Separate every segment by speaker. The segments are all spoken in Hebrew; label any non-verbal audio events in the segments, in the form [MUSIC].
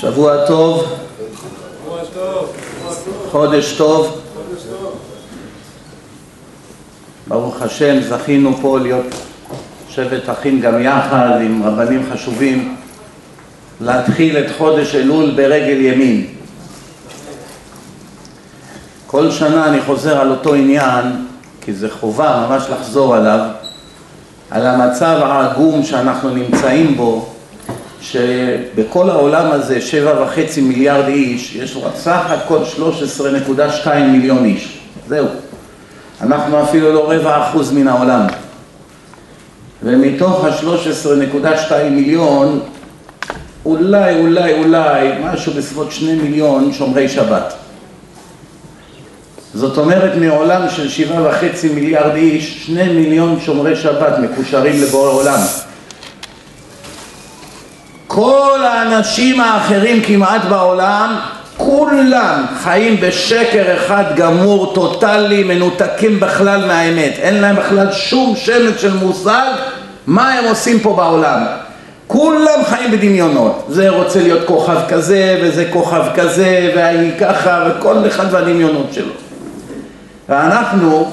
Speaker 1: שבוע טוב, חודש טוב, ברוך השם זכינו פה להיות שבט אחים גם יחד עם רבנים חשובים להתחיל את חודש אלול ברגל ימין. כל שנה אני חוזר על אותו עניין, כי זה חובה ממש לחזור עליו, על המצב העגום שאנחנו נמצאים בו, שבכל העולם הזה שבע וחצי מיליארד איש, יש רק סך הכל 13.2 מיליון איש. זהו. אנחנו אפילו לא רבע אחוז מן העולם. ומתוך ה-13.2 מיליון, אולי, אולי, אולי, משהו בסביבות שני מיליון שומרי שבת. זאת אומרת מעולם של שבעה וחצי מיליארד איש, שני מיליון שומרי שבת מקושרים לבורא עולם. כל האנשים האחרים כמעט בעולם, כולם חיים בשקר אחד גמור, טוטאלי, מנותקים בכלל מהאמת. אין להם בכלל שום שמץ של מושג מה הם עושים פה בעולם. כולם חיים בדמיונות. זה רוצה להיות כוכב כזה, וזה כוכב כזה, והיא ככה, וכל אחד והדמיונות שלו. ואנחנו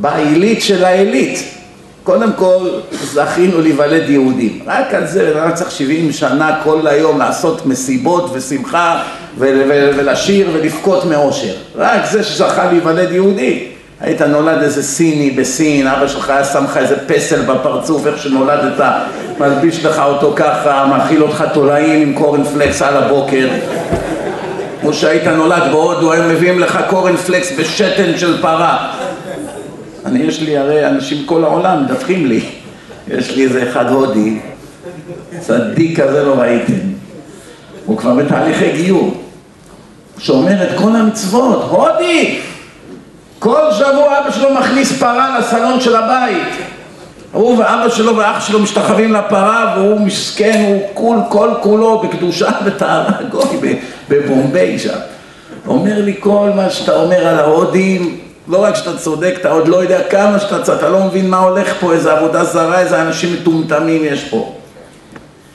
Speaker 1: בעילית של העילית. קודם כל זכינו להיוולד יהודים, רק על זה בן צריך 70 שנה כל היום לעשות מסיבות ושמחה ולשיר ולבכות מאושר, רק זה שזכה להיוולד יהודי, היית נולד איזה סיני בסין, אבא שלך היה שם לך איזה פסל בפרצוף איך שנולדת, מלביש לך אותו ככה, מאכיל אותך תולעים עם קורנפלקס על הבוקר. כמו שהיית נולד בהודו, היו מביאים לך קורנפלקס בשתן של פרה אני, יש לי הרי אנשים כל העולם מדווחים לי, יש לי איזה אחד הודי, צדיק כזה לא ראיתם, הוא כבר בתהליכי גיור, שאומר את כל המצוות, הודי! כל שבוע אבא שלו מכניס פרה לסלון של הבית הוא ואבא שלו ואח שלו משתחווים לפרה והוא מסכן, הוא כול כל כולו בקדושה וטהרה גוי בבומביי שם. אומר לי כל מה שאתה אומר על ההודים לא רק שאתה צודק, אתה עוד לא יודע כמה שאתה צודק, אתה לא מבין מה הולך פה, איזה עבודה זרה, איזה אנשים מטומטמים יש פה.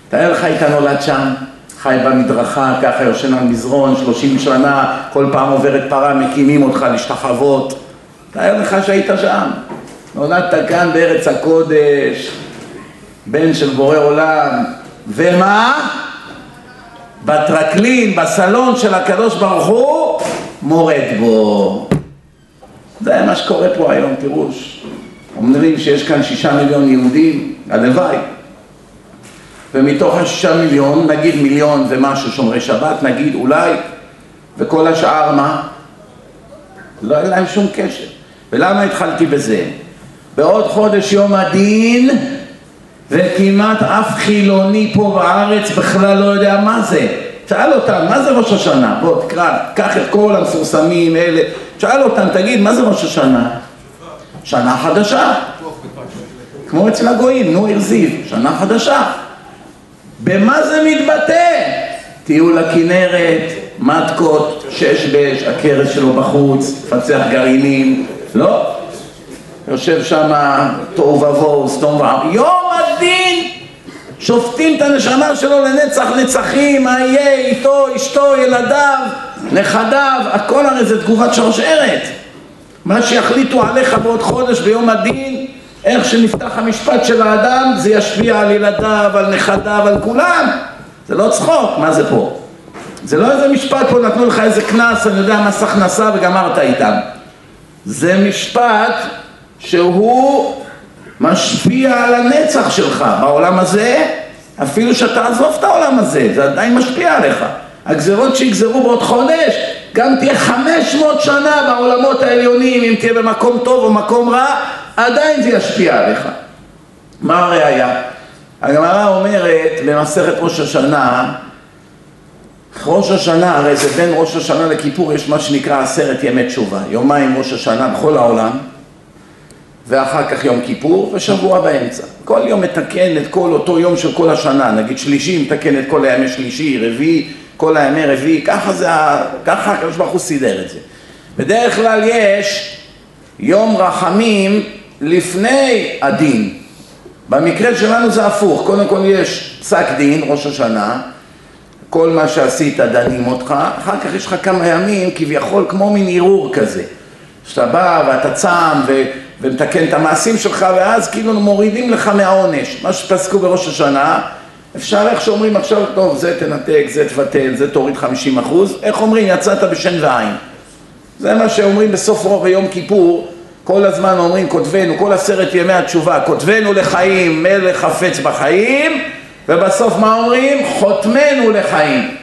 Speaker 1: תאר לך היית נולד שם, חי במדרכה, ככה יושן על מזרון, שלושים שנה, כל פעם עוברת פרה, מקימים אותך להשתחוות. תאר לך שהיית שם. נולדת כאן בארץ הקודש, בן של בורא עולם, ומה? בטרקלין, בסלון של הקדוש ברוך הוא, מורד בו. זה מה שקורה פה היום, תראו, אומרים שיש כאן שישה מיליון יהודים, הלוואי. ומתוך השישה מיליון, נגיד מיליון ומשהו שומרי שבת, נגיד אולי, וכל השאר מה? לא היה להם שום קשר. ולמה התחלתי בזה? בעוד חודש יום הדין, וכמעט אף חילוני פה בארץ בכלל לא יודע מה זה. שאל אותם, מה זה ראש השנה? בוא תקרא, קח את כל המפורסמים, אלה, שאל אותם, תגיד, מה זה ראש השנה? שנה חדשה. כמו אצל הגויים, נו הרזיב, שנה חדשה. במה זה מתבטא? טיול לכנרת, מתקות, שש בש, הכרס שלו בחוץ, מפצח גרעינים, לא? יושב שם תוהו ובוהו, סתום ועם, יום! שופטים את הנשמה שלו לנצח נצחים, מה יהיה איתו, אשתו, ילדיו, נכדיו, הכל הרי זה תגובת שרשרת. מה שיחליטו עליך בעוד חודש ביום הדין, איך שנפתח המשפט של האדם, זה ישפיע על ילדיו, על נכדיו, על כולם. זה לא צחוק, מה זה פה? זה לא איזה משפט פה, נתנו לך איזה קנס, אני יודע, מס הכנסה וגמרת איתם. זה משפט שהוא משפיע על הנצח שלך בעולם הזה, אפילו שאתה עזוב את העולם הזה, זה עדיין משפיע עליך. הגזרות שיגזרו בעוד חודש, גם תהיה חמש מאות שנה בעולמות העליונים, אם תהיה במקום טוב או מקום רע, עדיין זה ישפיע עליך. מה הראייה? הגמרא אומרת במסכת ראש השנה, ראש השנה, הרי זה בין ראש השנה לכיפור, יש מה שנקרא עשרת ימי תשובה, יומיים ראש השנה בכל העולם, ואחר כך יום כיפור ושבוע באמצע. כל יום מתקן את כל אותו יום של כל השנה, נגיד שלישי מתקן את כל הימי שלישי, רביעי, כל הימי רביעי, ככה זה, ככה הקדוש ברוך הוא סידר את זה. בדרך כלל יש יום רחמים לפני הדין. במקרה שלנו זה הפוך, קודם כל יש פסק דין, ראש השנה, כל מה שעשית דנים אותך, אחר כך יש לך כמה ימים כביכול כמו מין ערעור כזה. שאתה בא ואתה צם ו... ומתקן את המעשים שלך ואז כאילו מורידים לך מהעונש. מה שפסקו בראש השנה, אפשר איך שאומרים עכשיו, טוב זה תנתק, זה תבטל, זה תוריד 50 אחוז, איך אומרים יצאת בשן ועין. זה מה שאומרים בסוף רוב יום כיפור, כל הזמן אומרים כותבנו, כל עשרת ימי התשובה, כותבנו לחיים, מלך חפץ בחיים, ובסוף מה אומרים? חותמנו לחיים.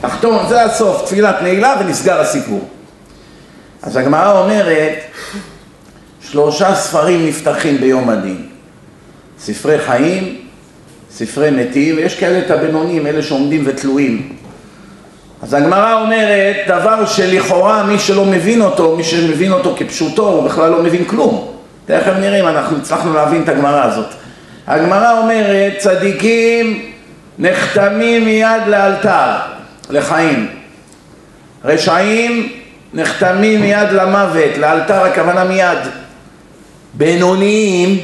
Speaker 1: תחתום, זה הסוף, תפילת נעילה ונסגר הסיפור. אז הגמרא אומרת, שלושה ספרים נפתחים ביום הדין. ספרי חיים, ספרי מתים, ויש כאלה את הבינונים, אלה שעומדים ותלויים. אז הגמרא אומרת, דבר שלכאורה מי שלא מבין אותו, מי שמבין אותו כפשוטו, הוא בכלל לא מבין כלום. תכף נראה אם אנחנו הצלחנו להבין את הגמרא הזאת. הגמרא אומרת, צדיקים נחתמים מיד לאלתר, לחיים. רשעים נחתמים מיד למוות, לאלתר הכוונה מיד. בינוניים,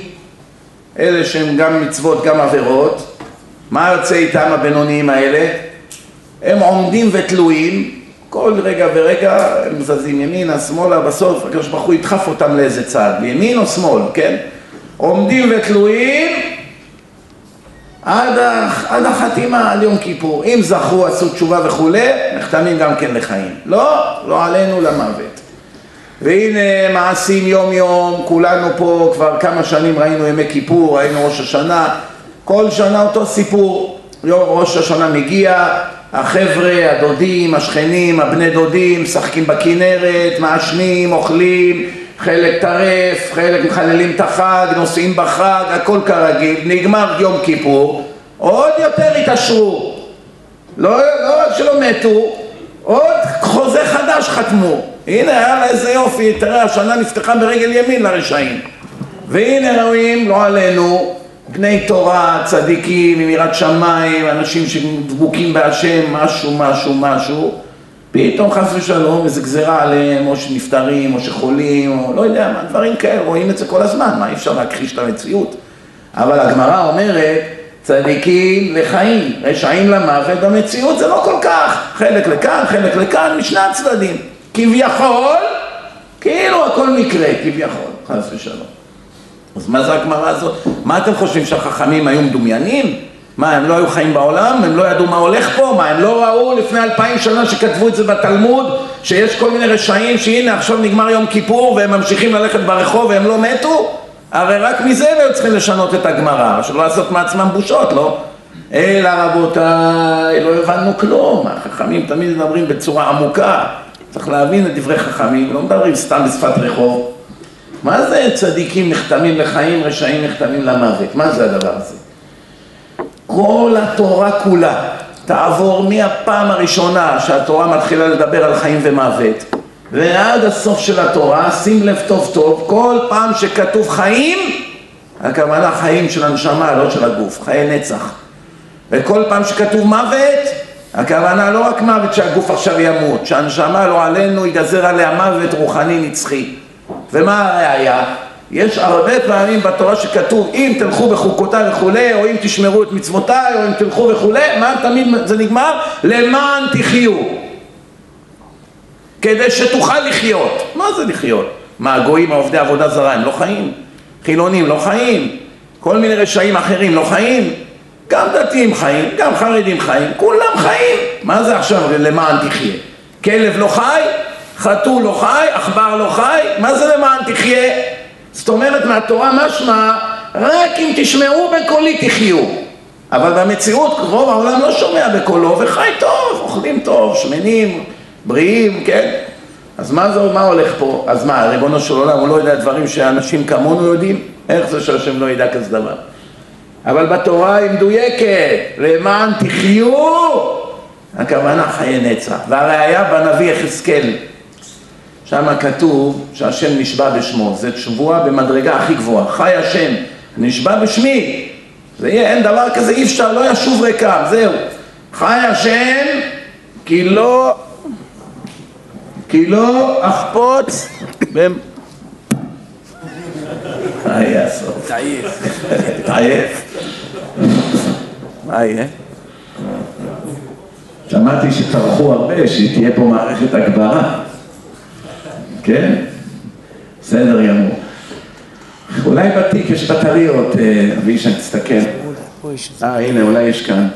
Speaker 1: אלה שהם גם מצוות גם עבירות, מה יוצא איתם הבינוניים האלה? הם עומדים ותלויים, כל רגע ורגע הם זזים ימינה, שמאלה, בסוף הקדוש ברוך הוא ידחף אותם לאיזה צד, בימין או שמאל, כן? עומדים ותלויים עד, עד החתימה על יום כיפור. אם זכו, עשו תשובה וכולי, נחתמים גם כן לחיים. לא, לא עלינו למוות. והנה מעשים יום יום, כולנו פה כבר כמה שנים ראינו ימי כיפור, ראינו ראש השנה, כל שנה אותו סיפור. יום ראש השנה מגיע, החבר'ה, הדודים, השכנים, הבני דודים, משחקים בכנרת, מעשנים, אוכלים, חלק טרף, חלק מחללים את החג, נוסעים בחג, הכל כרגיל, נגמר יום כיפור, עוד יותר התעשרו. לא, לא רק שלא מתו, עוד חוזה חדש חתמו. הנה, יאללה, איזה יופי, תראה, השנה נפתחה ברגל ימין לרשעים. והנה רואים, לא עלינו, בני תורה, צדיקים, עם יראת שמיים, אנשים שדבוקים בהשם, משהו, משהו, משהו, פתאום חס ושלום איזה גזירה עליהם, או שנפטרים, או שחולים, או לא יודע מה, דברים כאלה, רואים את זה כל הזמן, מה אי אפשר להכחיש את המציאות. אבל הגמרא אומרת, צדיקים לחיים, רשעים למוות, במציאות זה לא כל כך, חלק לכאן, חלק לכאן, משני הצדדים. כביכול, כאילו הכל מקרה, כביכול, חס ושלום. אז מה זה הגמרא הזאת? מה אתם חושבים שהחכמים היו מדומיינים? מה, הם לא היו חיים בעולם? הם לא ידעו מה הולך פה? מה, הם לא ראו לפני אלפיים שנה שכתבו את זה בתלמוד? שיש כל מיני רשעים שהנה עכשיו נגמר יום כיפור והם ממשיכים ללכת ברחוב והם לא מתו? הרי רק מזה הם היו צריכים לשנות את הגמרא, שלא לעשות מעצמם בושות, לא? אלא רבותיי, לא הבנו כלום, החכמים תמיד מדברים בצורה עמוקה, צריך להבין את דברי חכמים, לא מדברים סתם בשפת רחוב. מה זה צדיקים נחתמים לחיים, רשעים נחתמים למוות? מה זה הדבר הזה? כל התורה כולה תעבור מהפעם הראשונה שהתורה מתחילה לדבר על חיים ומוות ועד הסוף של התורה, שים לב טוב טוב, כל פעם שכתוב חיים, הכוונה חיים של הנשמה, לא של הגוף, חיי נצח. וכל פעם שכתוב מוות, הכוונה לא רק מוות שהגוף עכשיו ימות, שהנשמה לא עלינו ייגזר עליה מוות רוחני נצחי. ומה הראיה? יש הרבה פעמים בתורה שכתוב אם תלכו בחוקותיי וכולי, או אם תשמרו את מצוותיי, או אם תלכו וכולי, מה תמיד זה נגמר? למען תחיו. כדי שתוכל לחיות. מה זה לחיות? מה, הגויים העובדי עבודה זרה הם לא חיים? חילונים לא חיים? כל מיני רשעים אחרים לא חיים? גם דתיים חיים, גם חרדים חיים, כולם חיים. מה זה עכשיו למען תחיה? כלב לא חי? חתול לא חי? עכבר לא חי? מה זה למען תחיה? זאת אומרת מהתורה משמע רק אם תשמעו בקולי תחיו אבל במציאות רוב העולם לא שומע בקולו וחי טוב, אוכלים טוב, שמנים, בריאים, כן? אז מה זה, מה הולך פה? אז מה, ריבונו של עולם הוא לא יודע דברים שאנשים כמונו יודעים? איך זה שהשם לא ידע כזה דבר? אבל בתורה היא מדויקת, למען תחיו, הכוונה חיי נצח. והראיה בנביא יחזקאל, שם כתוב שהשם נשבע בשמו, זה שבועה במדרגה הכי גבוהה, חי השם, נשבע בשמי, זה יהיה, אין דבר כזה, אי אפשר, לא ישוב ריקם, זהו, חי השם כי לא, כי לא אחפוץ מה יהיה הסוף? תעייף. תעייף. מה יהיה? שמעתי שטרחו הרבה, שתהיה פה מערכת הגברה. כן? בסדר גמור. אולי בתיק יש בטריות, אה, אבישי, תסתכל. אה, הנה, אולי יש כאן.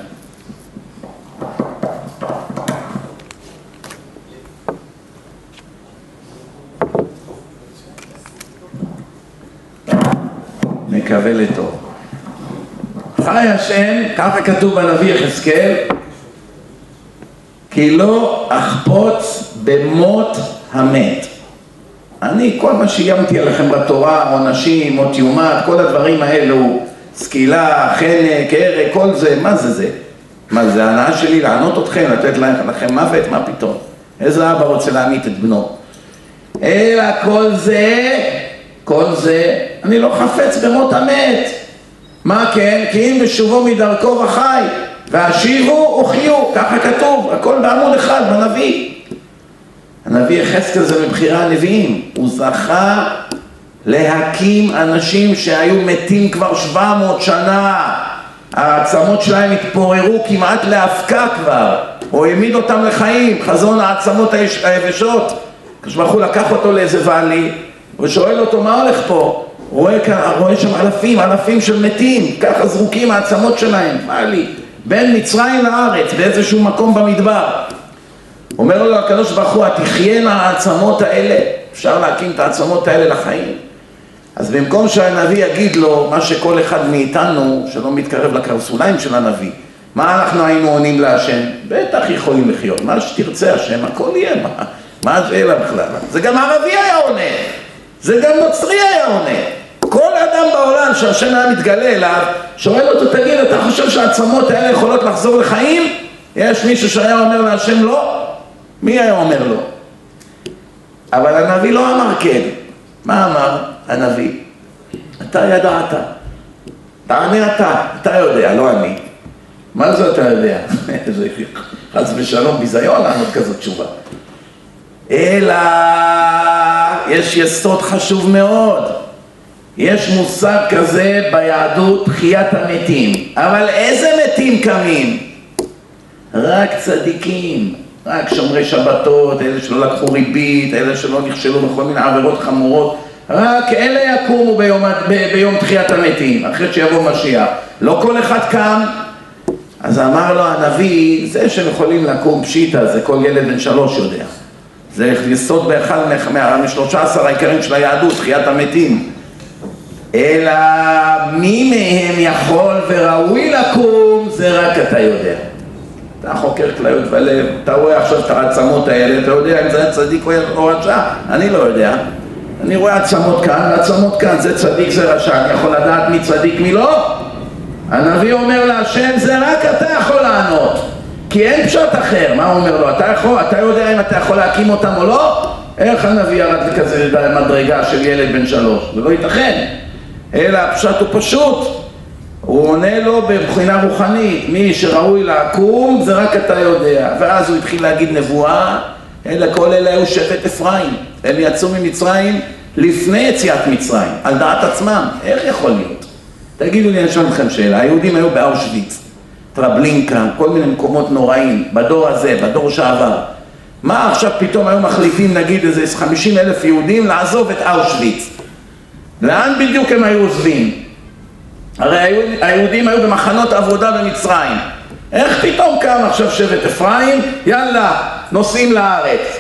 Speaker 1: מקווה לטוב. חי השם, ככה כתוב בנביא יחזקאל, כי לא אחפוץ במות המת. אני, כל מה שאיימתי עליכם בתורה, עונשים, מות יומת, כל הדברים האלו, סקילה, חנק, הרג, כל זה, מה זה זה? מה זה ההנאה שלי לענות אתכם, לתת לכם מוות? מה פתאום? איזה אבא רוצה להמית את בנו? אלא כל זה, כל זה, אני לא חפץ במות המת. מה כן? כי אם בשובו מדרכו וחי, והשיבו וחיו, ככה כתוב, הכל בעמוד אחד בנביא. הנביא יחזקאל זה מבחירי הנביאים, הוא זכה להקים אנשים שהיו מתים כבר 700 שנה, העצמות שלהם התפוררו כמעט לאבקה כבר, הוא העמיד אותם לחיים, חזון העצמות היבשות, כשברוך לקח אותו לאיזה ואלי, ושואל אותו מה הולך פה? הוא רואה, רואה שם אלפים, אלפים של מתים, ככה זרוקים העצמות שלהם, מה לי? בין מצרים לארץ, באיזשהו מקום במדבר. אומר לו הקדוש ברוך הוא, התחיינה העצמות האלה, אפשר להקים את העצמות האלה לחיים. אז במקום שהנביא יגיד לו מה שכל אחד מאיתנו, שלא מתקרב לקרסוליים של הנביא, מה אנחנו היינו עונים להשם? בטח יכולים לחיות, מה שתרצה השם, הכל יהיה, מה, מה השאלה בכלל? זה גם ערבי היה עונה, זה גם נוצרי היה עונה. כל אדם בעולם שהשם היה מתגלה אליו, שואל אותו, תגיד, אתה חושב שהעצמות האלה יכולות לחזור לחיים? יש מישהו שהיה אומר להשם לא? מי היה אומר לו? אבל הנביא לא אמר כן. מה אמר הנביא? אתה ידעת. תענה אתה, אתה יודע, לא אני. מה זה אתה יודע? [LAUGHS] חס ושלום ביזיון לענות כזאת תשובה. אלא יש יסוד חשוב מאוד. יש מושג כזה ביהדות תחיית המתים. אבל איזה מתים קמים? רק צדיקים. רק שומרי שבתות, אלה שלא לקחו ריבית, אלה שלא נכשלו בכל מיני עבירות חמורות, רק אלה יקומו ביום, ב, ביום תחיית המתים, אחרי שיבוא משיח. לא כל אחד קם. אז אמר לו הנביא, זה שהם יכולים לקום פשיטה, זה כל ילד בן שלוש יודע. זה יסוד באחד משלושה עשר העיקרים של היהדות, תחיית המתים. אלא מי מהם יכול וראוי לקום, זה רק אתה יודע. אתה חוקר כליות ולב, אתה רואה עכשיו את העצמות האלה, אתה יודע אם זה היה צדיק או רשע, אני לא יודע. אני רואה עצמות כאן ועצמות כאן, זה צדיק זה רשע, אני יכול לדעת מי צדיק מי לא? הנביא אומר להשם זה רק אתה יכול לענות כי אין פשט אחר, מה הוא אומר לו? אתה יכול, אתה יודע אם אתה יכול להקים אותם או לא? איך הנביא ירד לכזה מדרגה של ילד בן שלוש? זה לא ייתכן אלא הפשט הוא פשוט הוא עונה לו בבחינה רוחנית, מי שראוי לקום זה רק אתה יודע. ואז הוא התחיל להגיד נבואה, אלא כל אלה היו שבט אפרים. הם יצאו ממצרים לפני יציאת מצרים, על דעת עצמם. איך יכול להיות? תגידו לי, אני שואל אתכם שאלה, היהודים היו באושוויץ, טרבלינקה, כל מיני מקומות נוראים, בדור הזה, בדור שעבר. מה עכשיו פתאום היו מחליטים, נגיד איזה 50 אלף יהודים, לעזוב את אושוויץ? לאן בדיוק הם היו עוזבים? הרי היהודים היו במחנות עבודה במצרים. איך פתאום קם עכשיו שבט אפרים? יאללה, נוסעים לארץ.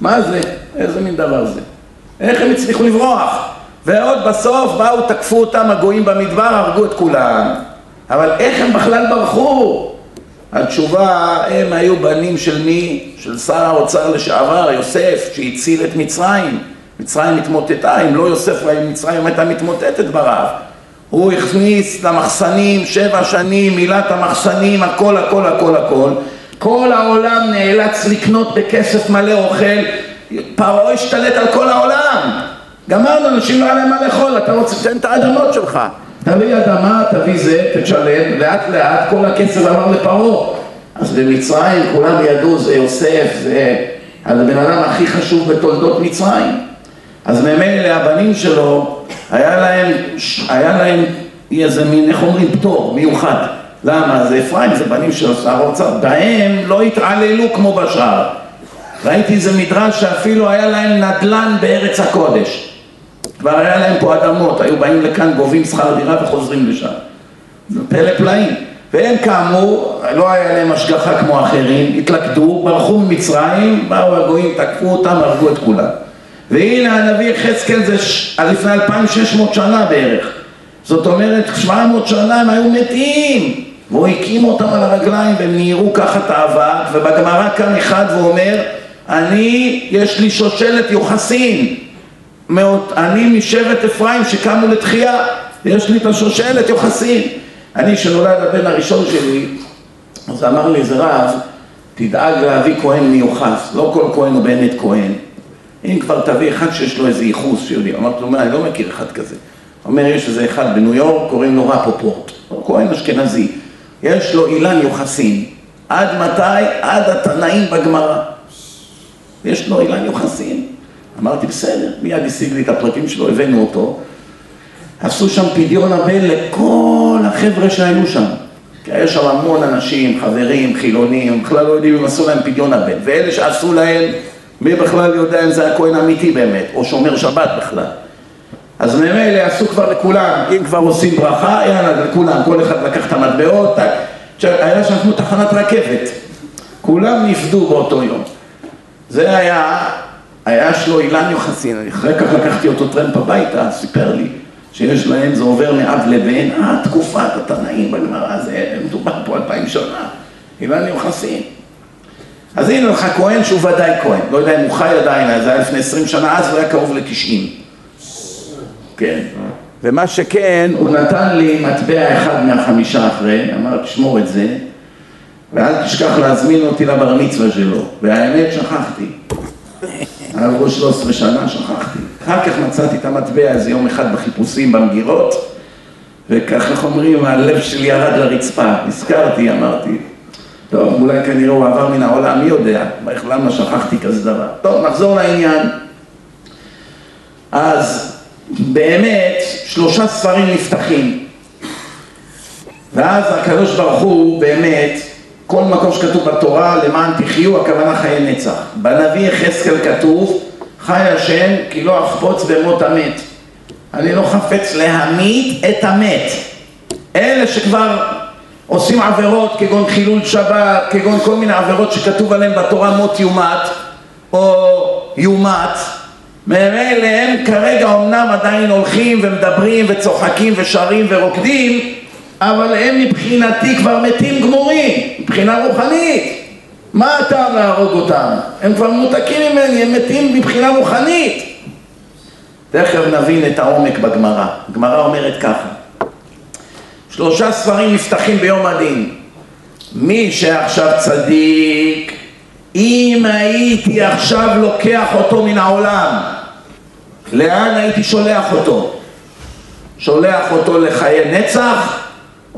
Speaker 1: מה זה? איזה מין דבר זה? איך הם הצליחו לברוח? ועוד בסוף באו, תקפו אותם הגויים במדבר, הרגו את כולם. אבל איך הם בכלל ברחו? התשובה, הם היו בנים של מי? של שר האוצר לשעבר, יוסף, שהציל את מצרים. מצרים התמוטטה, אם לא יוסף, מצרים הייתה מתמוטטת ברעב. הוא הכניס למחסנים שבע שנים, מילת המחסנים, הכל הכל הכל הכל. כל העולם נאלץ לקנות בכסף מלא אוכל, פרעה השתלט על כל העולם. גמרנו, אנשים לא היה להם מה לאכול, אתה רוצה, תן את האדמות שלך. תביא אדמה, תביא זה, תשלם, לאט לאט כל הכסף עבר לפרעה. אז במצרים כולם ידעו, זה יוסף, זה הבן אדם הכי חשוב בתולדות מצרים. אז ממילא הבנים שלו, היה להם, היה להם איזה מין, איך אומרים, פטור מיוחד. למה? זה אפרים, זה בנים של שר האוצר, בהם לא התעללו כמו בשאר. ראיתי איזה מדרש שאפילו היה להם נדל"ן בארץ הקודש. כבר היה להם פה אדמות, היו באים לכאן, גובים שכר דירה וחוזרים לשם. זה פלא פלאים. והם כאמור, לא היה להם השגחה כמו אחרים, התלכדו, ברחו ממצרים, באו הגויים, תקפו אותם, הרגו את כולם. והנה הנביא יחזקאל זה ש... לפני 2600 שנה בערך. זאת אומרת, 700 שנה הם היו מתים. והוא הקים אותם על הרגליים והם נהירו ככה האבק, ובגמרא קם אחד ואומר, אני, יש לי שושלת יוחסין, אני משבט אפרים שקמו לתחייה, יש לי את השושלת יוחסין. אני, שנולד הבן הראשון שלי, אז אמר לי איזה רב, תדאג להביא כהן מיוחס, לא כל כהן הוא באמת כהן. אם כבר תביא אחד שיש לו איזה ייחוס שיודעים. אמרתי לו, מה, אני לא מכיר אחד כזה. אומר, יש איזה אחד בניו יורק, קוראים לו רפופורט, הוא כהן אשכנזי. יש לו אילן יוחסין. עד מתי? עד התנאים בגמרא. יש לו אילן יוחסין. אמרתי, בסדר, מיד השיג לי את הפרטים שלו, הבאנו אותו. עשו שם פדיון הבן לכל החבר'ה שהיו שם. כי היה שם המון אנשים, חברים, חילונים, בכלל לא יודעים אם עשו להם פדיון הבן. ואלה שעשו להם, מי בכלל יודע אם זה הכהן אמיתי באמת, או שומר שבת בכלל. אז ממילא עשו כבר לכולם, אם כבר עושים ברכה, יאללה, לכולם, כל אחד לקח את המטבעות, היה שם תחנת רכבת, כולם נפדו באותו יום. זה היה, היה שלו אילן יוחסין, אחרי כך לקחתי אותו טרמפ הביתה, סיפר לי שיש להם, זה עובר מאב לבן, אה, תקופת התנאים בגמרא, זה מדובר פה אלפיים שנה, אילן יוחסין. אז הנה לך כהן שהוא ודאי כהן, לא יודע אם הוא חי עדיין, זה היה לפני עשרים שנה, אז הוא היה קרוב לתשעים. כן. ומה שכן, הוא נתן לי מטבע אחד מהחמישה אחרי, אמר תשמור את זה, ואל תשכח להזמין אותי לבר מצווה שלו. והאמת, שכחתי. עברו 13 שנה, שכחתי. אחר כך מצאתי את המטבע איזה יום אחד בחיפושים במגירות, וכך, איך אומרים, הלב שלי ירד לרצפה. נזכרתי, אמרתי, טוב, אולי כנראה הוא עבר מן העולם, מי יודע, למה שכחתי כזה דבר. טוב, נחזור לעניין. אז באמת שלושה ספרים נפתחים ואז הקדוש ברוך הוא באמת כל מקום שכתוב בתורה למען תחיו הכוונה חיי נצח. בנביא יחזקאל כתוב חי השם כי לא אחפוץ במות המת אני לא חפץ להמית את המת. אלה שכבר עושים עבירות כגון חילול שבת כגון כל מיני עבירות שכתוב עליהן בתורה מות יומת או יומת ממילא הם כרגע אומנם עדיין הולכים ומדברים וצוחקים ושרים ורוקדים אבל הם מבחינתי כבר מתים גמורים, מבחינה רוחנית. מה הטעם להרוג אותם? הם כבר מותקים ממני, הם מתים מבחינה רוחנית. תכף נבין את העומק בגמרא, הגמרא אומרת ככה שלושה ספרים נפתחים ביום הדין. מי שעכשיו צדיק אם הייתי עכשיו לוקח אותו מן העולם לאן הייתי שולח אותו? שולח אותו לחיי נצח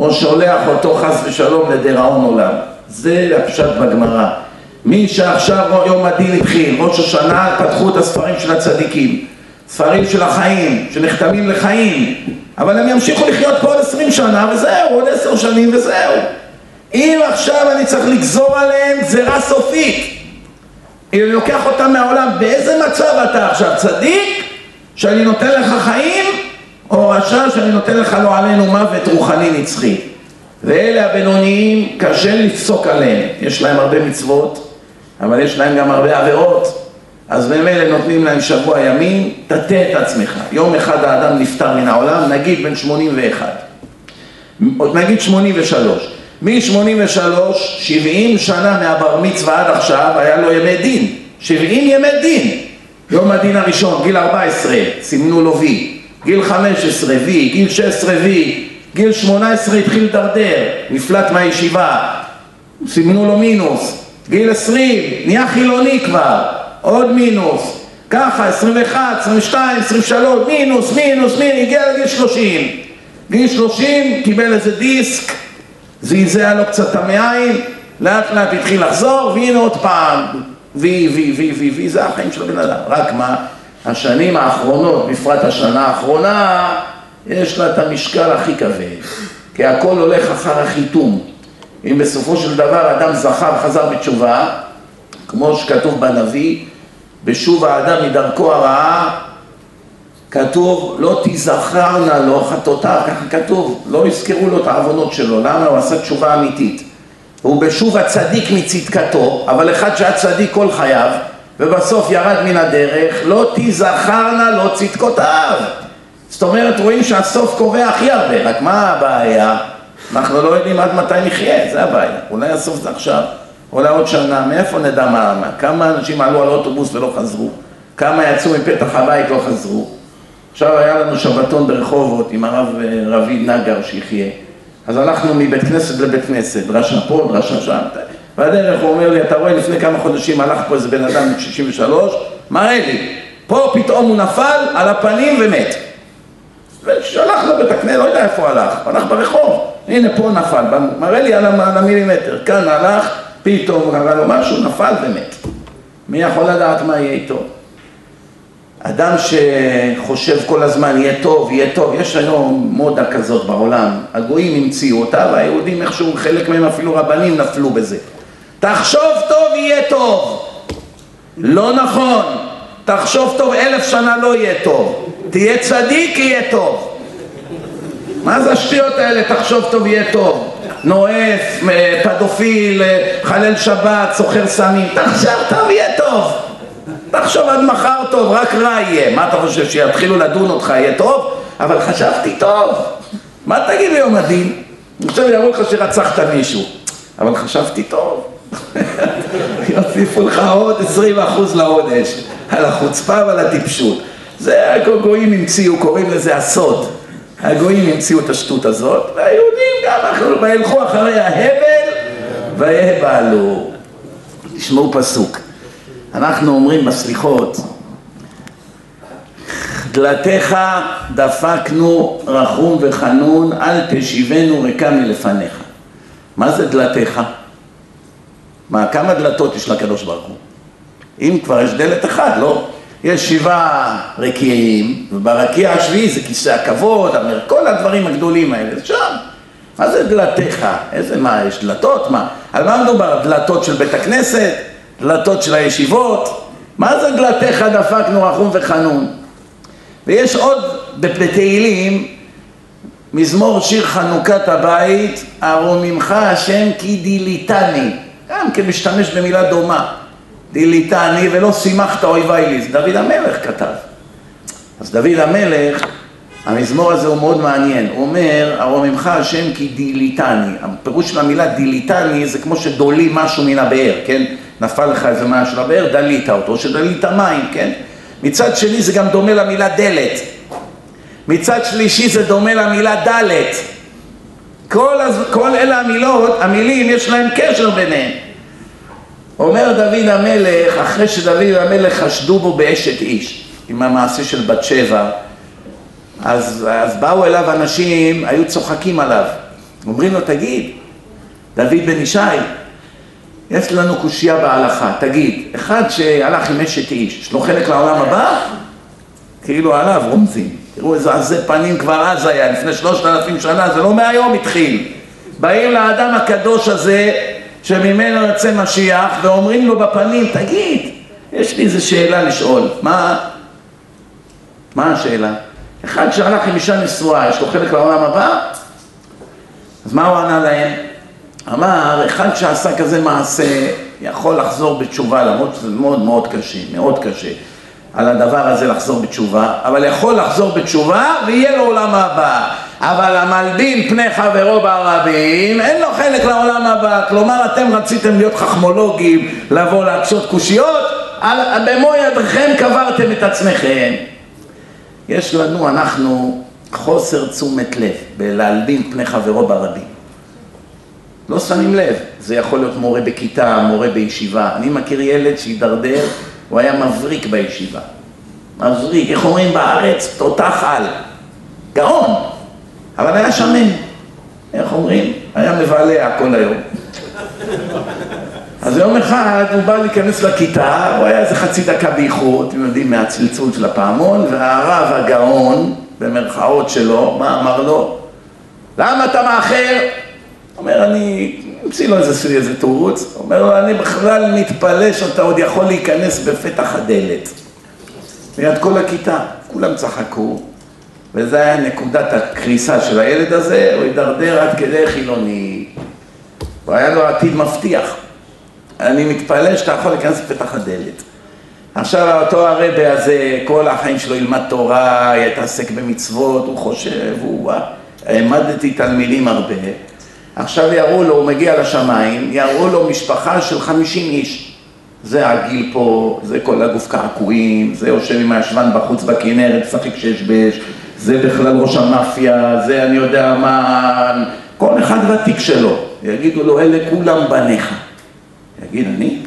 Speaker 1: או שולח אותו חס ושלום לדיראון עולם? זה הפשט בגמרא. מי שעכשיו יום הדין התחיל, ראש השנה, פתחו את הספרים של הצדיקים. ספרים של החיים, שנחתמים לחיים, אבל הם ימשיכו לחיות פה עוד עשרים שנה וזהו, עוד עשר שנים וזהו. אם עכשיו אני צריך לגזור עליהם גזירה סופית, אם אני לוקח אותם מהעולם, באיזה מצב אתה עכשיו? צדיק שאני נותן לך חיים, או רשע שאני נותן לך לא עלינו מוות רוחני נצחי. ואלה הבינוניים, קשה לפסוק עליהם. יש להם הרבה מצוות, אבל יש להם גם הרבה עבירות. אז ממילא נותנים להם שבוע ימים, תטה את עצמך. יום אחד האדם נפטר מן העולם, נגיד בן 81. נגיד 83. מ-83, 70 שנה מהבר מצווה עד עכשיו, היה לו ימי דין. 70 ימי דין. יום הדין הראשון, גיל 14, סימנו לו וי, גיל 15, וי, גיל 16, וי, גיל 18 התחיל לדרדר, נפלט מהישיבה, סימנו לו מינוס, גיל 20, נהיה חילוני כבר, עוד מינוס, ככה, 21, 22, 23, מינוס, מינוס, מינוס, הגיע לגיל 30, גיל 30 קיבל איזה דיסק, זעזע לו קצת המעיים, לאט לאט התחיל לחזור, והנה עוד פעם, וי, וי, וי, וי, וי, זה החיים של הבן אדם. רק מה, השנים האחרונות, בפרט השנה האחרונה, יש לה את המשקל הכי כבד. כי הכל הולך אחר החיתום. אם בסופו של דבר אדם זכה וחזר בתשובה, כמו שכתוב בנביא, בשוב האדם מדרכו הרעה, כתוב לא תזכרנה לו חטאותיו, ככה כתוב, לא יזכרו לו את העוונות שלו, למה? הוא עשה תשובה אמיתית. הוא בשוב הצדיק מצדקתו, אבל אחד שהיה צדיק כל חייו, ובסוף ירד מן הדרך, לא תזכרנה לו צדקותיו. זאת אומרת, רואים שהסוף קובע הכי הרבה, רק מה הבעיה? אנחנו לא יודעים עד מתי נחיה, זה הבעיה. אולי הסוף זה עכשיו, אולי עוד שנה, מאיפה נדע מה, מה? כמה אנשים עלו על אוטובוס ולא חזרו? כמה יצאו מפתח הבית לא חזרו? עכשיו היה לנו שבתון ברחובות עם הרב אה, רביד נגר שיחיה. אז הלכנו מבית כנסת לבית כנסת, דרשה פה, דרשה שם. והדרך הוא אומר לי, אתה רואה לפני כמה חודשים הלך פה איזה בן אדם בן 63, מראה לי, פה פתאום הוא נפל על הפנים ומת. ושלח לבית הכנסת, לא יודע איפה הלך, הלך ברחוב, הנה פה נפל, מראה לי על המילימטר, כאן הלך, פתאום קרה לו משהו, נפל ומת. מי יכול לדעת מה יהיה איתו? אדם שחושב כל הזמן יהיה טוב, יהיה טוב, יש היום מודה כזאת בעולם, הגויים המציאו אותה והיהודים איכשהו, חלק מהם אפילו רבנים נפלו בזה. תחשוב טוב יהיה טוב. לא נכון, תחשוב טוב אלף שנה לא יהיה טוב, תהיה צדיק יהיה טוב. מה זה השטויות האלה, תחשוב טוב יהיה טוב? נואף, פדופיל, חלל שבת, סוחר סמים, תחשוב טוב יהיה טוב. תחשוב עד מחר טוב, רק רע יהיה. מה אתה חושב, שיתחילו לדון אותך יהיה טוב? אבל חשבתי טוב. מה תגיד ביום הדין? עכשיו יראו לך שרצחת מישהו. אבל חשבתי טוב. יוסיפו לך עוד עשרים אחוז לעונש, על החוצפה ועל הטיפשות. זה הגויים המציאו, קוראים לזה הסוד. הגויים המציאו את השטות הזאת, והיהודים גם אנחנו, וילכו אחרי ההבל ויהבלו. תשמעו פסוק. אנחנו אומרים בסליחות, דלתיך דפקנו רחום וחנון, אל תשיבנו ריקה מלפניך. מה זה דלתיך? מה, כמה דלתות יש לקדוש ברוך הוא? אם כבר יש דלת אחת, לא? יש שבעה רקיעים, וברקיע השביעי זה כיסא הכבוד, כל הדברים הגדולים האלה, זה שם. מה זה דלתיך? איזה, מה, יש דלתות? מה? על מה מדובר? דלתות של בית הכנסת? דלתות של הישיבות? מה זה דלתיך דפקנו רחום וחנון? ויש עוד בתהילים, מזמור שיר חנוכת הבית, ארוממך השם כי דיליתני. גם כן משתמש במילה דומה. דיליתני ולא שימחת אויבי לי, זה דוד המלך כתב. אז דוד המלך, המזמור הזה הוא מאוד מעניין, הוא אומר, הרוממך השם כי דיליתני, הפירוש של המילה דיליתני זה כמו שדולים משהו מן הבאר, כן? נפל לך איזה משהו לבאר, דלית אותו, שדלית מים, כן? מצד שני זה גם דומה למילה דלת, מצד שלישי זה דומה למילה דלת, כל, כל אלה המילות, המילים יש להם קשר ביניהם אומר דוד המלך, אחרי שדוד המלך חשדו בו באשת איש, עם המעשה של בת שבע, אז, אז באו אליו אנשים, היו צוחקים עליו. אומרים לו, תגיד, דוד בן ישי, יש לנו קושייה בהלכה, תגיד, אחד שהלך עם אשת איש, יש לו חלק לעולם הבא? כאילו עליו רומזים. תראו איזה עזי פנים כבר אז היה, לפני שלושת אלפים שנה, זה לא מהיום התחיל. באים לאדם הקדוש הזה, שממנו יוצא משיח, ואומרים לו בפנים, תגיד, יש לי איזו שאלה לשאול, מה, מה השאלה? אחד שהלך עם אישה נשואה, יש לו חלק לעולם הבא? אז מה הוא ענה להם? אמר, אחד שעשה כזה מעשה יכול לחזור בתשובה, למרות שזה מאוד מאוד קשה, מאוד קשה, על הדבר הזה לחזור בתשובה, אבל יכול לחזור בתשובה ויהיה לו עולם הבא. אבל המלבין פני חברו ברבים, אין לו חלק לעולם הבא. כלומר, אתם רציתם להיות חכמולוגים, לבוא להקשות קושיות, במו ידכם קברתם את עצמכם. יש לנו, אנחנו, חוסר תשומת לב בלהלבין פני חברו ברבים. לא שמים לב, זה יכול להיות מורה בכיתה, מורה בישיבה. אני מכיר ילד שהידרדר, הוא היה מבריק בישיבה. מבריק, איך אומרים בארץ? תותח על. גאון. אבל היה שמן, איך אומרים? היה מבעלע כל היום. אז יום אחד הוא בא להיכנס לכיתה, הוא היה איזה חצי דקה באיחור, אתם יודעים, מהצלצול של הפעמון, והרב הגאון, במרכאות שלו, מה אמר לו? למה אתה מאחר? אומר, אני אמציא לו איזה, איזה תירוץ, אומר לו, אני בכלל מתפלא שאתה עוד יכול להיכנס בפתח הדלת. ליד כל הכיתה, כולם צחקו, וזה היה נקודת הקריסה של הילד הזה, הוא הידרדר עד כדי חילוני. והיה לו עתיד מבטיח. אני מתפלא שאתה יכול להיכנס בפתח הדלת. עכשיו אותו הרבה הזה, כל החיים שלו ילמד תורה, יתעסק במצוות, הוא חושב, הוא... העמדתי תלמידים הרבה. עכשיו יראו לו, הוא מגיע לשמיים, יראו לו משפחה של חמישים איש. זה הגיל פה, זה כל הגוף קעקועים, זה יושב עם הישבן בחוץ בכנרת, משחק שש בש, זה בכלל ראש המאפיה, זה אני יודע מה, כל אחד ותיק שלו. יגידו לו, אלה כולם בניך. יגיד, אני?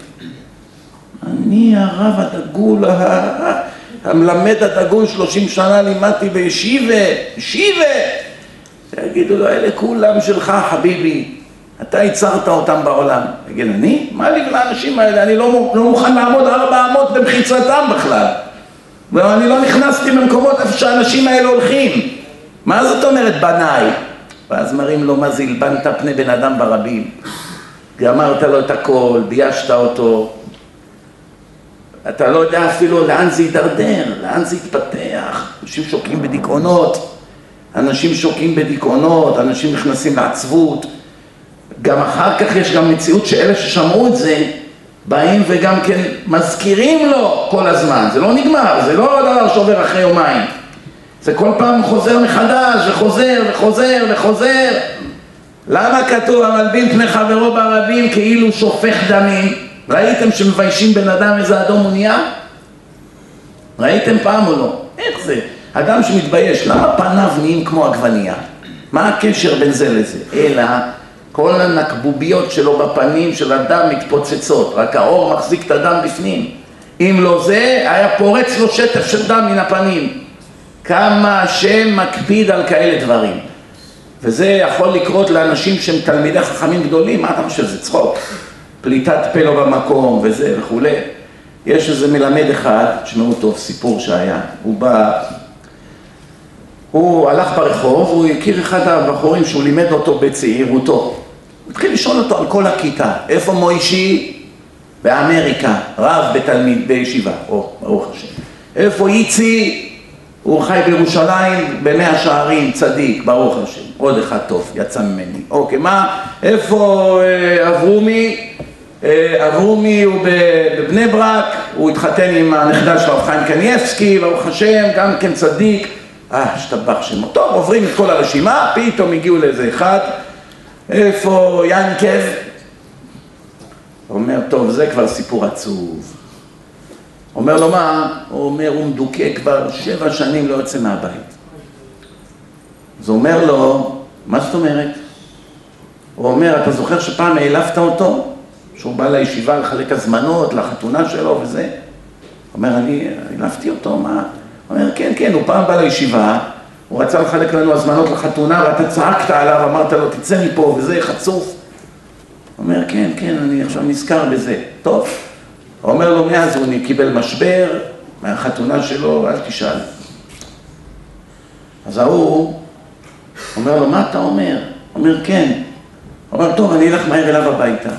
Speaker 1: אני הרב הדגול, המלמד הדגול, שלושים שנה לימדתי בישיבה, ישיבה! יגידו לו, אלה כולם שלך, חביבי, אתה ייצרת אותם בעולם. יגיד, אני? מה לי ולאנשים האלה? אני לא, לא מוכן לעמוד ארבע אמות במחיצתם בכלל. ואני לא נכנסתי במקומות איפה שהאנשים האלה הולכים. מה זאת אומרת בניי? ואז מראים לו, מה זה הלבנת פני בן אדם ברבים? גמרת לו את הכל, ביישת אותו. אתה לא יודע אפילו לאן זה יידרדר, לאן זה יתפתח. אנשים שוקעים בדיכאונות. אנשים שוקעים בדיכאונות, אנשים נכנסים לעצבות, גם אחר כך יש גם מציאות שאלה ששמעו את זה באים וגם כן מזכירים לו כל הזמן, זה לא נגמר, זה לא דבר שעובר אחרי יומיים, זה כל פעם חוזר מחדש וחוזר וחוזר וחוזר למה כתוב המלבין פני חברו ברבים כאילו שופך דמים? ראיתם שמביישים בן אדם איזה אדום הוא נהיה? ראיתם פעם או לא? איך זה? אדם שמתבייש, למה פניו נהיים כמו עגבנייה? מה הקשר בין זה לזה? אלא כל הנקבוביות שלו בפנים של הדם מתפוצצות, רק האור מחזיק את הדם בפנים. אם לא זה, היה פורץ לו שטף של דם מן הפנים. כמה השם מקפיד על כאלה דברים. וזה יכול לקרות לאנשים שהם תלמידי חכמים גדולים, מה אתה חושב, זה צחוק? פליטת פה לא במקום וזה וכולי. יש איזה מלמד אחד, תשמעו טוב, סיפור שהיה, הוא בא הוא הלך ברחוב, הוא הכיר אחד הבחורים שהוא לימד אותו בצעירותו. הוא התחיל לשאול אותו על כל הכיתה, איפה מוישי? באמריקה, רב בתלמיד, בישיבה, או, ברוך השם. איפה איצי? הוא חי בירושלים במאה שערים, צדיק, ברוך השם. עוד אחד טוב, יצא ממני. אוקיי, מה? איפה אה, אברומי? אה, אברומי הוא בבני ברק, הוא התחתן עם הנכדה שלו, חיים קניאבסקי, ברוך השם, גם כן צדיק. אה, השתבח שמו. טוב, עוברים את כל הרשימה, פתאום הגיעו לאיזה אחד, איפה ינקב? אומר, טוב, זה כבר סיפור עצוב. אומר לו, מה? הוא אומר, הוא מדוכא כבר שבע שנים לא יוצא מהבית. אז הוא אומר לו, מה זאת אומרת? הוא אומר, אתה זוכר שפעם העלפת אותו? שהוא בא לישיבה לחלק הזמנות, לחתונה שלו וזה? הוא אומר, אני העלפתי אותו, מה? אומר, כן, כן, הוא פעם בא לישיבה, הוא רצה לחלק לנו הזמנות לחתונה, ואתה צעקת עליו, אמרת לו, תצא מפה, וזה חצוף. אומר, כן, כן, אני עכשיו נזכר בזה. טוב. אומר לו, מאז הוא קיבל משבר מהחתונה שלו, אל תשאל. אז ההוא אומר לו, מה אתה אומר? אומר, כן. אומר, טוב, אני אלך מהר אליו הביתה.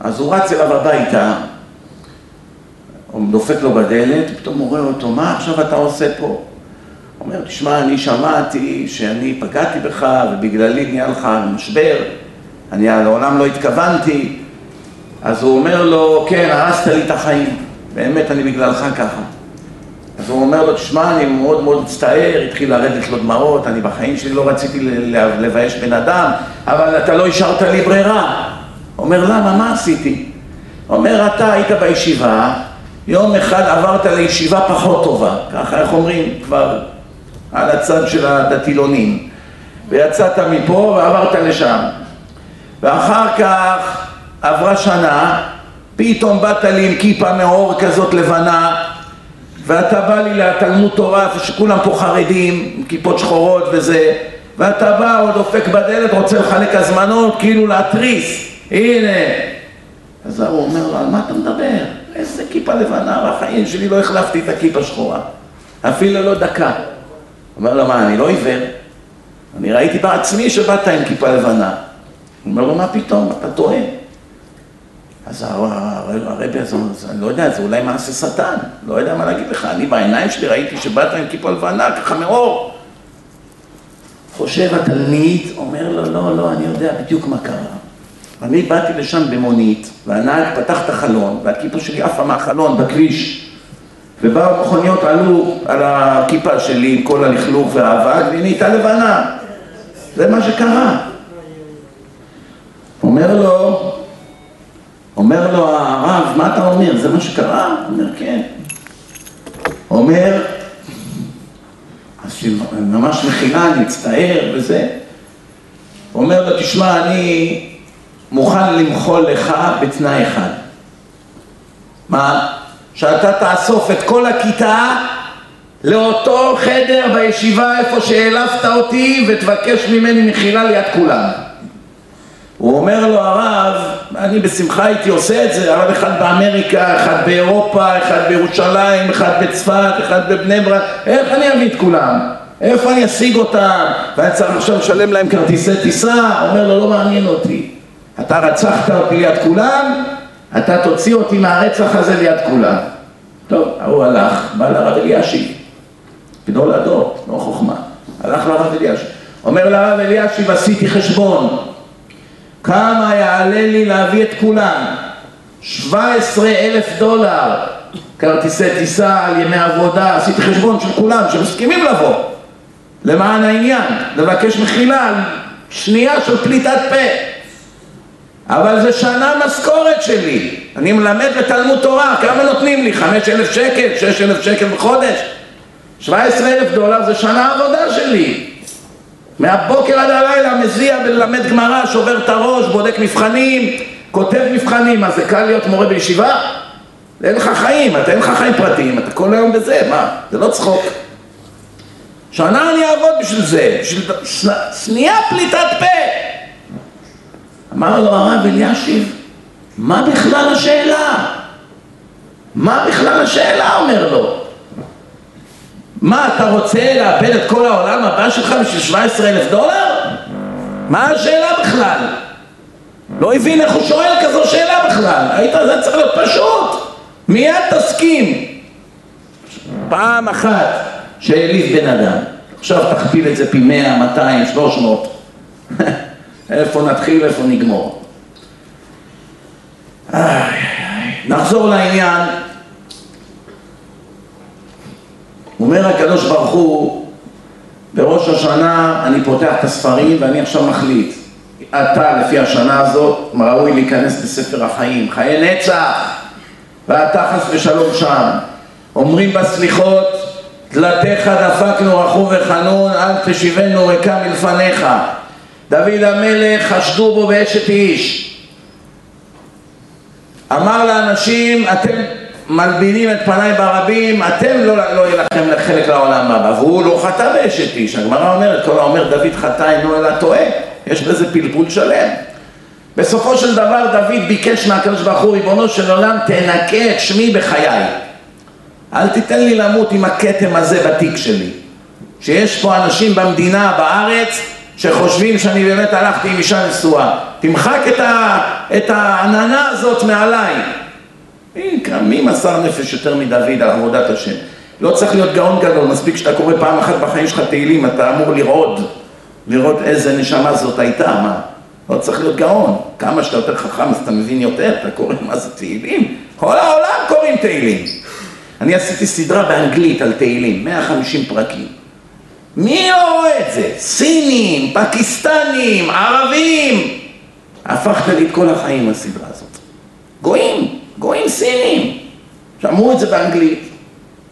Speaker 1: אז הוא רץ אליו הביתה, הוא דופק לו בדלת, פתאום הוא רואה אותו, מה עכשיו אתה עושה פה? הוא אומר, תשמע, אני שמעתי שאני פגעתי בך ובגללי נהיה לך משבר, אני לעולם לא התכוונתי, אז הוא אומר לו, כן, הרסת לי את החיים, באמת אני בגללך ככה. אז הוא אומר לו, תשמע, אני מאוד מאוד מצטער, התחיל לרדת לו דמעות, אני בחיים שלי לא רציתי לבייש בן אדם, אבל אתה לא השארת לי ברירה. אומר, למה, מה עשיתי? אומר, אתה היית בישיבה, יום אחד עברת לישיבה פחות טובה, ככה איך אומרים כבר על הצד של הדתילונים. ויצאת מפה ועברת לשם. ואחר כך עברה שנה, פתאום באת לי עם כיפה מאור כזאת לבנה ואתה בא לי לתלמוד תורה שכולם פה חרדים עם כיפות שחורות וזה ואתה בא עוד דופק בדלת רוצה לחלק הזמנות כאילו להתריס. הנה. אז הוא אומר לו על מה אתה מדבר? איזה כיפה לבנה, בחיים שלי לא החלפתי את הכיפה שחורה. אפילו לא דקה. אומר לו, מה, אני לא עיוור? אני ראיתי בעצמי שבאת עם כיפה לבנה. הוא אומר לו, מה פתאום, אתה טועה. אז הרבי הזה, אני לא יודע, זה אולי מעשה שטן, לא יודע מה להגיד לך, אני בעיניים שלי ראיתי שבאת עם כיפה לבנה, ככה מאור. חושב התלמיד, אומר לו, לא, לא, אני יודע בדיוק מה קרה. אני באתי לשם במונית, והנהג פתח את החלון, והכיפה שלי עפה מהחלון בכביש, ובאו מכוניות, עלו על הכיפה שלי עם כל הלכלוך והאבק, והיא נהייתה לבנה. זה מה שקרה. אומר לו, אומר לו הרב, מה אתה אומר? זה מה שקרה? אומר, כן. אומר, אז ממש מחילה, אני אצטער וזה. אומר לו, תשמע, אני מוכן למחול לך בתנאי אחד. מה? שאתה תאסוף את כל הכיתה לאותו חדר בישיבה איפה שהעלפת אותי ותבקש ממני מחילה ליד כולם. הוא אומר לו הרב, אני בשמחה הייתי עושה את זה, הרב אחד באמריקה, אחד באירופה, אחד בירושלים, אחד בצפת, אחד בבני ברק, איך אני אביא את כולם? איפה אני אשיג אותם? ואני צריך עכשיו לשלם להם כרטיסי טיסה? אומר לו, לא מעניין אותי. אתה רצחת אותי ליד כולם, אתה תוציא אותי מהרצח הזה ליד כולם. טוב, הוא הלך, בא לרב אלישיב, גדול הדור, לא חוכמה, הלך לרב אלישיב, אומר לרב אלישיב, עשיתי חשבון, כמה יעלה לי להביא את כולם? 17 אלף דולר. כרטיסי טיסה על ימי עבודה, עשיתי חשבון של כולם שמסכימים לבוא. למען העניין, לבקש מחילה על שנייה של פליטת פה אבל זה שנה משכורת שלי אני מלמד בתלמוד תורה, כמה נותנים לי? חמש אלף שקל? שש אלף שקל בחודש? שבע עשרה אלף דולר זה שנה עבודה שלי מהבוקר עד הלילה מזיע בללמד גמרא, שובר את הראש, בודק מבחנים, כותב מבחנים, מה זה קל להיות מורה בישיבה? אין לך חיים, אתה אין לך חיים פרטיים, אתה כל היום בזה, מה? זה לא צחוק. שנה אני אעבוד בשביל זה, בשביל שנייה פליטת פה. אמר לו הרב אלישיב, מה בכלל השאלה? מה בכלל השאלה? אומר לו. מה, אתה רוצה לאבד את כל העולם הבא שלך בשביל 17 אלף דולר? מה השאלה בכלל? לא הבין איך הוא שואל כזו שאלה בכלל. היית, זה צריך להיות פשוט. מיד תסכים. פעם אחת שהעליב בן אדם. עכשיו תכפיל את זה פי 100, 200, 300. איפה נתחיל, איפה נגמור. נחזור לעניין. אומר הקדוש ברוך הוא, בראש השנה אני פותח את הספרים ואני עכשיו מחליט. אתה לפי השנה הזאת ראוי להיכנס בספר החיים, חיי נצח, ואתה חס ושלום שם. אומרים בסליחות, דלתיך דפקנו רחום וחנון, אל תשיבנו ריקה מלפניך. דוד המלך חשדו בו באשת איש. אמר לאנשים, אתם מלבינים את פניי ברבים, אתם לא, לא יהיה לכם חלק לעולם הבא. והוא לא חטא באשת איש. הגמרא אומרת, כל האומר דוד חטא אינו אלא טועה. יש בזה פלפול שלם. בסופו של דבר דוד ביקש מהקדוש ברוך הוא, ריבונו של עולם, תנקה את שמי בחיי. אל תיתן לי למות עם הכתם הזה בתיק שלי. שיש פה אנשים במדינה, בארץ, שחושבים שאני באמת הלכתי עם אישה נשואה. תמחק את, ה, את העננה הזאת מעליי. מי מסר נפש יותר מדוד על עבודת השם? לא צריך להיות גאון גדול, מספיק שאתה קורא פעם אחת בחיים שלך תהילים, אתה אמור לרעוד, לראות איזה נשמה זאת הייתה, מה? לא צריך להיות גאון, כמה שאתה יותר חכם אז אתה מבין יותר, אתה קורא מה זה תהילים, כל העולם קוראים תהילים. אני עשיתי סדרה באנגלית על תהילים, 150 פרקים. מי לא רואה את זה? סינים, פקיסטנים, ערבים. הפכת לי את כל החיים הסדרה הזאת. גויים, גויים סינים. שמעו את זה באנגלית.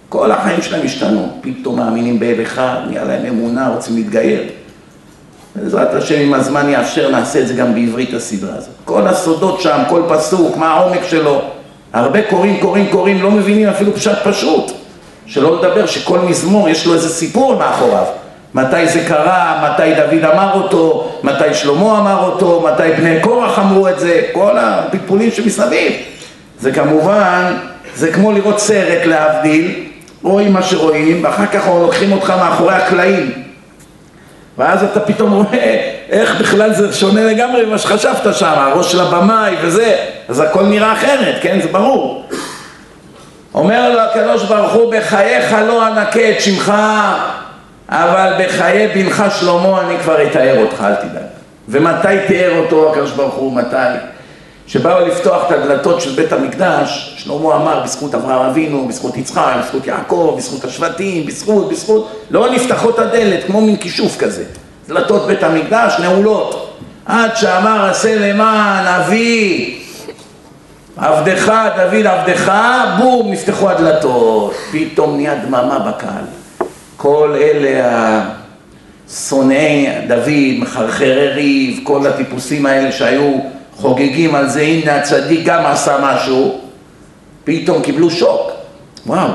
Speaker 1: כל החיים שלהם השתנו. פתאום מאמינים באל אחד, נהיה להם אמונה, רוצים להתגייר. בעזרת השם, אם הזמן יאפשר, נעשה את זה גם בעברית הסדרה הזאת. כל הסודות שם, כל פסוק, מה העומק שלו. הרבה קוראים, קוראים, קוראים, לא מבינים אפילו פשט פשוט. שלא לדבר שכל מזמור יש לו איזה סיפור מאחוריו. מתי זה קרה, מתי דוד אמר אותו, מתי שלמה אמר אותו, מתי בני קורח אמרו את זה, כל הפלפולים שמסביב. זה כמובן, זה כמו לראות סרט להבדיל, רואים מה שרואים, ואחר כך לוקחים אותך מאחורי הקלעים. ואז אתה פתאום רואה איך בכלל זה שונה לגמרי ממה שחשבת שם, הראש של הבמאי וזה, אז הכל נראה אחרת, כן? זה ברור. אומר לו הקדוש ברוך הוא, בחייך לא אנקה את שמך, אבל בחיי בנך שלמה אני כבר אתאר אותך, אל תדאג. ומתי תיאר אותו הקדוש ברוך הוא, מתי? שבאו לפתוח את הדלתות של בית המקדש, שלמה אמר בזכות אברהם אבינו, בזכות יצחק, בזכות יעקב, בזכות השבטים, בזכות, בזכות, לא נפתחות הדלת כמו מין כישוף כזה, דלתות בית המקדש נעולות, עד שאמר עשה למען אבי, עבדך דוד עבדך, בום, נפתחו הדלתות, פתאום נהיה דממה בקהל, כל אלה שונאי דוד, מחרחרי ריב, כל הטיפוסים האלה שהיו חוגגים על זה, הנה הצדיק גם עשה משהו, פתאום קיבלו שוק. וואו,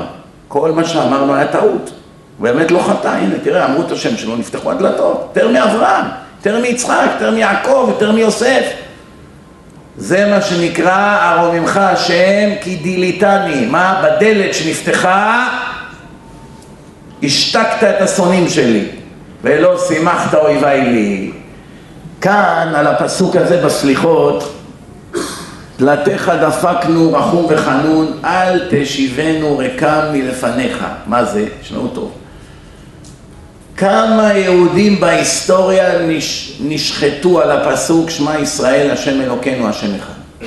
Speaker 1: כל מה שאמרנו היה טעות. הוא באמת לא חטא, הנה תראה, אמרו את השם שלו, נפתחו הדלתות, יותר מאברהם, יותר מיצחק, יותר מיעקב, יותר מיוסף. זה מה שנקרא ארוממך השם כי דיליתני. מה? בדלת שנפתחה, השתקת את השונאים שלי, ולא שימחת אויביי לי. כאן, על הפסוק הזה בסליחות, דלתיך דפקנו רחום וחנון, אל תשיבנו רקם מלפניך. מה זה? תשמעו טוב. כמה יהודים בהיסטוריה נש... נשחטו על הפסוק שמע ישראל השם אלוקינו השם אחד.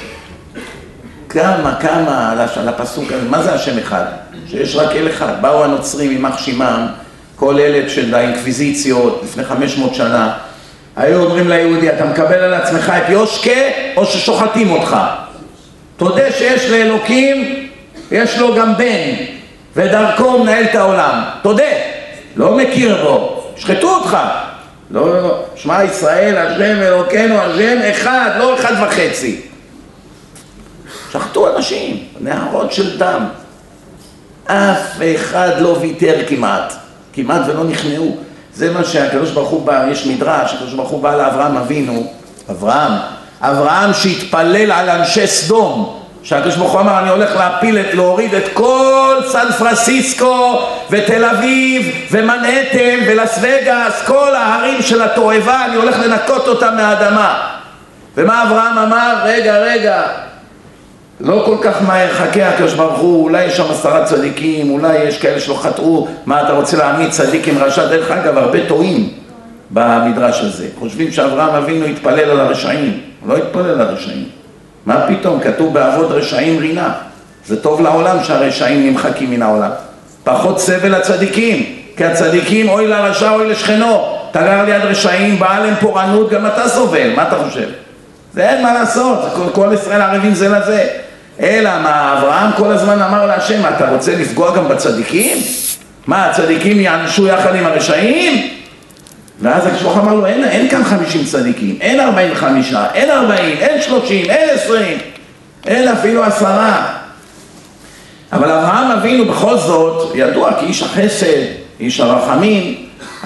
Speaker 1: כמה, כמה על, הפסוק הזה, מה זה השם אחד? שיש רק אל אחד. באו הנוצרים יימח שמם, כל אלה של האינקוויזיציות לפני 500 שנה, היו אומרים ליהודי, אתה מקבל על עצמך את יושקה או ששוחטים אותך? תודה שיש לאלוקים, יש לו גם בן, ודרכו מנהל את העולם. תודה, לא מכיר בו, שחטו אותך. לא, לא, לא, שמע ישראל, השם אלוקינו, השם אחד, לא אחד וחצי. שחטו אנשים, נהרות של דם. אף אחד לא ויתר כמעט, כמעט ולא נכנעו. זה מה שהקדוש ברוך הוא בא, יש מדרש, הקדוש ברוך הוא בא לאברהם אבינו, אברהם, אברהם שהתפלל על אנשי סדום, שהקדוש ברוך הוא אמר אני הולך להפיל את, להוריד את כל סן פרנסיסקו ותל אביב ומנהטן ולס וגאס, כל ההרים של התועבה, אני הולך לנקות אותם מהאדמה. ומה אברהם אמר? רגע, רגע, לא כל כך מהר חכה הקדוש ברוך הוא, אולי יש שם עשרה צדיקים, אולי יש כאלה שלא חטאו, מה אתה רוצה להעמיד צדיק עם רשע? דרך אגב, הרבה טועים במדרש הזה. חושבים שאברהם אבינו התפלל על הרשעים, הוא לא התפלל על הרשעים. מה פתאום? כתוב בעבוד רשעים רינה. זה טוב לעולם שהרשעים נמחקים מן העולם. פחות סבל לצדיקים, כי הצדיקים אוי לרשע אוי לשכנו. אתה גר ליד רשעים, בא עליהם פורענות, גם אתה סובל, מה אתה חושב? זה אין מה לעשות, כל, כל ישראל ערבים זה לזה. אלא מה, אברהם כל הזמן אמר להשם, אתה רוצה לפגוע גם בצדיקים? מה, הצדיקים יענשו יחד עם הרשעים? ואז הקשוח אמר לו, אין, אין כאן חמישים צדיקים, אין ארבעים וחמישה, אין ארבעים, אין שלושים, אין עשרים, אין אפילו עשרה. אבל אברהם אבינו בכל זאת, ידוע כאיש החסד, איש הרחמים,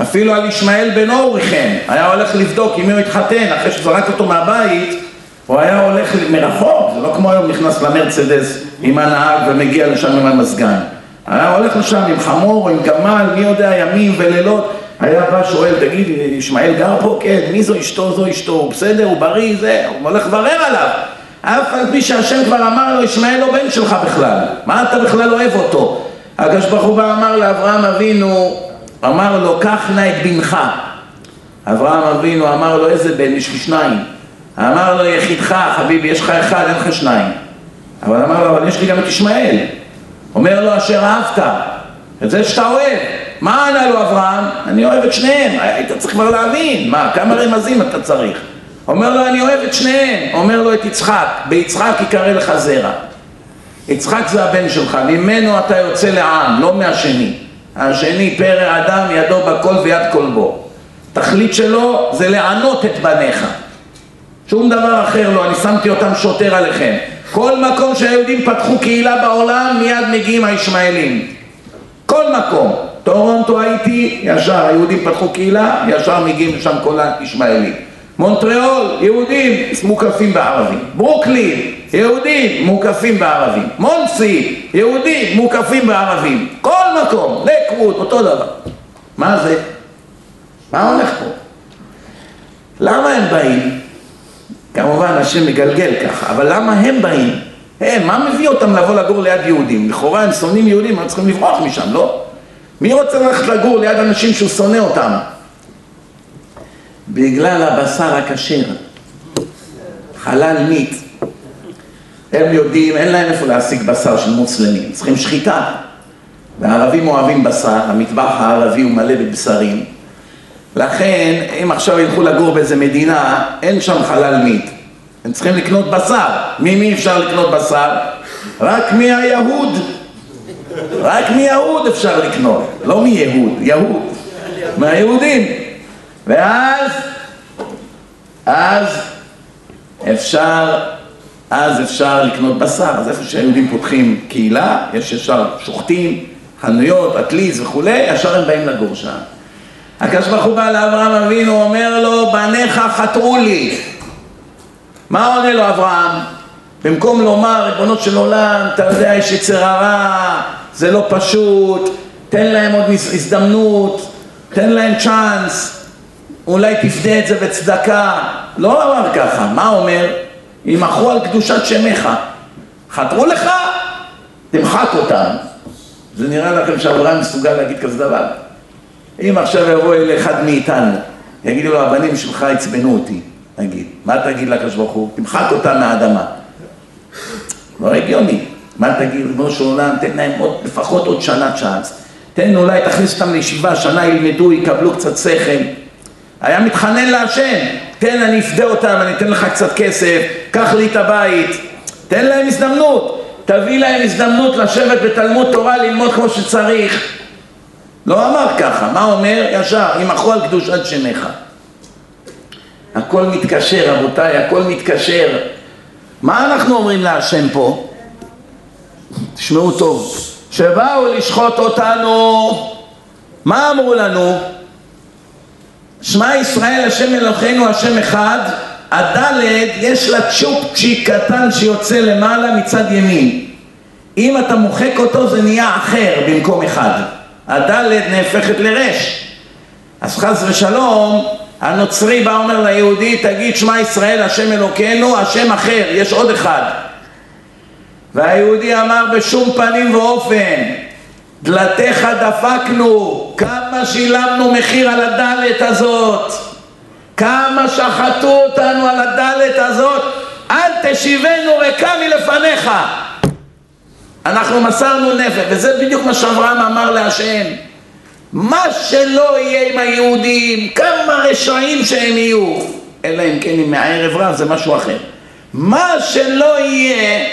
Speaker 1: אפילו על ישמעאל בנו הוא ריחם, היה הולך לבדוק עם מי הוא התחתן, אחרי שזרק אותו מהבית, הוא היה הולך מרחוק, זה לא כמו היום נכנס למרצדס עם הנהג ומגיע לשם עם המזגן. היה הולך לשם עם חמור עם גמל, מי יודע, ימים ולילות, היה בא שואל, תגיד, ישמעאל גר פה? כן, מי זו אשתו? זו אשתו, הוא בסדר, הוא בריא, זה, הוא הולך לברר עליו. אף על פי שהשם כבר אמר לו, ישמעאל לא בן שלך בכלל, מה אתה בכלל אוהב אותו? הקדוש ברוך הוא אמר לאברהם אבינו, אמר לו, קח נא את בנך. אברהם אבינו אמר לו, איזה בן? יש לי שניים. אמר לו, יחידך, חביבי, יש לך אחד, אין לך שניים. אבל אמר לו, אבל יש לי גם את ישמעאל. אומר לו, אשר אהבת, את זה שאתה אוהב. מה ענה לו אברהם? אני אוהב את שניהם. היית צריך כבר להבין, מה, כמה רמזים אתה צריך? אומר לו, אני אוהב את שניהם. אומר לו את יצחק, ביצחק יקרא לך זרע. יצחק זה הבן שלך, ממנו אתה יוצא לעם, לא מהשני. השני פרא אדם ידו בכל ויד כל בו. תכלית שלו זה לענות את בניך. שום דבר אחר לא, אני שמתי אותם שוטר עליכם. כל מקום שהיהודים פתחו קהילה בעולם, מיד מגיעים הישמעאלים. כל מקום. טורונטו הייתי, ישר היהודים פתחו קהילה, ישר מגיעים לשם כל הישמעאלים. מונטריאול, יהודים מוקפים בערבים. ברוקלין, יהודים מוקפים בערבים. מונסי, יהודים מוקפים בערבים. כל מקום, לקווד, אותו דבר. מה זה? מה הולך פה? למה הם באים? כמובן השם מגלגל ככה, אבל למה הם באים? הם, מה מביא אותם לבוא לגור ליד יהודים? לכאורה הם שונאים יהודים, הם צריכים לברוח משם, לא? מי רוצה ללכת לגור ליד אנשים שהוא שונא אותם? בגלל הבשר הכשר, חלל מיץ. הם יודעים, אין להם איפה להשיג בשר של מוסלמים, צריכים שחיטה. והערבים אוהבים בשר, המטבח הערבי הוא מלא בבשרים. לכן, אם עכשיו ילכו לגור באיזה מדינה, אין שם חלל מיט. הם צריכים לקנות בשר. ממי אפשר לקנות בשר? רק מהיהוד. רק מיהוד אפשר לקנות, לא מיהוד, יהוד. מהיהודים. ואז, אז אפשר, אז אפשר לקנות בשר. אז איפה שהיהודים פותחים קהילה, יש ישר שוחטים, חנויות, אטליז וכולי, ישר הם באים לגור שם. הקדוש ברוך הוא בא לאברהם אבינו, אומר לו, בניך חתרו לי. מה עונה לו אברהם? במקום לומר, ריבונו של עולם, אתה יודע, יש יצר הרע, זה לא פשוט, תן להם עוד הזדמנות, תן להם צ'אנס, אולי תפדה את זה בצדקה. לא אמר ככה, מה אומר? ימחו על קדושת שמך. חתרו לך, תמחק אותם. זה נראה לכם שאברהם מסוגל להגיד כזה דבר? אם עכשיו יבוא אל אחד מאיתנו, יגידו לו, הבנים שלך עצבנו אותי, נגיד, מה תגיד לקדוש ברוך הוא? תמחק אותם מהאדמה. לא הגיוני. מה תגיד, ריבונו של עולם, תן להם עוד, לפחות עוד שנה צ'אנס. תן אולי, תכניס אותם לישיבה, שנה ילמדו, יקבלו קצת שכל. היה מתחנן להשם, תן, אני אפדה אותם, אני אתן לך קצת כסף, קח לי את הבית. תן להם הזדמנות. תביא להם הזדמנות לשבת בתלמוד תורה, ללמוד כמו שצריך. לא אמר ככה, מה אומר? ישר, ימחו על קדושת שמך. הכל מתקשר, רבותיי, הכל מתקשר. מה אנחנו אומרים להשם פה? תשמעו טוב. שבאו לשחוט אותנו, מה אמרו לנו? שמע ישראל השם אלוהינו השם אחד, הדלת יש לה צ'ופצ'יק קטן שיוצא למעלה מצד ימין. אם אתה מוחק אותו זה נהיה אחר במקום אחד. הדלת נהפכת לרש. אז חס ושלום, הנוצרי בא אומר ליהודי, תגיד שמע ישראל השם אלוקינו, השם אחר, יש עוד אחד. והיהודי אמר בשום פנים ואופן, דלתיך דפקנו, כמה שילמנו מחיר על הדלת הזאת, כמה שחטו אותנו על הדלת הזאת, אל תשיבנו ריקה מלפניך. אנחנו מסרנו נפש, וזה בדיוק מה שאברהם אמר להשם. מה שלא יהיה עם היהודים, כמה רשעים שהם יהיו, אלא אם כן אם מהערב רב זה משהו אחר. מה שלא יהיה,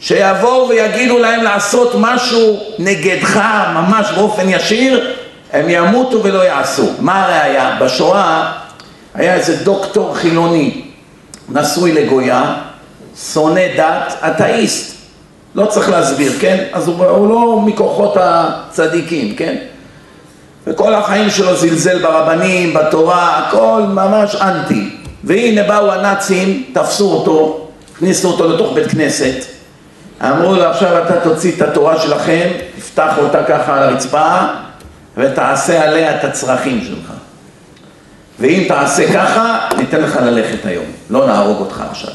Speaker 1: שיבואו ויגידו להם לעשות משהו נגדך, ממש באופן ישיר, הם ימותו ולא יעשו. מה הראיה? בשואה היה איזה דוקטור חילוני, נשוי לגויה, שונא דת, אתאיסט. לא צריך להסביר, כן? אז הוא, הוא לא מכוחות הצדיקים, כן? וכל החיים שלו זלזל ברבנים, בתורה, הכל ממש אנטי. והנה באו הנאצים, תפסו אותו, הכניסו אותו לתוך בית כנסת, אמרו לו עכשיו אתה תוציא את התורה שלכם, תפתח אותה ככה על הרצפה ותעשה עליה את הצרכים שלך. ואם תעשה ככה, ניתן לך ללכת היום, לא נהרוג אותך עכשיו.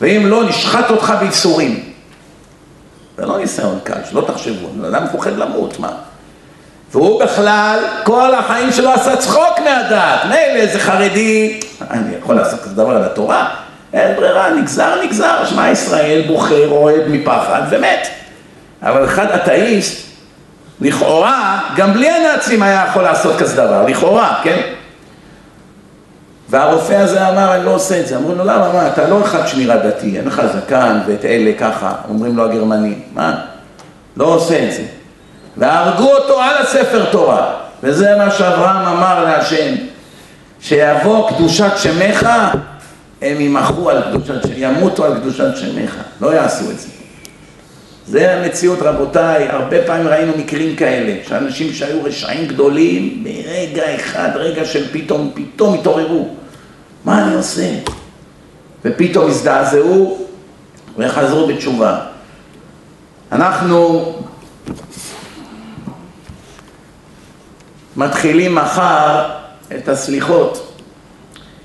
Speaker 1: ואם לא, נשחט אותך בייסורים. זה לא ניסיון קל, שלא תחשבו, אדם מפוחד למות, מה? והוא בכלל, כל החיים שלו עשה צחוק מהדת. מילא איזה חרדי, אני יכול לעשות כזה דבר על התורה? אין ברירה, נגזר, נגזר. שמע ישראל בוחר, אוהד מפחד ומת. אבל אחד אתאיסט, לכאורה, גם בלי הנאצים היה יכול לעשות כזה דבר, לכאורה, כן? והרופא הזה אמר, אני לא עושה את זה. אמרו לו, למה, מה, אתה לא אחד שמירה דתי, אין לך זקן ואת אלה ככה, אומרים לו הגרמנים. מה? לא עושה את זה. והרגו אותו על הספר תורה. וזה מה שאברהם אמר להשם, שיבוא קדושת שמך, הם ימחו על קדושת שמך, ימותו על קדושת שמך, לא יעשו את זה. זה המציאות רבותיי, הרבה פעמים ראינו מקרים כאלה, שאנשים שהיו רשעים גדולים, ברגע אחד, רגע של פתאום, פתאום התעוררו. מה אני עושה? ופתאום הזדעזעו וחזרו בתשובה. אנחנו מתחילים מחר את הסליחות.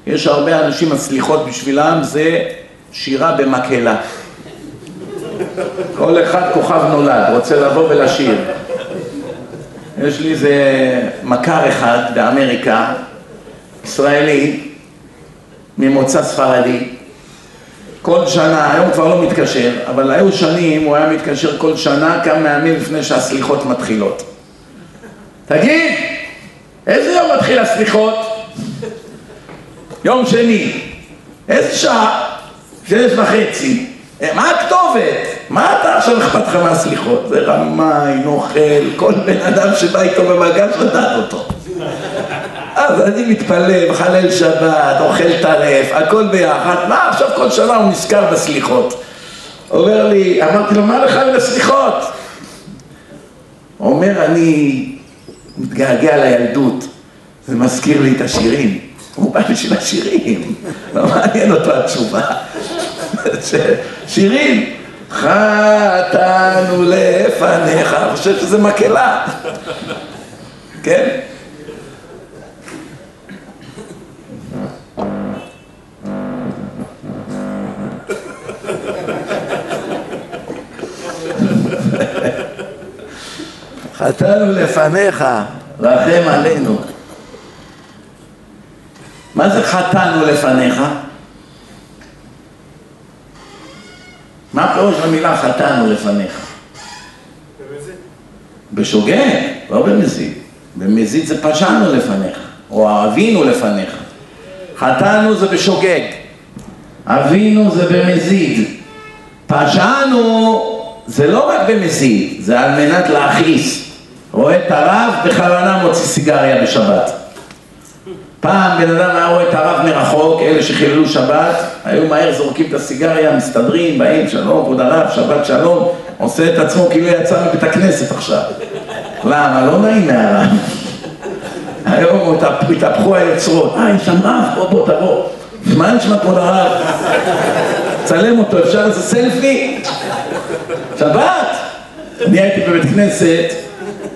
Speaker 1: יש הרבה אנשים, הסליחות בשבילם זה שירה במקהלה. כל אחד כוכב נולד, רוצה לבוא ולשיר. יש לי איזה מכר אחד באמריקה, ישראלי, ממוצא ספרדי. כל שנה, היום כבר לא מתקשר, אבל היו שנים, הוא היה מתקשר כל שנה כמה ימים לפני שהסליחות מתחילות. תגיד, איזה יום מתחיל הסליחות? יום שני. איזה שעה? שש וחצי. אה, מה הכתובת? מה אתה עכשיו אכפת לך מהסליחות? זה רמאי, נוכל, כל בן אדם שבא איתו במגע שדד אותו. אז אני מתפלל, מחלל שבת, אוכל טרף, הכל ביחד. מה עכשיו כל שנה הוא נזכר בסליחות? אומר לי, אמרתי לו, מה לך לסליחות? הוא אומר, אני מתגעגע לילדות, זה מזכיר לי את השירים. הוא בא בשביל השירים, לא מעניין אותו התשובה. שירים, חטאנו לפניך, אני חושב שזה מקהלה, כן? חטאנו לפניך, רחם עלינו. מה זה חטאנו לפניך? מה פירוש המילה חטאנו לפניך? בשוגג, לא במזיד. במזיד זה פשענו לפניך, או אבינו לפניך. חטאנו זה בשוגג, אבינו זה במזיד. פשענו זה לא רק במזיד, זה על מנת להכעיס. רואה את הרב, בכוונה מוציא סיגריה בשבת. פעם בן אדם היה רואה את הרב מרחוק, אלה שחיללו שבת, היו מהר זורקים את הסיגריה, מסתדרים, באים, שלום, כבוד הרב, שבת שלום, עושה את עצמו כאילו יצא מבית הכנסת עכשיו. למה? לא נעים מהרב. היום התהפכו היוצרות, אה, יש שם רב, בוא בוא תבוא. מה נשמע כבוד הרב? צלם אותו, אפשר לעשות סלפי? שבת! אני הייתי בבית כנסת,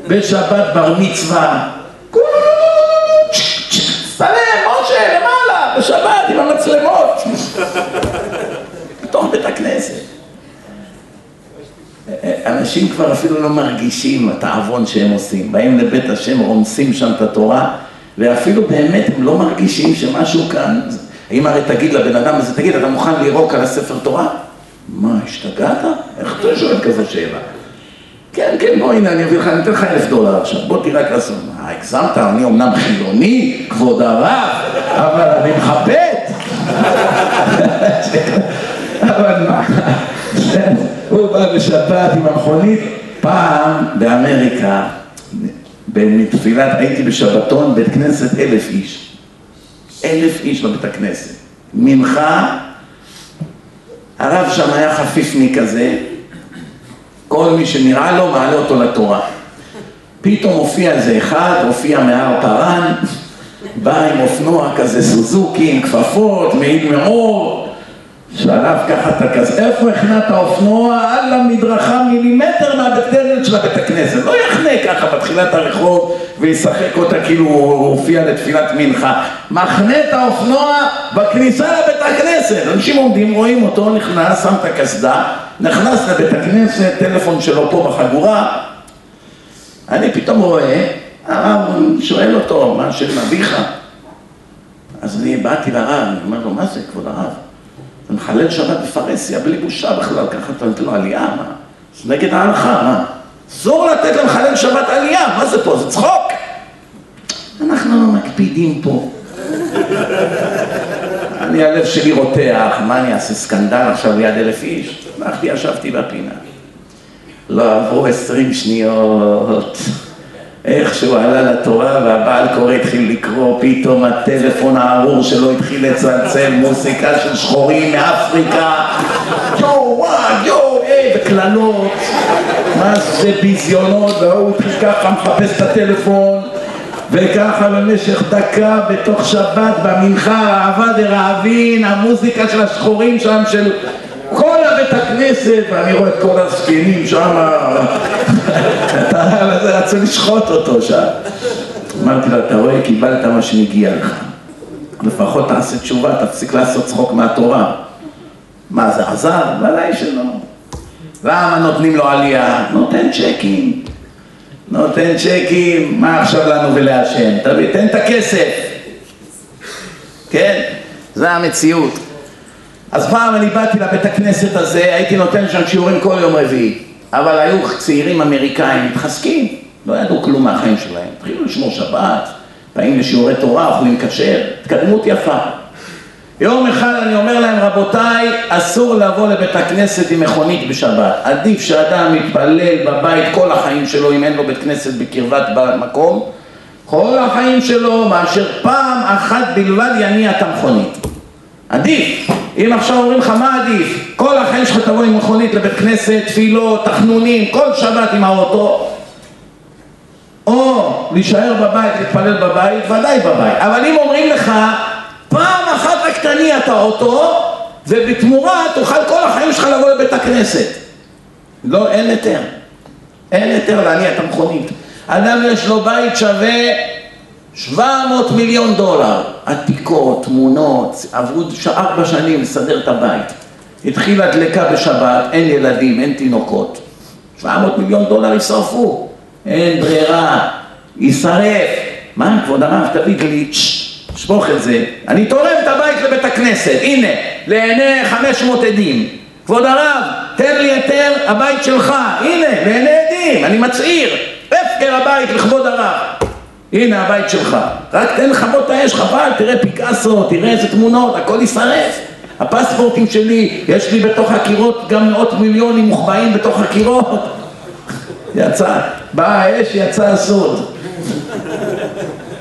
Speaker 1: בשבת בר מצווה, צלם, משה, למעלה, בשבת עם המצלמות. בתוך בית הכנסת. אנשים כבר אפילו לא מרגישים את העוון שהם עושים. באים לבית השם, רומסים שם את התורה, ואפילו באמת הם לא מרגישים שמשהו כאן... אם הרי תגיד לבן אדם הזה, תגיד, אתה מוכן לירוק על הספר תורה? מה, השתגעת? איך אתה שואל כזו שאלה? כן, כן, בוא הנה, אני אביא לך, אני אתן לך אלף דולר עכשיו, בוא תראה כסף. מה, הגזמת? אני אמנם חילוני, כבוד הרב, אבל אני מכבד. אבל מה, הוא בא בשבת עם המכונית, פעם באמריקה, בתפילת, הייתי בשבתון, בית כנסת אלף איש. אלף איש בבית הכנסת. מנחה, הרב שם היה חפיפני כזה, כל מי שנראה לו מעלה אותו לתורה. פתאום הופיע איזה אחד, הופיע מהר פארן, בא עם אופנוע כזה סוזוקי, עם כפפות, מעיד מאור, שלף ככה את הכזה, איפה הכנסת האופנוע? על המדרכה מילימטר מהבית דלת של הבית הכנסת. לא יחנה ככה בתחילת הרחוב וישחק אותה כאילו הוא הופיע לתפילת מנחה. מחנה את האופנוע בכניסה לבית הכנסת. אנשים עומדים, רואים אותו, נכנס, שם את הקסדה, נכנס לבית הכנסת, טלפון שלו פה בחגורה. אני פתאום רואה, הרב שואל אותו, מה של אביך? אז אני באתי לרב, אני אומר לו, מה זה כבוד הרב? אתה מחלל שבת בפרהסיה בלי בושה בכלל, ככה אתה נותן לו עלייה, מה? זה נגד ההלכה, מה? אסור לתת למחלל שבת עלייה, מה זה פה? זה צחוק! אנחנו לא מקפידים פה. [LAUGHS] אני, הלב שלי רותח, מה אני אעשה סקנדל עכשיו ליד אלף איש? הלכתי, ישבתי בפינה. לא עברו עשרים שניות. איך שהוא עלה לתורה והבעל קורא התחיל לקרוא, פתאום הטלפון הארור שלו התחיל לצלצל מוזיקה של שחורים מאפריקה. יואו וואו יואו היי וקללות. מה זה ביזיונות והוא התחיל ככה מחפש את הטלפון וככה במשך דקה בתוך שבת במנחה אהבה דרעבין המוזיקה של השחורים שם של כל הבית הכנסת, ואני רואה את כל הזקנים שם, אתה רצו לשחוט אותו שם. אמרתי לו, אתה רואה, קיבלת מה שמגיע לך. לפחות תעשה תשובה, תפסיק לעשות צחוק מהתורה. מה, זה עזר? ודאי שלא. למה נותנים לו עלייה? נותן צ'קים. נותן צ'קים, מה עכשיו לנו ולעשן? תביא, תן את הכסף. כן? זה המציאות. אז פעם אני באתי לבית הכנסת הזה, הייתי נותן שם שיעורים כל יום רביעי. אבל היו צעירים אמריקאים מתחזקים, לא ידעו כלום מהחיים שלהם. התחילו לשמור שבת, באים לשיעורי תורה, אוכלים כשר, התקדמות יפה. יום אחד אני אומר להם, רבותיי, אסור לבוא לבית הכנסת עם מכונית בשבת. עדיף שאדם יתפלל בבית כל החיים שלו, אם אין לו בית כנסת בקרבת מקום, כל החיים שלו, מאשר פעם אחת בלבד יניע את המכונית. עדיף. אם עכשיו אומרים לך מה עדיף, כל החיים שלך תבוא עם מכונית לבית כנסת, תפילות, תחנונים, כל שבת עם האוטו, או להישאר בבית, להתפלל בבית, ודאי בבית. אבל אם אומרים לך, פעם אחת רק תניע את האוטו, ובתמורה תוכל כל החיים שלך לבוא לבית הכנסת. לא, אין היתר. אין היתר להניע את המכונית. אדם יש לו בית שווה 700 מיליון דולר, עתיקות, תמונות, עברו ארבע שנים לסדר את הבית. התחילה דלקה בשבת, אין ילדים, אין תינוקות. 700 מיליון דולר יישרפו, אין ברירה, יישרף. מה, כבוד הרב, תביא לי, שפוך את זה. אני תורם את הבית לבית הכנסת, הנה, לעיני 500 עדים. כבוד הרב, תן לי היתר הבית שלך, הנה, לעיני עדים, אני מצהיר, הפקר הבית לכבוד הרב. הנה הבית שלך, רק תן לכבות האש, חבל, תראה פיקאסו, תראה איזה תמונות, הכל יישרף. הפספורטים שלי, יש לי בתוך הקירות גם מאות מיליונים מוחבאים בתוך הקירות. [LAUGHS] יצא, באה האש, יצא הסוד.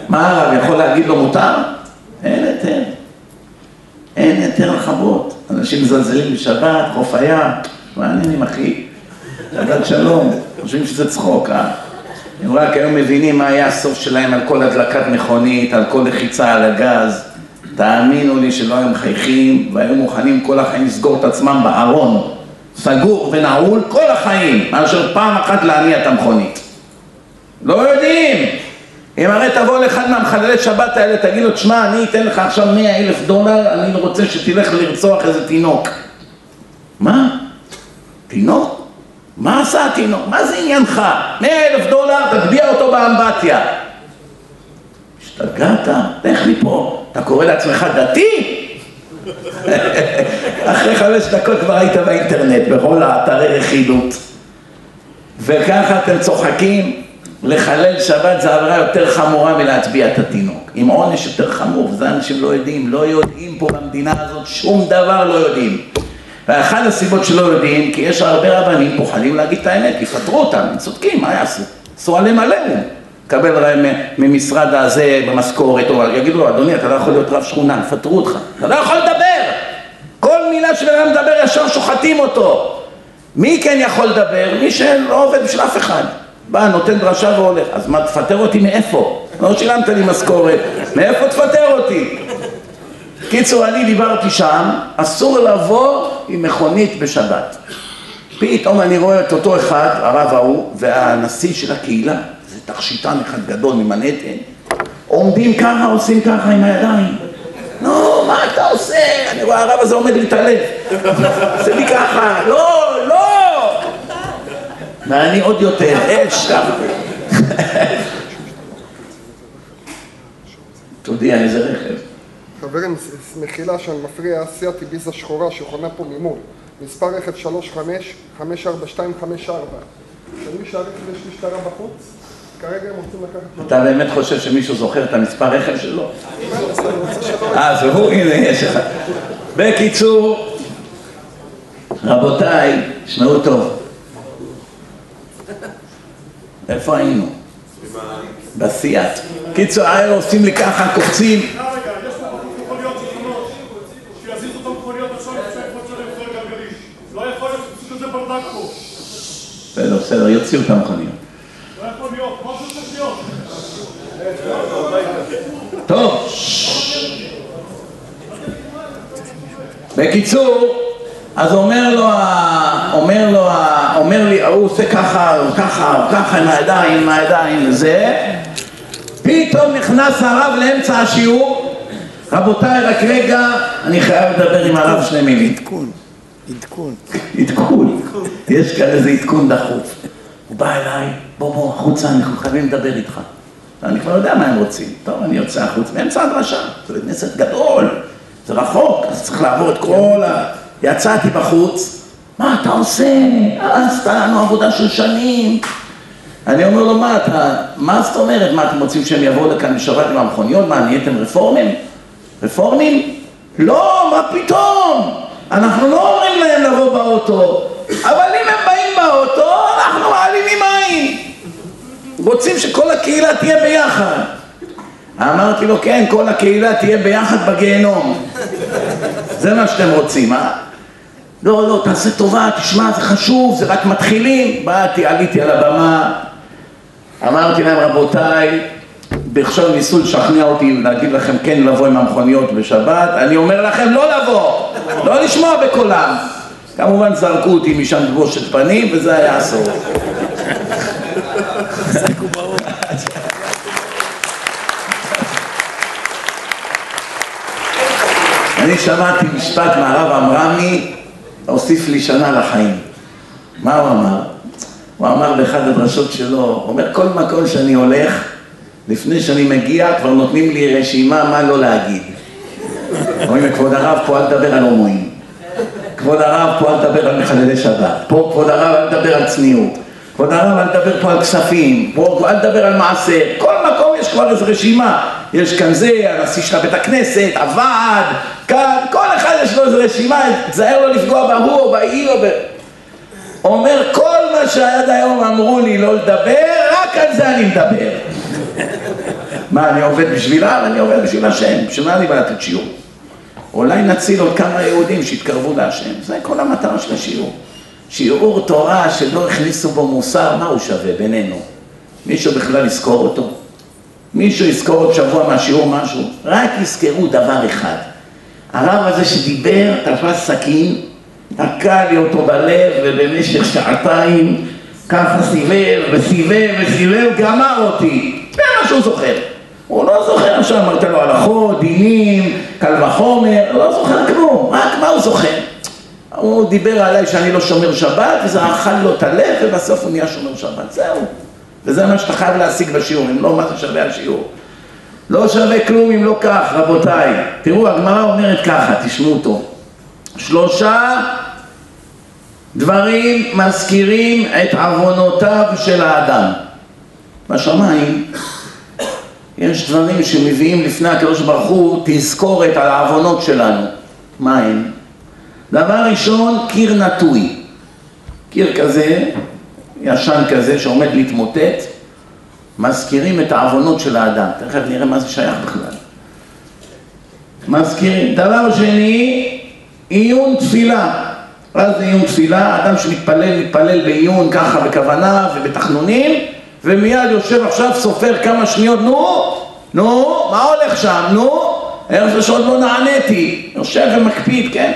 Speaker 1: מה הרב יכול להגיד לו מותר? אין היתר. אין היתר לכבות. אנשים מזלזלים בשבת, חוף הים, מעניינים אחי. שבת שלום, חושבים שזה צחוק, אה? הם רק היו מבינים מה היה הסוף שלהם על כל הדלקת מכונית, על כל לחיצה על הגז. תאמינו לי שלא היו מחייכים והיו מוכנים כל החיים לסגור את עצמם בארון, סגור ונעול כל החיים, מאשר פעם אחת להניע את המכונית. לא יודעים. אם הרי תבוא לאחד מהמחללי שבת האלה, תגיד לו, תשמע, אני אתן לך עכשיו מאה אלף דולר, אני רוצה שתלך לרצוח איזה תינוק. מה? תינוק? מה עשה התינוק? מה זה עניינך? מאה אלף דולר, תטביע אותו באמבטיה. השתגעת? לך מפה. אתה קורא לעצמך דתי? [LAUGHS] אחרי חמש דקות כבר היית באינטרנט, בכל האתרי רכילות. וככה אתם צוחקים, לחלל שבת זה עבירה יותר חמורה מלהטביע את התינוק. עם עונש יותר חמור, זה אנשים לא יודעים, לא יודעים פה במדינה הזאת, שום דבר לא יודעים. ואחת הסיבות שלא יודעים, כי יש הרבה רבנים פוחדים להגיד את האמת, יפטרו אותם, הם צודקים, מה יעשו? אסור עליהם עליהם. קבל ממשרד הזה במשכורת, או יגידו לו, אדוני, אתה לא יכול להיות רב שכונה, יפטרו אותך. אתה לא יכול לדבר! כל מילה שבן אדם מדבר ישר שוחטים אותו. מי כן יכול לדבר? מי שלא עובד בשביל אף אחד. בא, נותן דרשה והולך. אז מה, תפטר אותי מאיפה? לא שילמת לי משכורת, מאיפה תפטר אותי? קיצור, אני דיברתי שם, אסור לבוא עם מכונית בשבת. פתאום אני רואה את אותו אחד, הרב ההוא, והנשיא של הקהילה, זה תכשיטן אחד גדול ממנהטן, עומדים ככה, עושים ככה עם הידיים. נו, מה אתה עושה? אני רואה הרב הזה עומד להתעלף. עושה לי ככה, לא, לא! ואני עוד יותר, אש ככה. תודיע איזה רכב.
Speaker 2: חברים, מחילה שאני מפריע, סיאט ביזה שחורה שחונה פה ממול. מספר רכב 35-54254. שמי שהרכב יש משטרה בחוץ, כרגע הם רוצים לקחת...
Speaker 1: אתה באמת חושב שמישהו זוכר את המספר רכב שלו? אה, זה הוא? הנה, יש אחד. בקיצור, רבותיי, שמעו טוב. איפה היינו? בסיאט. קיצור, היו עושים לי ככה, קופצים. בסדר, יוציאו את המכוניות. טוב. בקיצור, אז אומר לו, אומר לו, אומר לי, הוא עושה ככה, ככה, ככה עם הידיים, עם הידיים, זה, פתאום נכנס הרב לאמצע השיעור, רבותיי, רק רגע, אני חייב לדבר עם הרב שני מילים.
Speaker 3: עדכון, עדכון.
Speaker 1: יש כאן איזה עדכון דחוף. הוא בא אליי, בוא בוא החוצה, אנחנו חייבים לדבר איתך. אני כבר יודע מה הם רוצים. טוב, אני יוצא החוץ, באמצע הדרשה, זה בית כנסת גדול, זה רחוק, אז צריך לעבור את כל ה... יצאתי בחוץ, מה אתה עושה? הרסת לנו עבודה של שנים. אני אומר לו, מה אתה, מה זאת אומרת? מה אתם רוצים שהם יבואו לכאן בשבת עם המכוניות? מה, נהייתם רפורמים? רפורמים? לא, מה פתאום? אנחנו לא אומרים להם לבוא באוטו, אבל אם הם באים באוטו, אנחנו מעלימים עין. רוצים שכל הקהילה תהיה ביחד. אמרתי לו, כן, כל הקהילה תהיה ביחד בגיהנום. זה מה שאתם רוצים, אה? לא, לא, תעשה טובה, תשמע, זה חשוב, זה רק מתחילים. באתי, עליתי על הבמה, אמרתי להם, רבותיי, עכשיו ניסו לשכנע אותי להגיד לכם כן לבוא עם המכוניות בשבת, אני אומר לכם לא לבוא, לא לשמוע בקולם. כמובן זרקו אותי משם בבושת פנים, וזה היה הסוף. אני שמעתי משפט מהרב עמרמי, הוסיף לי שנה לחיים. מה הוא אמר? הוא אמר באחד הדרשות שלו, הוא אומר, כל מקום שאני הולך, לפני שאני מגיע, כבר נותנים לי רשימה מה לא להגיד. אומרים, כבוד הרב, פה אל תדבר על הומואים. כבוד הרב, פה אל תדבר על מחללי שבת. פה, כבוד הרב, אל תדבר על צניעות. כבוד הרב, אל תדבר פה על כספים. פה, אל תדבר על מעשר. כל מקום יש כבר איזו רשימה. יש כאן זה, הנשיא של בית הכנסת, הוועד, כאן, כל אחד יש לו איזו רשימה, תזהר לו לפגוע בהוא או בהיא או ב... אומר, כל מה שעד היום אמרו לי לא לדבר, רק על זה אני מדבר. מה, אני עובד בשבילם? אני עובד בשביל השם. בשביל מה אני בא לתת שיעור? אולי נציל עוד כמה יהודים שיתקרבו להשם. זה כל המטרה של השיעור. שיעור תורה שלא הכניסו בו מוסר, מה הוא שווה בינינו? מישהו בכלל יזכור אותו? מישהו יזכור עוד שבוע מהשיעור משהו? רק יזכרו דבר אחד. הרב הזה שדיבר, תפס סכין, תקע לי אותו בלב, ובמשך שעתיים ככה סיבב וסיבב וסיבב, גמר אותי. זה מה שהוא זוכר. הוא לא זוכר עכשיו, אמרת לו הלכות, דינים, קל וחומר, לא זוכר כלום, רק מה הוא זוכר? הוא דיבר עליי שאני לא שומר שבת, וזה אכל לו את הלב, ובסוף הוא נהיה שומר שבת, זהו. וזה מה שאתה חייב להשיג בשיעור, אם לא, מה זה שווה השיעור? לא שווה כלום אם לא כך, רבותיי. תראו, הגמרא אומרת ככה, תשמעו טוב. שלושה דברים מזכירים את עוונותיו של האדם. בשמיים יש דברים שמביאים לפני הקדוש ברוך הוא תזכורת על העוונות שלנו. מה הם? דבר ראשון, קיר נטוי. קיר כזה, ישן כזה שעומד להתמוטט, מזכירים את העוונות של האדם. תכף נראה מה זה שייך בכלל. מזכירים. דבר שני, עיון תפילה. מה זה עיון תפילה? אדם שמתפלל, מתפלל בעיון ככה בכוונה ובתחנונים, ומיד יושב עכשיו, סופר כמה שניות, נו, נו, מה הולך שם, נו, איך זה שעוד לא נעניתי? יושב ומקפיד, כן?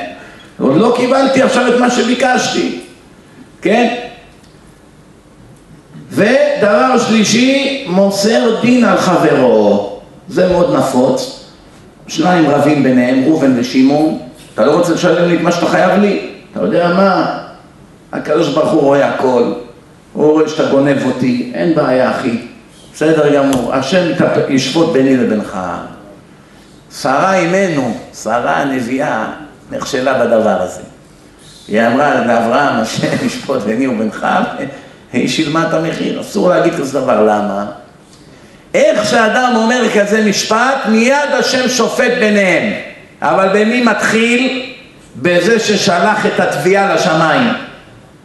Speaker 1: עוד לא קיבלתי עכשיו את מה שביקשתי, כן? ודבר שלישי, מוסר דין על חברו, זה מאוד נפוץ, שניים רבים ביניהם, ראובן ושמעון, אתה לא רוצה לשלם לי את מה שאתה חייב לי? אתה יודע מה? הקדוש ברוך הוא רואה הכל, רואה שאתה גונב אותי, אין בעיה אחי, בסדר גמור, השם ישפוט ביני לבינך. שרה אימנו, שרה הנביאה, נכשלה בדבר הזה. היא אמרה לאברהם, השם ישפוט ביני ובינך, היא שילמה את המחיר, אסור להגיד כזה דבר, למה? איך שאדם אומר כזה משפט, מיד השם שופט ביניהם. אבל במי מתחיל? בזה ששלח את התביעה לשמיים.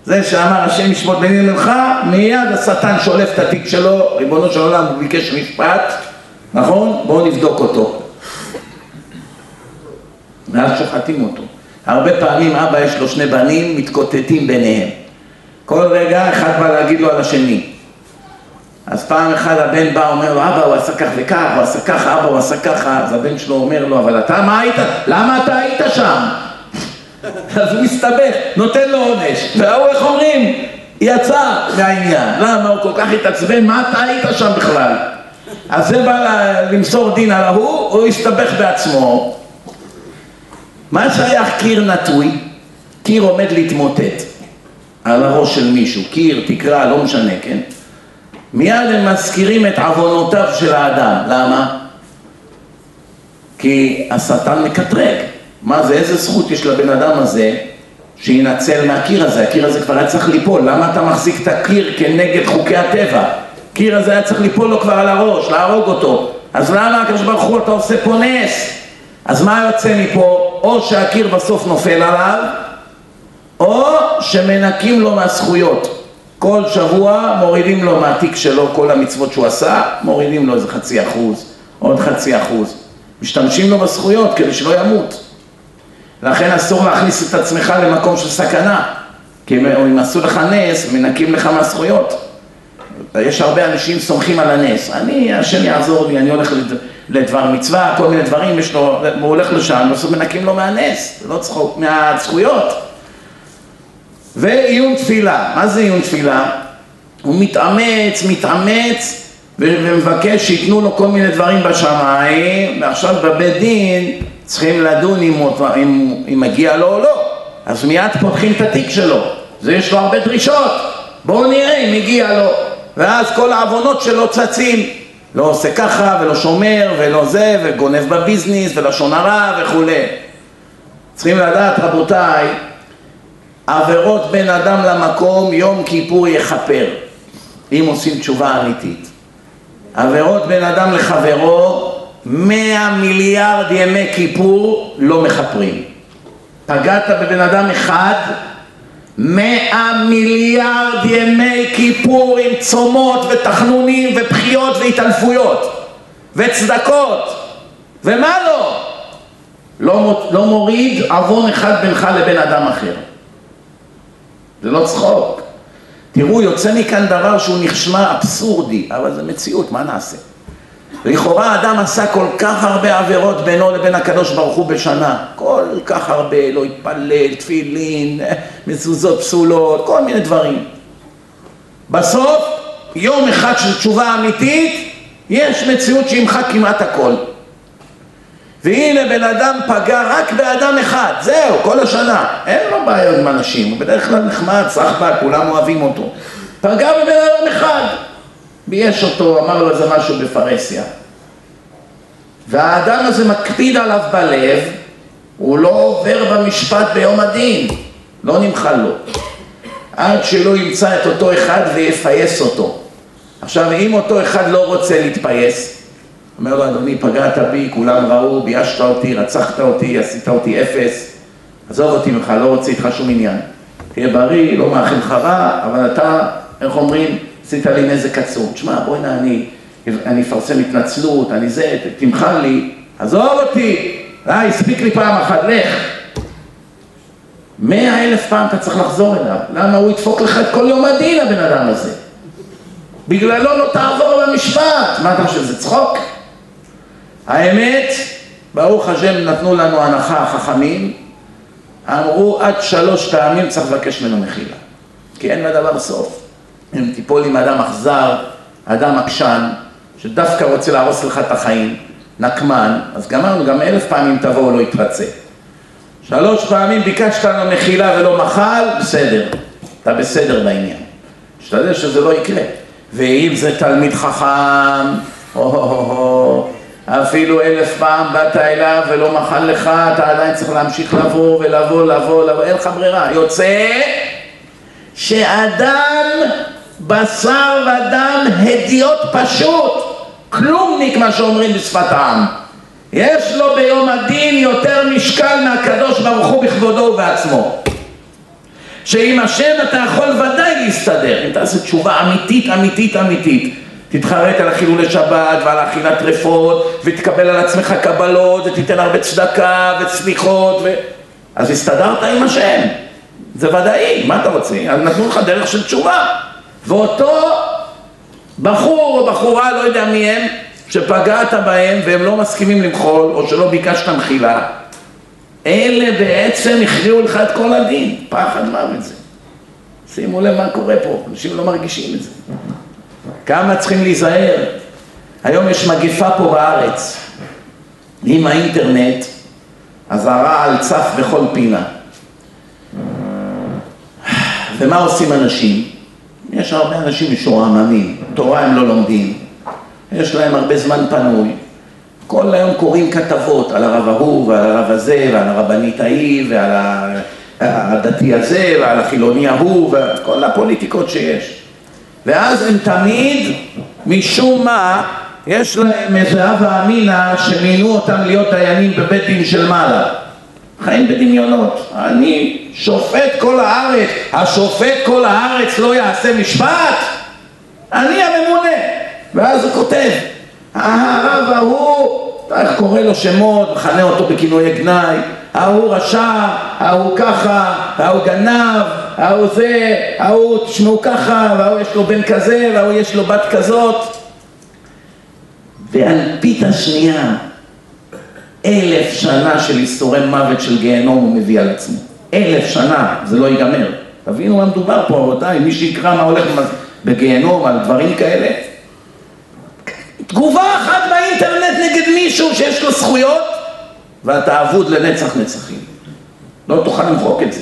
Speaker 1: זה שאמר השם ישפוט ביני ממך, מיד השטן שולף את התיק שלו, ריבונו של עולם, הוא ביקש משפט, נכון? בואו נבדוק אותו. ואז שוחטים אותו. הרבה פעמים אבא יש לו שני בנים, מתקוטטים ביניהם. כל רגע אחד בא להגיד לו על השני. אז פעם אחת הבן בא, אומר לו, אבא הוא עשה כך וכך, הוא עשה ככה, אבא הוא עשה ככה, אז הבן שלו אומר לו, אבל אתה מה היית? למה אתה היית שם? אז הוא מסתבך, נותן לו עונש, והוא, איך אומרים, יצא מהעניין. למה הוא כל כך התעצבן? מה אתה היית שם בכלל? אז זה בא למסור דין על ההוא, הוא הסתבך בעצמו. מה שייך קיר נטוי? קיר עומד להתמוטט על הראש של מישהו, קיר, תקרה, לא משנה, כן? מיד הם מזכירים את עוונותיו של האדם, למה? כי השטן מקטרג. מה זה, איזה זכות יש לבן אדם הזה שינצל מהקיר הזה? הקיר הזה כבר היה צריך ליפול, למה אתה מחזיק את הקיר כנגד חוקי הטבע? הקיר הזה היה צריך ליפול לו כבר על הראש, להרוג אותו. אז למה הקדוש ברוך הוא אתה עושה פה נס? אז מה יוצא מפה? או שהקיר בסוף נופל עליו, או שמנקים לו מהזכויות. כל שבוע מורידים לו מהתיק שלו כל המצוות שהוא עשה, מורידים לו איזה חצי אחוז, עוד חצי אחוז. משתמשים לו בזכויות כדי שלא ימות. לכן אסור להכניס את עצמך למקום של סכנה, כי אם עשו לך נס, מנקים לך מהזכויות. יש הרבה אנשים סומכים על הנס. אני, השם יעזור לי, אני הולך לדבר מצווה, כל מיני דברים, יש לו, הוא הולך לשם, בסוף מנקים לו מהנס, לא צחוק, מהזכויות. ועיון תפילה, מה זה עיון תפילה? הוא מתאמץ, מתאמץ ומבקש שייתנו לו כל מיני דברים בשמיים ועכשיו בבית דין צריכים לדון אם, אם, אם מגיע לו או לא. אז מיד פותחים את התיק שלו, זה יש לו הרבה דרישות. בואו נראה אם מגיע לו. ואז כל העוונות שלו צצים. לא עושה ככה ולא שומר ולא זה וגונב בביזנס ולשון הרע וכולי. צריכים לדעת רבותיי עבירות בין אדם למקום יום כיפור יכפר. אם עושים תשובה אמיתית. עבירות בין אדם לחברו מאה מיליארד ימי כיפור לא מכפרים פגעת בבן אדם אחד מאה מיליארד ימי כיפור עם צומות ותחנונים ובחיות והתעלפויות וצדקות ומה לא? לא, לא מוריד עוון אחד בינך לבין אדם אחר זה לא צחוק. תראו, יוצא מכאן דבר שהוא נשמע אבסורדי, אבל זה מציאות, מה נעשה? לכאורה אדם עשה כל כך הרבה עבירות בינו לבין הקדוש ברוך הוא בשנה, כל כך הרבה, לא התפלל, תפילין, מזוזות פסולות, כל מיני דברים. בסוף, יום אחד של תשובה אמיתית, יש מציאות שימחק כמעט הכל. והנה בן אדם פגע רק באדם אחד, זהו, כל השנה, אין לו בעיות עם אנשים, הוא בדרך כלל נחמד, סחבק, כולם אוהבים אותו. פגע בבן אדם אחד, בייש אותו, אמר לו איזה משהו בפרהסיה. והאדם הזה מקפיד עליו בלב, הוא לא עובר במשפט ביום הדין, לא נמחל לו. עד שלא ימצא את אותו אחד ויפייס אותו. עכשיו, אם אותו אחד לא רוצה להתפייס, אומר לו, אדוני, פגעת בי, כולם ראו, ביישת אותי, רצחת אותי, עשית אותי אפס, עזוב אותי ממך, לא רוצה איתך שום עניין. תהיה בריא, לא מאחל לך רע, אבל אתה, איך אומרים, עשית לי נזק עצום. תשמע, בואי נע, אני, אפרסם התנצלות, אני זה, תמחל לי, עזוב אותי, די, הספיק לי פעם אחת, לך. מאה אלף פעם אתה צריך לחזור אליו, למה הוא ידפוק לך את כל יום הדין הבן אדם הזה? בגללו לא תעבור במשפט, מה אתה חושב, זה צחוק? האמת, ברוך השם נתנו לנו הנחה החכמים, אמרו עד שלוש פעמים צריך לבקש ממנו מחילה, כי אין לדבר סוף. אם תיפול עם אדם אכזר, אדם עקשן, שדווקא רוצה להרוס לך את החיים, נקמן, אז גמרנו, גם אלף פעמים תבוא הוא לא יתרצה. שלוש פעמים ביקשת לנו מחילה ולא מחל, בסדר, אתה בסדר בעניין. תשתדל שזה לא יקרה. ואם זה תלמיד חכם, או-הו-הו, אפילו אלף פעם באת אליו ולא מחל לך, אתה עדיין צריך להמשיך לבוא ולבוא, לבוא, לבוא, אין לך ברירה. יוצא שאדם, בשר ודם, הדיוט פשוט, כלומניק מה שאומרים בשפת העם. יש לו ביום הדין יותר משקל מהקדוש ברוך הוא בכבודו ובעצמו. שעם השם אתה יכול ודאי להסתדר, אם תעשה תשובה אמיתית, אמיתית, אמיתית. תתחרט על החילולי שבת ועל אכילת טרפות ותקבל על עצמך קבלות ותיתן הרבה צדקה וסליחות ו... אז הסתדרת עם השם, זה ודאי, מה אתה רוצה? נתנו לך דרך של תשובה ואותו בחור או בחורה, לא יודע מי הם, שפגעת בהם והם לא מסכימים למחול או שלא ביקשת מחילה אלה בעצם הכריעו לך את כל הדין, פחד מוות זה. שימו לב מה קורה פה, אנשים לא מרגישים את זה. כמה צריכים להיזהר. היום יש מגפה פה בארץ. עם האינטרנט, אז הרעל צף בכל פינה. ומה עושים אנשים? יש הרבה אנשים משועממים, תורה הם לא לומדים, יש להם הרבה זמן פנוי. כל היום קוראים כתבות על הרב ההוא ועל הרב הזה ועל הרבנית ההיא ועל הדתי הזה ועל החילוני ההוא וכל הפוליטיקות שיש. ואז הם תמיד, משום מה, יש להם איזה הווה אמינא שמינו אותם להיות דיינים בבית דין של מעלה. חיים בדמיונות. אני שופט כל הארץ, השופט כל הארץ לא יעשה משפט? אני הממונה. ואז הוא כותב, הרב ההוא, איך קורא לו שמות, מכנה אותו בכינויי גנאי, ההוא רשע, ההוא ככה, ההוא גנב, ההוא זה, ההוא תשמעו ככה, וההוא יש לו בן כזה, וההוא יש לו בת כזאת. ואלפית השנייה, אלף שנה של איסורי מוות של גיהנום הוא מביא על עצמו. אלף שנה, זה לא ייגמר. תבינו מה מדובר פה, רבותיי, מי שיקרא מה הולך בגיהנום על דברים כאלה. תגובה אחת באינטרנט נגד מישהו שיש לו זכויות, ואתה אבוד לנצח נצחים. לא תוכל למחוק את זה.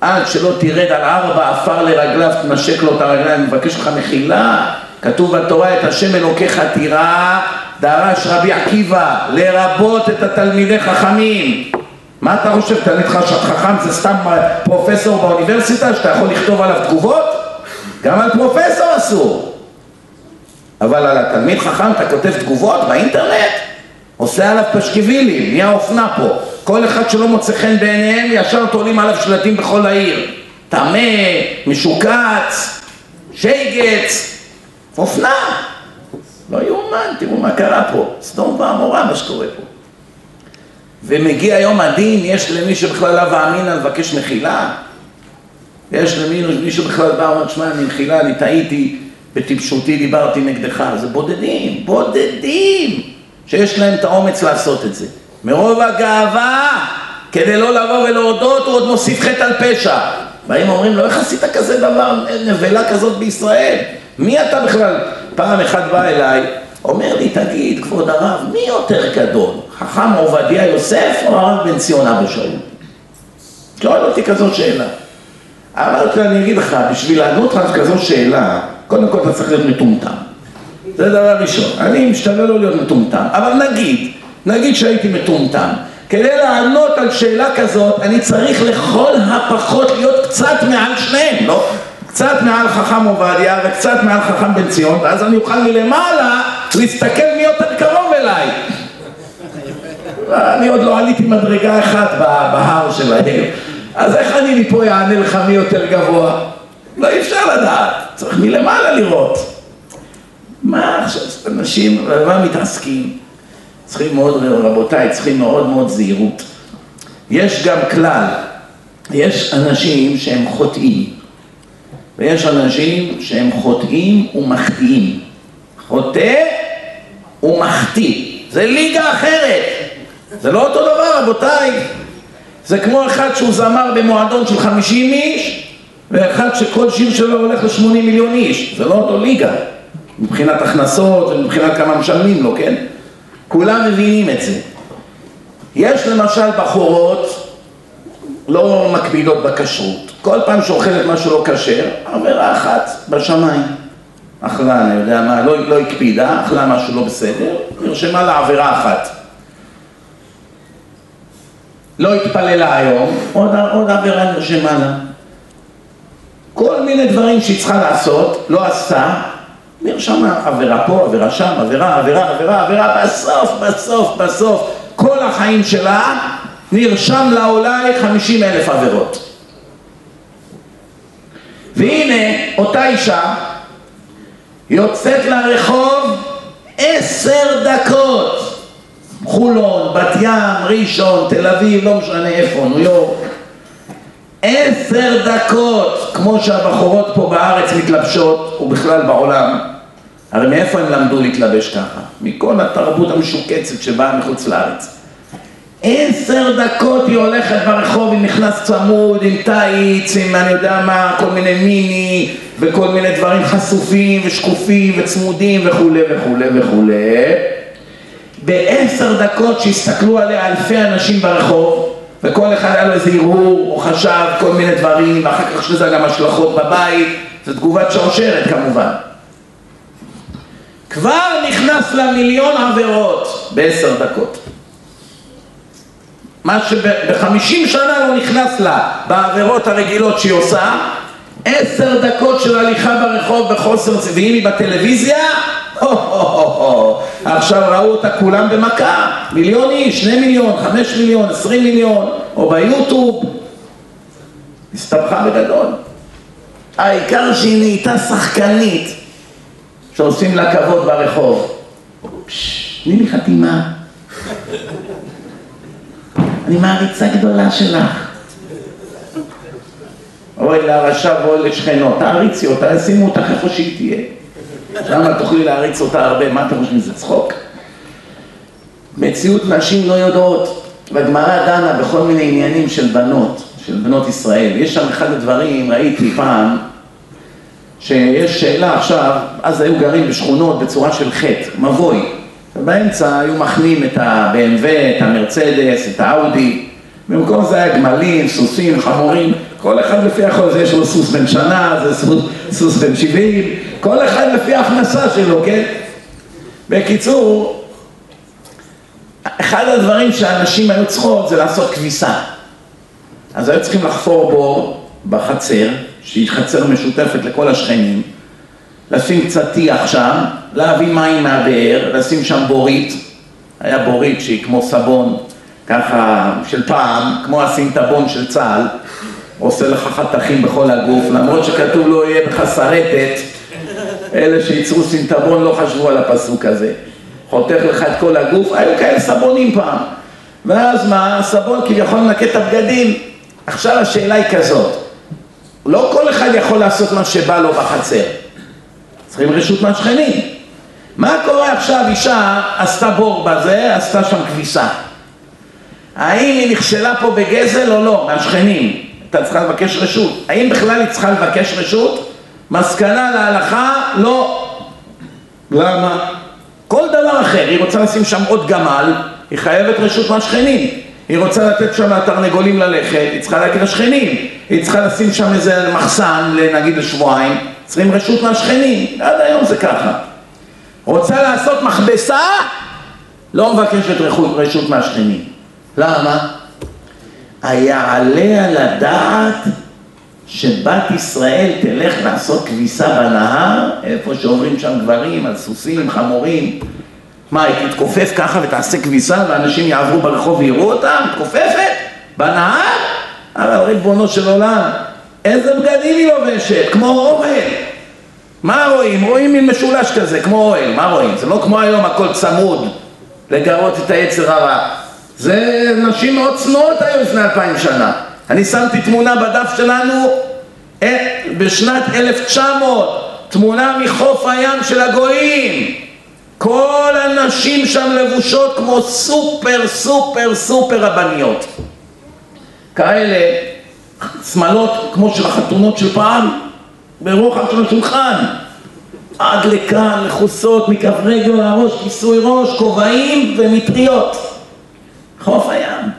Speaker 1: עד שלא תרד על ארבע עפר לרגליו, תנשק לו את הרגליים, מבקש לך מחילה. כתוב בתורה את השם אלוקיך תירא, דרש רבי עקיבא, לרבות את התלמידי חכמים. מה אתה חושב, תלמיד חכם זה סתם פרופסור באוניברסיטה שאתה יכול לכתוב עליו תגובות? גם על פרופסור אסור. אבל על התלמיד חכם אתה כותב תגובות באינטרנט? עושה עליו פשקווילים, נהיה אופנה פה. כל אחד שלא מוצא חן בעיניהם, ישר תולים עליו שלטים בכל העיר. טמא, משוקץ, שייגץ, אופנה. לא יאומן, תראו מה קרה פה. סדום ועמורה מה שקורה פה. ומגיע יום הדין, יש למי שבכלל לאו אמינא לבקש מחילה? יש למי שבכלל בא ואומר, שמע, אני מחילה, אני טעיתי, בטיפשותי דיברתי נגדך. זה בודדים, בודדים, שיש להם את האומץ לעשות את זה. מרוב הגאווה, כדי לא לבוא ולהודות, הוא עוד מוסיף חטא על פשע. באים ואומרים לו, איך עשית כזה דבר, נבלה כזאת בישראל? מי אתה בכלל? פעם אחד בא אליי, אומר לי, תגיד, כבוד הרב, מי יותר גדול? חכם עובדיה יוסף או הרב בן ציון אבא שלו? שואל אותי כזו שאלה. אמרתי לו, אני אגיד לך, בשביל לענות לך כזו שאלה, קודם כל אתה צריך להיות מטומטם. זה דבר ראשון. אני משתדל לא להיות מטומטם, אבל נגיד, נגיד שהייתי מטומטם. כדי לענות על שאלה כזאת, אני צריך לכל הפחות להיות קצת מעל שניהם, לא? קצת מעל חכם עובדיה וקצת מעל חכם בן ציון, ואז אני אוכל מלמעלה להסתכל מי יותר קרוב אליי. אני עוד לא עליתי מדרגה אחת בהר שלהם, אז איך אני מפה יענה לך מי יותר גבוה? לא אי אפשר לדעת, צריך מלמעלה לראות. מה עכשיו, אנשים, במה מתעסקים? צריכים מאוד, רבותיי, צריכים מאוד מאוד זהירות. יש גם כלל, יש אנשים שהם חוטאים. ויש אנשים שהם חוטאים ומחטיאים. חוטא ומחטיא. זה ליגה אחרת. זה לא אותו דבר, רבותיי. זה כמו אחד שהוא זמר במועדון של 50 איש, ואחד שכל שיר שלו הולך ל-80 מיליון איש. זה לא אותו ליגה. מבחינת הכנסות ומבחינת כמה משלמים לו, כן? כולם מבינים את זה. יש למשל בחורות לא מקבילות בכשרות. כל פעם שאוכלת משהו לא כשר, עבירה אחת בשמיים. אכלה, אני יודע מה, לא, לא הקפידה, אכלה משהו לא בסדר, נרשמה לה עבירה אחת. לא התפללה היום, עוד, עוד עבירה נרשמה לה. כל מיני דברים שהיא צריכה לעשות, לא עשתה, נרשמה עבירה פה, עבירה שם, עבירה, עבירה, עבירה, עבירה, בסוף, בסוף, בסוף, כל החיים שלה נרשם לה אולי חמישים אלף עבירות. והנה אותה אישה יוצאת לרחוב עשר דקות חולון, בת ים, ראשון, תל אביב, לא משנה איפה, ניו יורק עשר דקות כמו שהבחורות פה בארץ מתלבשות ובכלל בעולם הרי מאיפה הם למדו להתלבש ככה? מכל התרבות המשוקצת שבאה מחוץ לארץ עשר דקות היא הולכת ברחוב, היא נכנס צמוד, עם טייץ, עם אני יודע מה, כל מיני מיני וכל מיני דברים חשופים ושקופים וצמודים וכולי וכולי וכולי. בעשר דקות שהסתכלו עליה אלפי אנשים ברחוב וכל אחד היה לו איזה הרהור או חשב כל מיני דברים ואחר כך יש לזה גם השלכות בבית, זו תגובת שרשרת כמובן. כבר נכנס למיליון עבירות בעשר דקות. מה שבחמישים שנה לא נכנס לה בעבירות הרגילות שהיא עושה, עשר דקות של הליכה ברחוב בחוסר, ואם היא בטלוויזיה, הו-הו-הו, עכשיו ראו אותה כולם במכה, מיליון איש, שני מיליון, חמש מיליון, עשרים מיליון, או ביוטיוב, הסתבכה בגדול. העיקר שהיא נהייתה שחקנית, שעושים לה כבוד ברחוב. תני לי חתימה. אני מעריצה גדולה שלך. אוי לרשע ואוי לשכנו, תעריצי אותה, שימו אותך איפה שהיא תהיה. שם תוכלי להעריץ אותה הרבה, מה אתם חושבים, זה צחוק? מציאות נשים לא יודעות, והגמרא דנה בכל מיני עניינים של בנות, של בנות ישראל. יש שם אחד הדברים, ראיתי פעם, שיש שאלה עכשיו, אז היו גרים בשכונות בצורה של חטא, מבוי. ובאמצע היו מחנים את ה-BMW, את המרצדס, את האאודי. במקום זה היה גמלים, סוסים, חמורים, כל אחד לפי החול, זה יש לו סוס בן שנה, זה סוס, סוס בן שבעים, כל אחד לפי ההכנסה שלו, כן? בקיצור, אחד הדברים שאנשים היו צריכות זה לעשות כביסה. אז היו צריכים לחפור בור בחצר, שהיא חצר משותפת לכל השכנים, לשים קצת טיח שם, להביא מים מהבאר, לשים שם בורית, היה בורית שהיא כמו סבון, ככה של פעם, כמו הסינטבון של צה"ל, עושה לך חתכים בכל הגוף, למרות שכתוב לא יהיה בך שרטת, אלה שייצרו סינטבון לא חשבו על הפסוק הזה. חותך לך את כל הגוף, היו כאלה סבונים פעם. ואז מה, הסבון כביכול מנקה את הבגדים. עכשיו השאלה היא כזאת, לא כל אחד יכול לעשות מה שבא לו בחצר. צריכים רשות מהשכנים. מה קורה עכשיו, אישה עשתה בור בזה, עשתה שם כביסה. האם היא נכשלה פה בגזל או לא, מהשכנים? הייתה צריכה לבקש רשות. האם בכלל היא צריכה לבקש רשות? מסקנה להלכה, לא. למה? כל דבר אחר, היא רוצה לשים שם עוד גמל, היא חייבת רשות מהשכנים. היא רוצה לתת שם לתרנגולים ללכת, היא צריכה להגיד לשכנים. היא צריכה לשים שם איזה מחסן, נגיד לשבועיים, צריכים רשות מהשכנים. עד היום זה ככה. רוצה לעשות מכבסה? לא מבקשת רשות מהשכנים. למה? היעלה על הדעת שבת ישראל תלך לעשות כביסה בנהר, איפה שעוברים שם גברים על סוסים, חמורים. מה, היא תתכופף ככה ותעשה כביסה ואנשים יעברו ברחוב ויראו אותה? מתכופפת? בנהר? אבל ריבונו של עולם, איזה בגדים היא לובשת? כמו אוהל. מה רואים? רואים מין משולש כזה, כמו אוהל, מה רואים? זה לא כמו היום הכל צמוד לגרות את היצר הרע. זה נשים מאוד צנועות היו לפני אלפיים שנה. אני שמתי תמונה בדף שלנו אה, בשנת 1900, תמונה מחוף הים של הגויים. כל הנשים שם לבושות כמו סופר סופר סופר רבניות. כאלה שמלות כמו של החתונות של פעם, ברוחב של השולחן. עד לכאן, מכוסות, מכף רגל לראש, כיסוי ראש, כובעים ומטריות. חוף הים.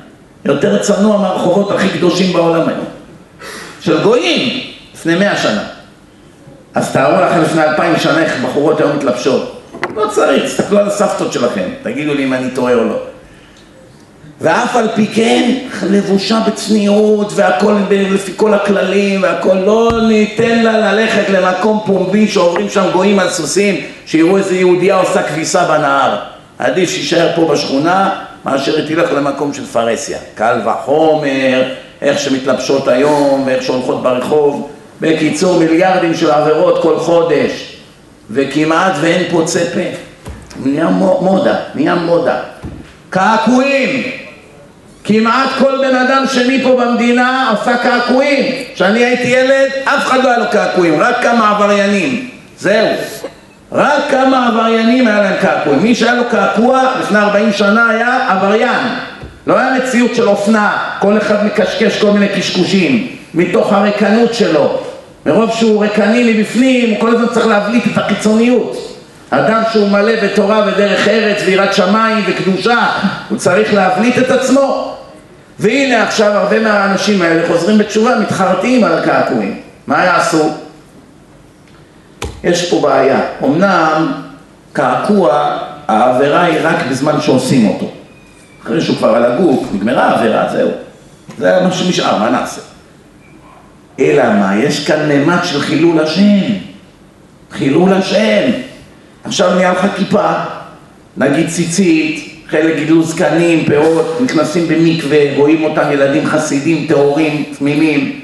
Speaker 1: יותר צנוע מהרחובות הכי קדושים בעולם היום. של גויים, לפני מאה שנה. אז תארו לכם לפני אלפיים שנה איך בחורות היום מתלבשות. לא צריך, תסתכלו על הסבתות שלכם, תגידו לי אם אני טועה או לא. ואף על פי כן, לבושה בצניעות והכל לפי כל הכללים והכל, לא ניתן לה ללכת למקום פומבי שעוברים שם גויים על סוסים, שיראו איזה יהודייה עושה כביסה בנהר. עדיף שישאר פה בשכונה, מאשר היא תלך למקום של פרהסיה. קל וחומר, איך שמתלבשות היום ואיך שהולכות ברחוב. בקיצור, מיליארדים של עבירות כל חודש, וכמעט ואין פוצה פה. נהיה מודה, נהיה מודה. קעקועים, כמעט כל בן אדם שני פה במדינה עשה קעקועים. כשאני הייתי ילד, אף אחד לא היה לו קעקועים, רק כמה עבריינים. זהו. רק כמה עבריינים היה להם קעקועים. מי שהיה לו קעקוע לפני 40 שנה היה עבריין. לא היה מציאות של אופנה, כל אחד מקשקש כל מיני קשקושים, מתוך הריקנות שלו. מרוב שהוא ריקני מבפנים, הוא כל הזמן צריך להבליט את החיצוניות. אדם שהוא מלא בתורה ודרך ארץ ויראת שמיים וקדושה, הוא צריך להבליט את עצמו. והנה עכשיו הרבה מהאנשים האלה חוזרים בתשובה, מתחרטים על הקעקועים. מה יעשו? יש פה בעיה. אמנם קעקוע, העבירה היא רק בזמן שעושים אותו. אחרי שהוא כבר על הגוף, נגמרה העבירה, זהו. זה מה שנשאר, מה נעשה? אלא מה? יש כאן ממד של חילול השם. חילול השם. עכשיו נהיה לך כיפה, נגיד ציצית, חלק גידלו זקנים, פאות, נכנסים במקווה, רואים אותם ילדים חסידים, טהורים, תמימים,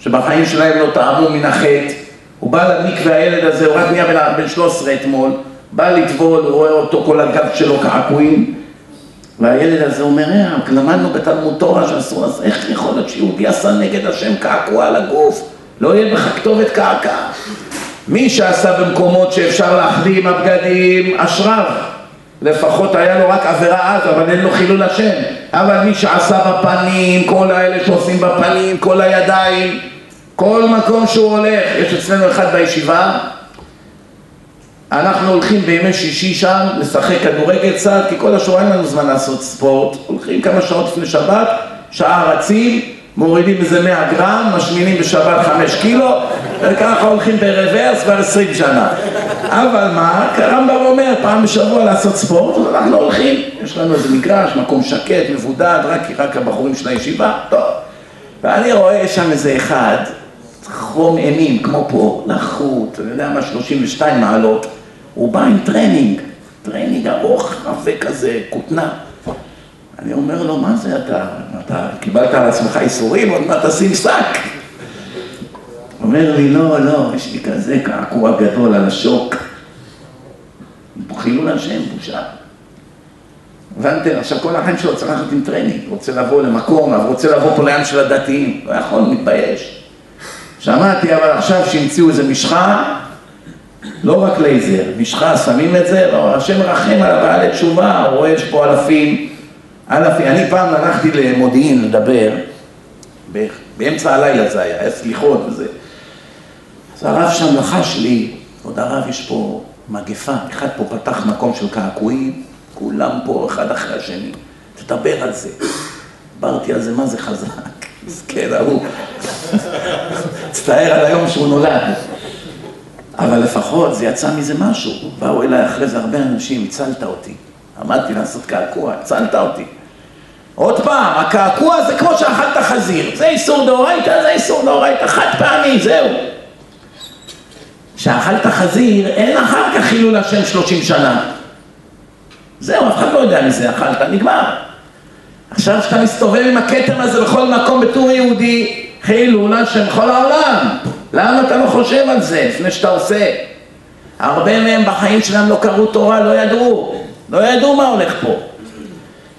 Speaker 1: שבחיים שלהם לא טעמו מן החטא. הוא בא למקווה, הילד הזה, הוא רק נהיה בן 13 אתמול, בא לטבול, הוא רואה אותו, כל הגב שלו קעקועים, והילד הזה אומר, אה, למדנו בתלמוד תורה שאסור לעשות, איך יכול להיות שיהודי עשה נגד השם קעקוע על הגוף? לא יהיה בך כתובת קעקע. מי שעשה במקומות שאפשר להחביא עם הבגדים, אשריו. לפחות היה לו רק עבירה אז, אבל אין לו חילול השם. אבל מי שעשה בפנים, כל האלה שעושים בפנים, כל הידיים, כל מקום שהוא הולך, יש אצלנו אחד בישיבה, אנחנו הולכים בימי שישי שם לשחק כדורגל קצת, כי כל השבוע אין לנו זמן לעשות ספורט, הולכים כמה שעות לפני שבת, שעה רצים, מורידים איזה 100 גרם, משמינים בשבת 5 קילו, וככה הולכים ברוורס כבר 20 שנה. אבל מה, הרמב"ם אומר פעם בשבוע לעשות ספורט, אז אנחנו הולכים, יש לנו איזה מגרש, מקום שקט, מבודד, רק, רק הבחורים של הישיבה, טוב. ואני רואה שם איזה אחד, חום אימים, כמו פה, לחות, אני יודע מה, 32 מעלות, הוא בא עם טרנינג, טרנינג ארוך, רפה כזה, כותנה. אני אומר לו, מה זה אתה? אתה קיבלת על עצמך איסורים, עוד מעט תשים שק. אומר לי, לא, לא, יש לי כזה קעקוע גדול על השוק. חילול השם, בושה. הבנתם? עכשיו כל החיים שלו צריך ללכת עם טרנינג, רוצה לבוא למקום, רוצה לבוא פה לים של הדתיים, לא יכול, מתבייש. שמעתי אבל עכשיו שהמציאו איזה משחה, לא רק לייזר, משחה, שמים את זה, לא, השם מרחם על הבעלי תשובה, רואה יש פה אלפים. אני פעם הלכתי למודיעין לדבר, באמצע הלילה זה היה, היה סליחות וזה. אז הרב שם לחש לי, עוד הרב יש פה מגפה, אחד פה פתח מקום של קעקועים, כולם פה אחד אחרי השני, תדבר על זה. דיברתי על זה, מה זה חזק, [LAUGHS] מסכן ההוא, מצטער על היום שהוא נולד. אבל לפחות זה יצא מזה משהו. באו אליי אחרי זה הרבה אנשים, הצלת אותי. עמדתי לעשות קעקוע, הצלת אותי. עוד פעם, הקעקוע זה כמו שאכלת חזיר. זה איסור דאורייתא, זה איסור דאורייתא, חד פעמי, זהו. שאכלת חזיר, אין אחר כך חילול השם שלושים שנה. זהו, אף אחד לא יודע מזה, אכלת, נגמר. עכשיו כשאתה מסתובב עם הכתר הזה בכל מקום בתור יהודי, חילול השם כל העולם. למה אתה לא חושב על זה לפני שאתה עושה? הרבה מהם בחיים שלהם לא קראו תורה, לא ידעו, לא ידעו מה הולך פה.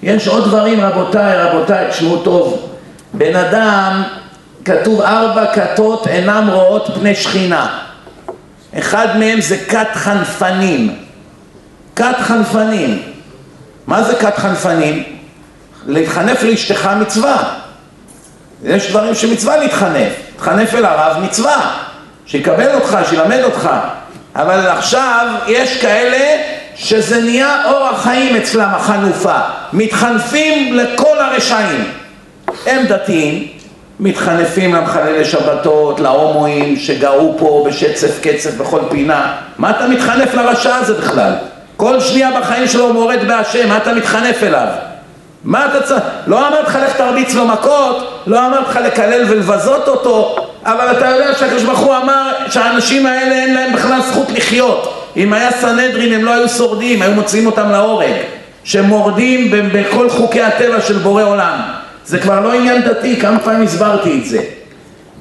Speaker 1: יש עוד דברים, רבותיי, רבותיי, תשמעו טוב. בן אדם, כתוב ארבע כתות אינם רואות פני שכינה. אחד מהם זה כת חנפנים. כת חנפנים. מה זה כת חנפנים? להתחנף לאשתך מצווה. יש דברים שמצווה להתחנף. להתחנף אל הרב מצווה. שיקבל אותך, שילמד אותך. אבל עכשיו יש כאלה שזה נהיה אורח חיים אצלם החנופה. מתחנפים לכל הרשעים. הם דתיים, מתחנפים למחללי שבתות, להומואים שגרו פה בשצף קצף בכל פינה. מה אתה מתחנף לרשע הזה בכלל? כל שנייה בחיים שלו הוא מורד בהשם, מה אתה מתחנף אליו? מה אתה צריך? לא אמרתי לך לך תרביץ לו מכות, לא אמרתי לך לקלל ולבזות אותו, אבל אתה יודע שהקדוש ברוך הוא אמר שהאנשים האלה אין להם בכלל זכות לחיות. אם היה סנהדרין הם לא היו שורדים, היו מוציאים אותם להורג. שמורדים בכל חוקי הטבע של בורא עולם. זה כבר לא עניין דתי, כמה פעמים הסברתי את זה.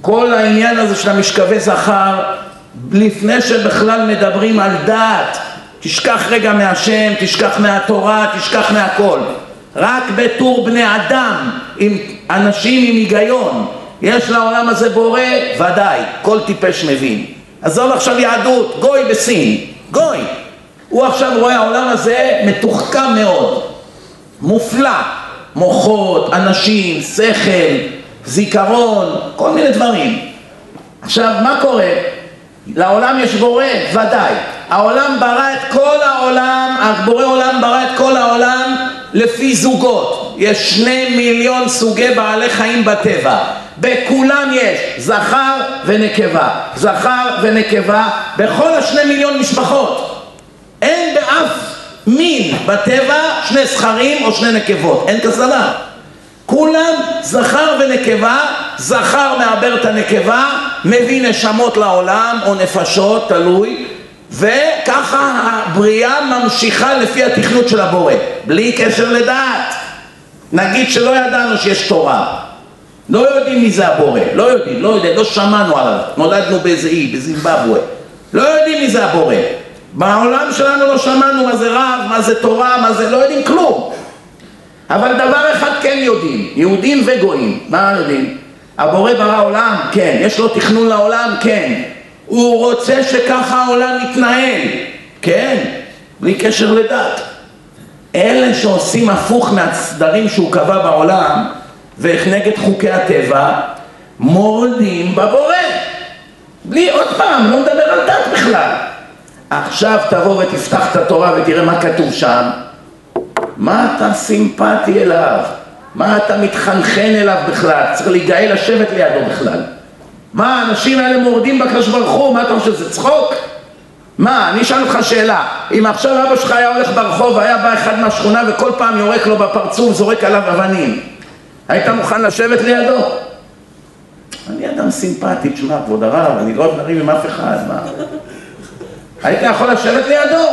Speaker 1: כל העניין הזה של המשכבי זכר, לפני שבכלל מדברים על דת, תשכח רגע מהשם, תשכח מהתורה, תשכח מהכל. רק בתור בני אדם, עם אנשים עם היגיון, יש לעולם הזה בורא, ודאי, כל טיפש מבין. עזוב עכשיו יהדות, גוי בסין, גוי. הוא עכשיו רואה העולם הזה מתוחכם מאוד, מופלא. מוחות, אנשים, שכל, זיכרון, כל מיני דברים. עכשיו, מה קורה? לעולם יש בורא? ודאי. העולם ברא את כל העולם, הבורא עולם ברא את כל העולם לפי זוגות. יש שני מיליון סוגי בעלי חיים בטבע. בכולם יש זכר ונקבה. זכר ונקבה בכל השני מיליון משפחות. אין באף מין בטבע שני זכרים או שני נקבות. אין כזה דבר. כולם זכר ונקבה, זכר מעבר את הנקבה, מביא נשמות לעולם או נפשות, תלוי, וככה הבריאה ממשיכה לפי התכנות של הבורא, בלי קשר לדעת. נגיד שלא ידענו שיש תורה, לא יודעים מי זה הבורא, לא יודעים, לא יודעים, לא שמענו עליו, נולדנו באיזה אי, בזימבבואה, לא יודעים מי זה הבורא. בעולם שלנו לא שמענו מה זה רב, מה זה תורה, מה זה, לא יודעים כלום. אבל דבר אחד כן יודעים, יהודים וגויים, מה יודעים? הבורא ברא עולם? כן. יש לו תכנון לעולם? כן. הוא רוצה שככה העולם יתנהל? כן. בלי קשר לדת. אלה שעושים הפוך מהסדרים שהוא קבע בעולם ונגד חוקי הטבע, מורדים בבורא. בלי, עוד פעם, לא מדבר על דת בכלל. עכשיו תבוא ותפתח את התורה ותראה מה כתוב שם. מה אתה סימפטי אליו? מה אתה מתחנחן אליו בכלל? צריך להיגאל לשבת לידו בכלל. מה, האנשים האלה מורדים בקדוש ברוך הוא? מה אתה חושב, זה צחוק? מה, אני אשאל אותך שאלה, אם עכשיו אבא שלך היה הולך ברחוב והיה בא אחד מהשכונה וכל פעם יורק לו בפרצוף, זורק עליו אבנים, היית מוכן לשבת לידו? אני אדם סימפטי, תשמע, כבוד הרב, אני לא אוהב לריב עם אף אחד, מה? היית יכול לשבת לידו?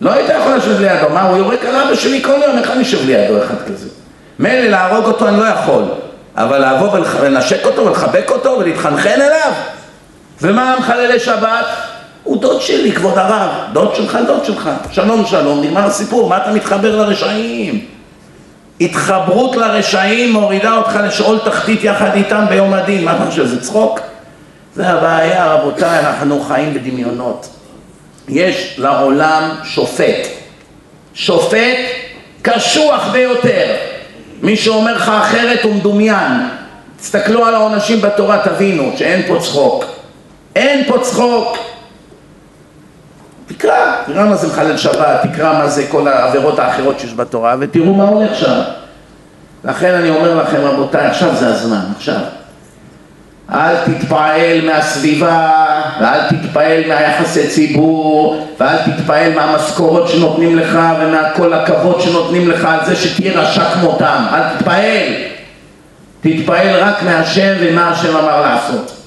Speaker 1: לא היית יכול לשבת לידו, מה, הוא יורק על אבא שלי כל יום, איך אני אשב לידו אחד כזה? מילא להרוג אותו אני לא יכול, אבל לבוא ולנשק אותו ולחבק אותו ולהתחנחן אליו? ומה המחללי שבת? הוא דוד שלי, כבוד הרב, דוד שלך, דוד שלך, שלום שלום, נגמר הסיפור, מה אתה מתחבר לרשעים? התחברות לרשעים מורידה אותך לשאול תחתית יחד איתם ביום הדין, מה אתה חושב, זה צחוק? זה הבעיה, רבותיי, אנחנו חיים בדמיונות. יש לעולם שופט. שופט קשוח ביותר. מי שאומר לך אחרת הוא מדומיין. תסתכלו על העונשים בתורה, תבינו שאין פה צחוק. אין פה צחוק. תקרא, תקרא מה זה מחלל שבת, תקרא מה זה כל העבירות האחרות שיש בתורה ותראו מה הולך שם. לכן אני אומר לכם רבותיי, עכשיו זה הזמן, עכשיו. אל תתפעל מהסביבה, ואל תתפעל מהיחסי ציבור, ואל תתפעל מהמשכורות שנותנים לך ומכל הכבוד שנותנים לך על זה שתהיה רשע כמותם, אל תתפעל. תתפעל רק מהשם ומה השם אמר לעשות.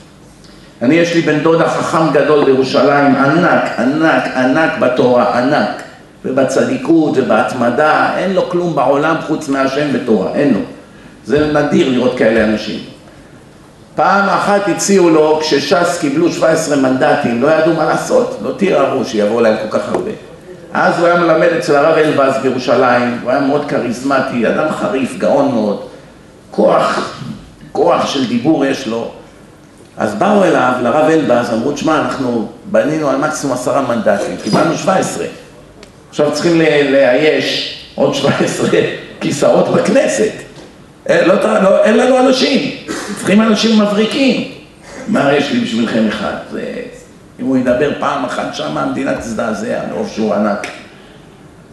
Speaker 1: אני יש לי בן דודה חכם גדול בירושלים, ענק, ענק, ענק בתורה, ענק. ובצדיקות ובהתמדה, אין לו כלום בעולם חוץ מהשם בתורה, אין לו. זה נדיר לראות כאלה אנשים. פעם אחת הציעו לו, כשש"ס קיבלו 17 מנדטים, לא ידעו מה לעשות, לא תיראו שיבואו להם כל כך הרבה. אז הוא היה מלמד אצל הרב אלבז בירושלים, הוא היה מאוד כריזמטי, אדם חריף, גאון מאוד, כוח, כוח של דיבור יש לו. אז באו אליו, לרב אלבז, אמרו, תשמע, אנחנו בנינו על מקסימום עשרה מנדטים, קיבלנו 17. עכשיו צריכים לאייש עוד 17 [LAUGHS] כיסאות בכנסת. אין, לא, לא, אין לנו אנשים, צריכים אנשים מבריקים. מה יש לי בשבילכם אחד? זה, אם הוא ידבר פעם אחת שם, המדינה תזדעזע, מרוב שהוא ענק.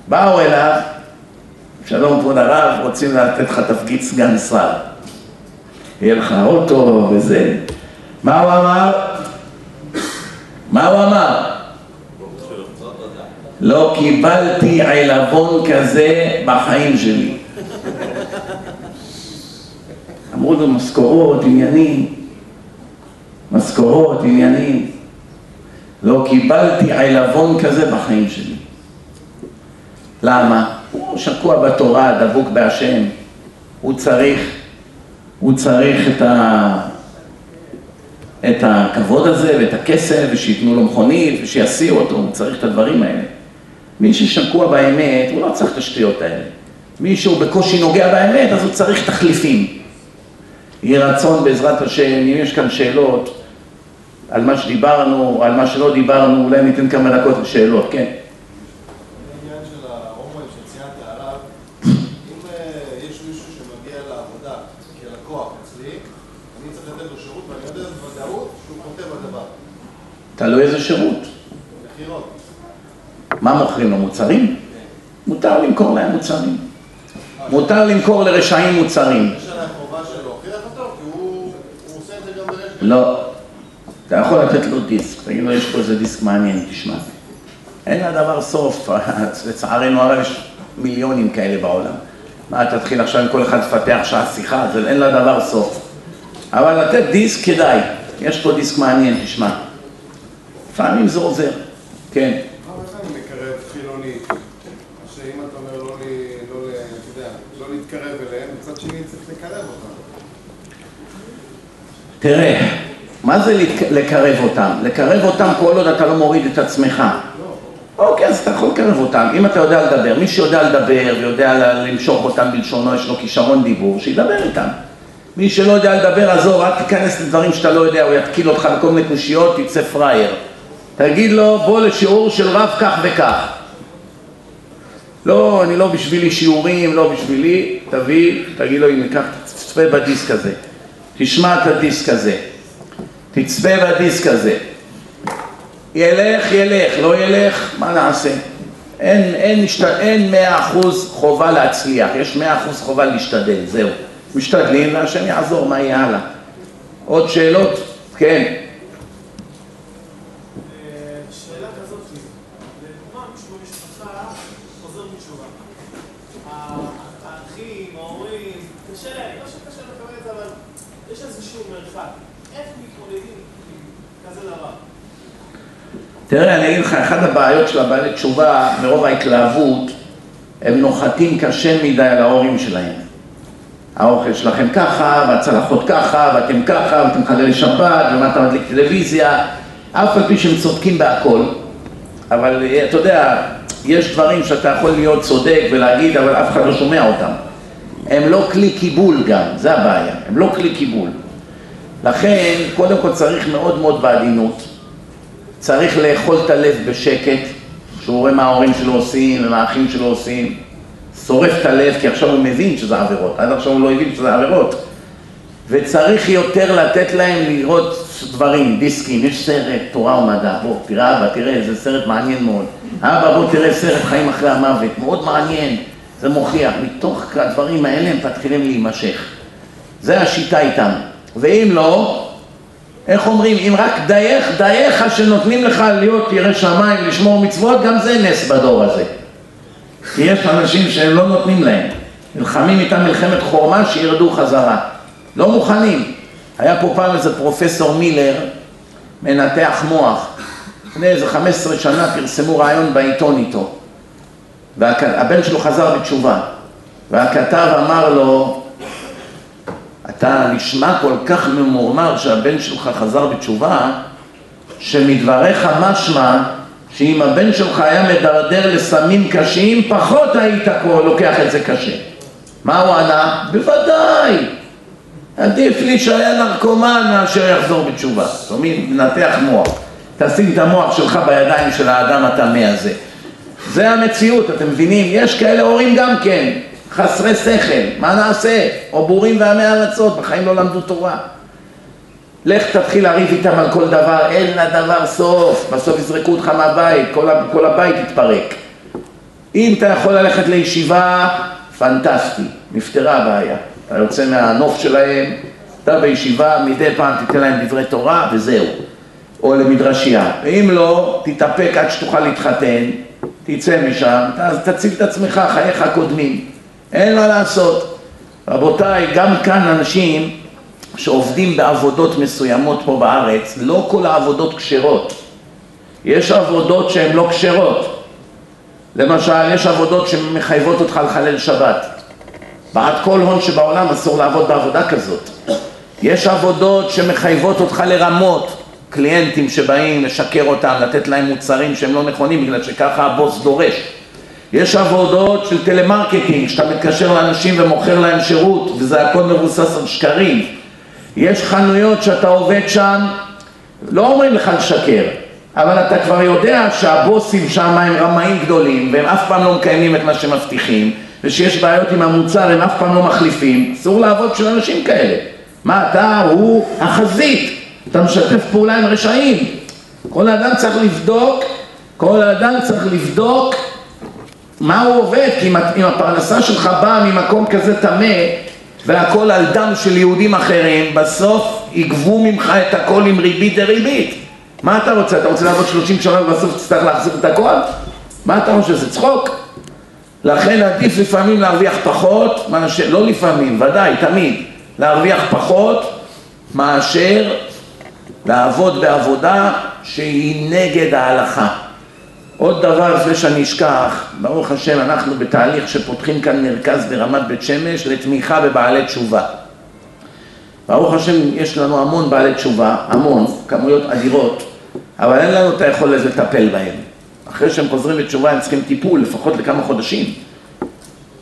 Speaker 1: באו אליו, שלום כבוד הרב, רוצים לתת לך תפקיד סגן שר. יהיה לך אוטו וזה. מה הוא אמר? מה הוא אמר? לא קיבלתי עלבון כזה בחיים שלי. אמרו לו משכורות, עניינים, משכורות, עניינים. לא קיבלתי עלבון כזה בחיים שלי. למה? הוא שקוע בתורה, דבוק בהשם. הוא צריך, הוא צריך את, ה, את הכבוד הזה ואת הכסף, ושייתנו לו מכונית, ושיסיעו אותו, הוא צריך את הדברים האלה. מי ששקוע באמת, הוא לא צריך את השטויות האלה. מי שהוא בקושי נוגע באמת, אז הוא צריך תחליפים. יהי רצון בעזרת השם, אם יש כאן שאלות על מה שדיברנו, על מה שלא דיברנו, אולי ניתן כמה דקות לשאלות, כן.
Speaker 3: העניין של ההומואים שציינת עליו, אם יש מישהו אני צריך לתת לו שירות ואני יודע בוודאות שהוא חוטא בדבר.
Speaker 1: תלוי איזה שירות.
Speaker 3: מכירות.
Speaker 1: מה מוכרים לו? מוצרים? מותר למכור להם מוצרים. מותר למכור לרשעים מוצרים.
Speaker 3: יש עליי חובה של להוכיח אותו, כי הוא הוא עושה את זה גם ברשת.
Speaker 1: לא. אתה יכול לתת לו דיסק, תגיד לו, יש פה איזה דיסק מעניין, תשמע. אין לדבר סוף, לצערנו הרב יש מיליונים כאלה בעולם. מה, תתחיל עכשיו עם כל אחד לפתח שעה שיחה, אין לדבר סוף. אבל לתת דיסק כדאי, יש פה דיסק מעניין, תשמע. לפעמים זה עוזר, כן.
Speaker 3: לא לא לא.
Speaker 1: תראה, מה זה לקרב אותם? לקרב אותם כל עוד אתה לא מוריד את עצמך. אוקיי, אז אתה יכול לקרב אותם. אם אתה יודע לדבר, מי שיודע לדבר ויודע למשוך אותם בלשונו, יש לו כישרון דיבור, שידבר איתם. מי שלא יודע לדבר, עזוב, אל תיכנס לדברים שאתה לא יודע, הוא יתקיל אותך בכל מיני קושיות, תצא פראייר. תגיד לו, בוא לשיעור של רב כך וכך. לא, אני לא בשבילי שיעורים, לא בשבילי, תביא, תגיד לו, הנה, קח, תצפה בדיסק הזה. תשמע את הדיסק הזה. תצפה בדיסק הזה. ילך, ילך, לא ילך, מה נעשה? אין מאה אחוז חובה להצליח, יש מאה אחוז חובה להשתדל, זהו. משתדלים והשם יעזור, מה יהיה הלאה? עוד שאלות? כן. תראה, אני אגיד לך, אחת הבעיות של הבעלי תשובה, מרוב ההתלהבות, הם נוחתים קשה מדי על ההורים שלהם. האוכל שלכם ככה, והצלחות ככה, ואתם ככה, ואתם חללי שבת, ומה אתה מדליק טלוויזיה, אף על פי שהם צודקים בהכל. אבל אה, אתה יודע, יש דברים שאתה יכול להיות צודק ולהגיד, אבל אף אחד לא שומע אותם. הם לא כלי קיבול גם, זה הבעיה, הם לא כלי קיבול. לכן, קודם כל צריך מאוד מאוד בעדינות. צריך לאכול את הלב בשקט, שהוא רואה מה ההורים שלו עושים ומה האחים שלו עושים. שורף את הלב, כי עכשיו הוא מבין שזה עבירות, עד עכשיו הוא לא הבין שזה עבירות. וצריך יותר לתת להם לראות דברים, דיסקים, יש סרט, תורה ומדע, בוא, תראה אבא, תראה, זה סרט מעניין מאוד. אבא, בוא תראה סרט חיים אחרי המוות, מאוד מעניין, זה מוכיח. מתוך הדברים האלה הם מתחילים להימשך. זה השיטה איתם. ואם לא, איך אומרים, אם רק דייך, דייך שנותנים לך להיות ירא שמיים, לשמור מצוות, גם זה נס בדור הזה. כי יש אנשים שהם לא נותנים להם. נלחמים איתם מלחמת חורמה שירדו חזרה. לא מוכנים. היה פה פעם איזה פרופסור מילר, מנתח מוח. לפני איזה 15 שנה פרסמו רעיון בעיתון איתו. והבן שלו חזר בתשובה. והכתב אמר לו, אתה נשמע כל כך ממורמר שהבן שלך חזר בתשובה, שמדבריך משמע שאם הבן שלך היה מדרדר לסמים קשים, פחות היית לוקח את זה קשה. מה הוא ענה? בוודאי. עדיף לי שהיה נרקומן מאשר יחזור בתשובה. זאת אומרת, מנתח מוח. תשים את המוח שלך בידיים של האדם הטמא הזה. זה המציאות, אתם מבינים? יש כאלה הורים גם כן, חסרי שכל, מה נעשה? או בורים ועמי ארצות, בחיים לא למדו תורה. לך תתחיל לריב איתם על כל דבר, אין לדבר סוף, בסוף יזרקו אותך מהבית, כל, כל הבית יתפרק. אם אתה יכול ללכת לישיבה, פנטסטי, נפתרה הבעיה. אתה יוצא מהנוף שלהם, אתה בישיבה, מדי פעם תיתן להם דברי תורה וזהו. או למדרשייה. ואם לא, תתאפק עד שתוכל להתחתן, תצא משם, ת- תציל את עצמך, חייך קודמים. אין מה לעשות. רבותיי, גם כאן אנשים שעובדים בעבודות מסוימות פה בארץ, לא כל העבודות כשרות. יש עבודות שהן לא כשרות. למשל, יש עבודות שמחייבות אותך לחלל שבת. בעד כל הון שבעולם אסור לעבוד בעבודה כזאת. יש עבודות שמחייבות אותך לרמות, קליינטים שבאים לשקר אותם, לתת להם מוצרים שהם לא נכונים בגלל שככה הבוס דורש. יש עבודות של טלמרקטינג, שאתה מתקשר לאנשים ומוכר להם שירות, וזה הכל מבוסס על שקרים. יש חנויות שאתה עובד שם, לא אומרים לך לשקר, אבל אתה כבר יודע שהבוסים שם הם רמאים גדולים, והם אף פעם לא מקיימים את מה שמבטיחים, ושיש בעיות עם המוצר, הם אף פעם לא מחליפים, אסור לעבוד של אנשים כאלה. מה אתה? הוא החזית. אתה משתף פעולה עם רשעים. כל אדם צריך לבדוק, כל אדם צריך לבדוק מה הוא עובד, כי אם הפרנסה שלך באה ממקום כזה טמא והכל על דם של יהודים אחרים, בסוף יגבו ממך את הכל עם ריבית דריבית. מה אתה רוצה? אתה רוצה לעבוד 30 שנה ובסוף תצטרך להחזיר את הכל? מה אתה חושב? זה צחוק? לכן עדיף לפעמים להרוויח פחות, מאשר, לא לפעמים, ודאי, תמיד, להרוויח פחות מאשר לעבוד בעבודה שהיא נגד ההלכה. עוד דבר לפני שאני אשכח, ברוך השם אנחנו בתהליך שפותחים כאן מרכז ברמת בית שמש לתמיכה בבעלי תשובה. ברוך השם יש לנו המון בעלי תשובה, המון, כמויות אדירות, אבל אין לנו את היכולת לטפל בהם. אחרי שהם חוזרים בתשובה הם צריכים טיפול לפחות לכמה חודשים.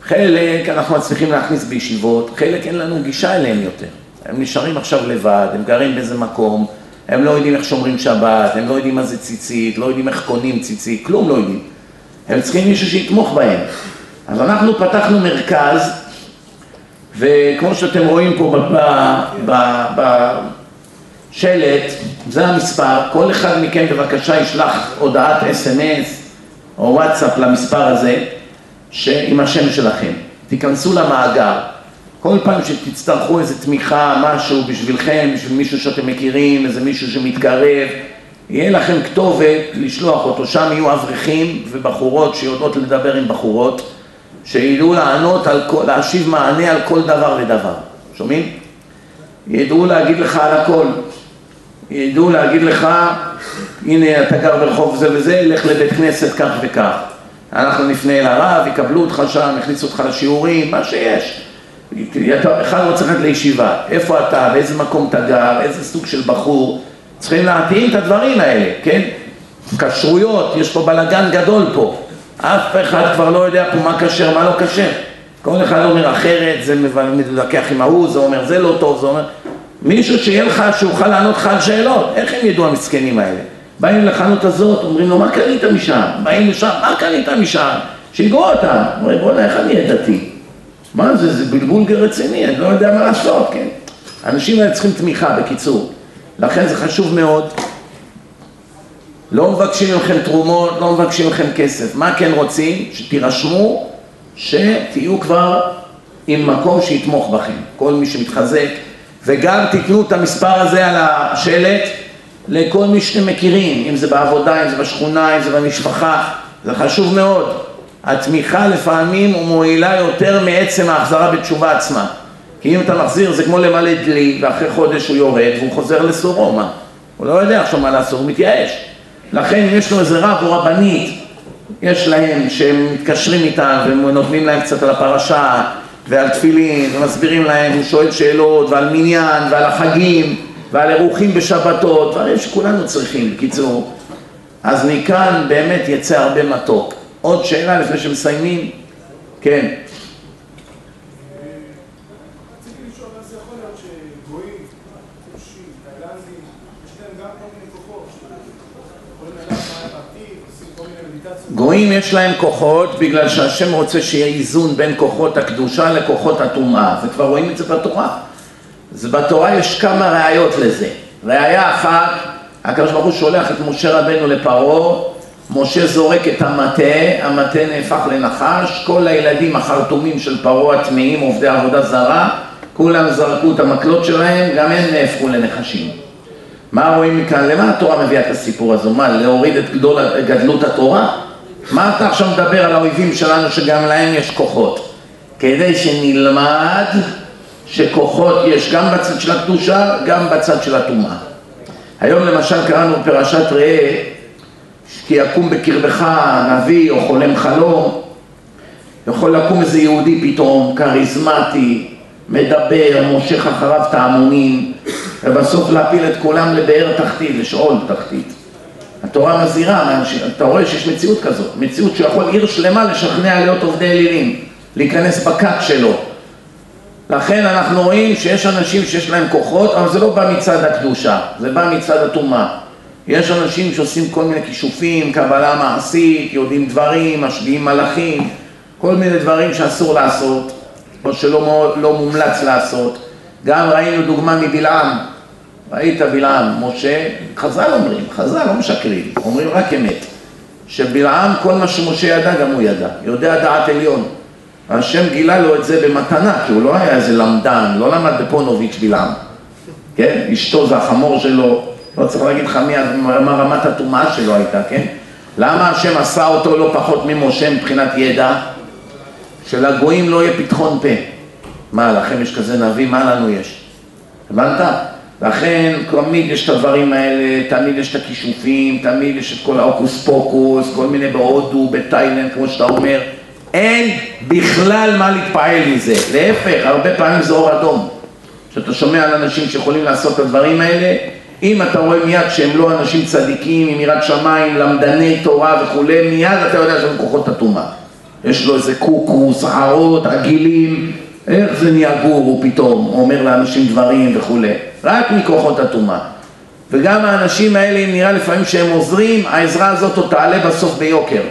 Speaker 1: חלק אנחנו מצליחים להכניס בישיבות, חלק אין לנו גישה אליהם יותר. הם נשארים עכשיו לבד, הם גרים באיזה מקום, הם לא יודעים איך שומרים שבת, הם לא יודעים מה זה ציצית, לא יודעים איך קונים ציצית, כלום לא יודעים. הם צריכים מישהו שיתמוך בהם. אז אנחנו פתחנו מרכז, וכמו שאתם רואים פה בשלט, זה המספר, כל אחד מכם בבקשה ישלח הודעת אס.אם.אס או וואטסאפ למספר הזה, עם השם שלכם. תיכנסו למאגר. כל פעם שתצטרכו איזו תמיכה, משהו בשבילכם, בשביל מישהו שאתם מכירים, איזה מישהו שמתקרב, יהיה לכם כתובת לשלוח אותו, שם יהיו אברכים ובחורות שיודעות לדבר עם בחורות, שידעו לענות, על כל, להשיב מענה על כל דבר ודבר, שומעים? ידעו להגיד לך על הכל, ידעו להגיד לך, הנה אתה גר ברחוב זה וזה, לך לבית כנסת כך וכך. אנחנו נפנה אל הרב, יקבלו אותך שם, יכניסו אותך לשיעורים, מה שיש. אחד רוצה ללכת לישיבה, איפה אתה, באיזה מקום אתה גר, איזה סוג של בחור, צריכים להתאים את הדברים האלה, כן? כשרויות, יש פה בלאגן גדול פה, אף אחד כבר לא יודע פה מה כשר, מה לא כשר. כל אחד אומר אחרת, זה מתווכח עם ההוא, זה אומר זה לא טוב, זה אומר... מישהו שיהיה לך, שיוכל לענות לך על שאלות, איך הם ידעו המסכנים האלה? באים לחנות הזאת, אומרים לו, מה קנית משם? באים לשם, מה קנית משם? שיגעו אותם. אומרים, בוא'נה, איך אני דתי? מה זה, זה בלבול רציני, אני לא יודע מה לעשות, כן? האנשים האלה צריכים תמיכה, בקיצור. לכן זה חשוב מאוד. לא מבקשים מכם תרומות, לא מבקשים מכם כסף. מה כן רוצים? שתירשמו, שתהיו כבר עם מקום שיתמוך בכם. כל מי שמתחזק. וגם תיתנו את המספר הזה על השלט לכל מי שאתם מכירים, אם זה בעבודה, אם זה בשכונה, אם זה במשפחה. זה חשוב מאוד. התמיכה לפעמים מועילה יותר מעצם ההחזרה בתשובה עצמה. כי אם אתה מחזיר זה כמו למלא דלי ואחרי חודש הוא יורד והוא חוזר לסורו, מה? הוא לא יודע עכשיו מה לעשות, הוא מתייאש. לכן אם יש לו איזה רב או רבנית, יש להם שהם מתקשרים איתם ונותנים להם קצת על הפרשה ועל תפילין ומסבירים להם, הוא שואל שאלות ועל מניין ועל החגים ועל אירוחים בשבתות, דברים שכולנו צריכים, בקיצור. אז מכאן באמת יצא הרבה מתוק. עוד שאלה לפני שמסיימים? כן. גויים יש להם כוחות בגלל שהשם רוצה שיהיה איזון בין כוחות הקדושה לכוחות הטומאה, וכבר רואים את זה בתורה. זה בתורה יש כמה ראיות לזה. ראיה אחת, הקדוש ברוך הוא שולח את משה רבנו לפרעה משה זורק את המטה, המטה נהפך לנחש, כל הילדים החרטומים של פרעה הטמאים, עובדי עבודה זרה, כולם זרקו את המקלות שלהם, גם הם נהפכו לנחשים. מה רואים מכאן? למה התורה מביאה את הסיפור הזה? מה, להוריד את גדול, גדלות התורה? מה אתה עכשיו מדבר על האויבים שלנו שגם להם יש כוחות? כדי שנלמד שכוחות יש גם בצד של הקדושה, גם בצד של הטומאה. היום למשל קראנו בפרשת ראה כי יקום בקרבך נביא או חולם חלום, יכול לקום איזה יהודי פתאום, כריזמטי, מדבר, מושך אחריו את ההמונים, ובסוף להפיל את כולם לבאר תחתית, לשאול תחתית. התורה מזהירה, אתה רואה שיש מציאות כזאת, מציאות שיכול עיר שלמה לשכנע להיות עובדי אלילים, להיכנס בכת שלו. לכן אנחנו רואים שיש אנשים שיש להם כוחות, אבל זה לא בא מצד הקדושה, זה בא מצד הטומאה. יש אנשים שעושים כל מיני כישופים, קבלה מעשית, יודעים דברים, משביעים מלאכים, כל מיני דברים שאסור לעשות, או שלא לא מומלץ לעשות. גם ראינו דוגמה מבלעם, ראית בלעם, משה, חז"ל אומרים, חז"ל לא משקרים, אומרים רק אמת, שבלעם כל מה שמשה ידע גם הוא ידע, יודע דעת עליון. השם גילה לו את זה במתנה, כי הוא לא היה איזה למדן, לא למד בפונוביץ' בלעם, כן? אשתו זה החמור שלו, לא צריך להגיד לך מי, מה רמת הטומאה שלו הייתה, כן? למה השם עשה אותו לא פחות ממשה מבחינת ידע? שלגויים לא יהיה פתחון פה. מה, לכם יש כזה נביא? מה לנו יש? הבנת? לכן תמיד יש את הדברים האלה, תמיד יש את הכישופים, תמיד יש את כל ההוקוס פוקוס, כל מיני בהודו, בתאילנד, כמו שאתה אומר. אין בכלל מה להתפעל מזה. להפך, הרבה פעמים זה אור אדום. כשאתה שומע על אנשים שיכולים לעשות את הדברים האלה, אם אתה רואה מיד שהם לא אנשים צדיקים, עם יראת שמיים, למדני תורה וכולי, מיד אתה יודע שהם כוחות הטומאה. יש לו איזה קוקוס, הערות, עגילים, איך זה נהיה גורו פתאום, אומר לאנשים דברים וכולי, רק מכוחות הטומאה. וגם האנשים האלה, אם נראה לפעמים שהם עוזרים, העזרה הזאת עוד תעלה בסוף ביוקר.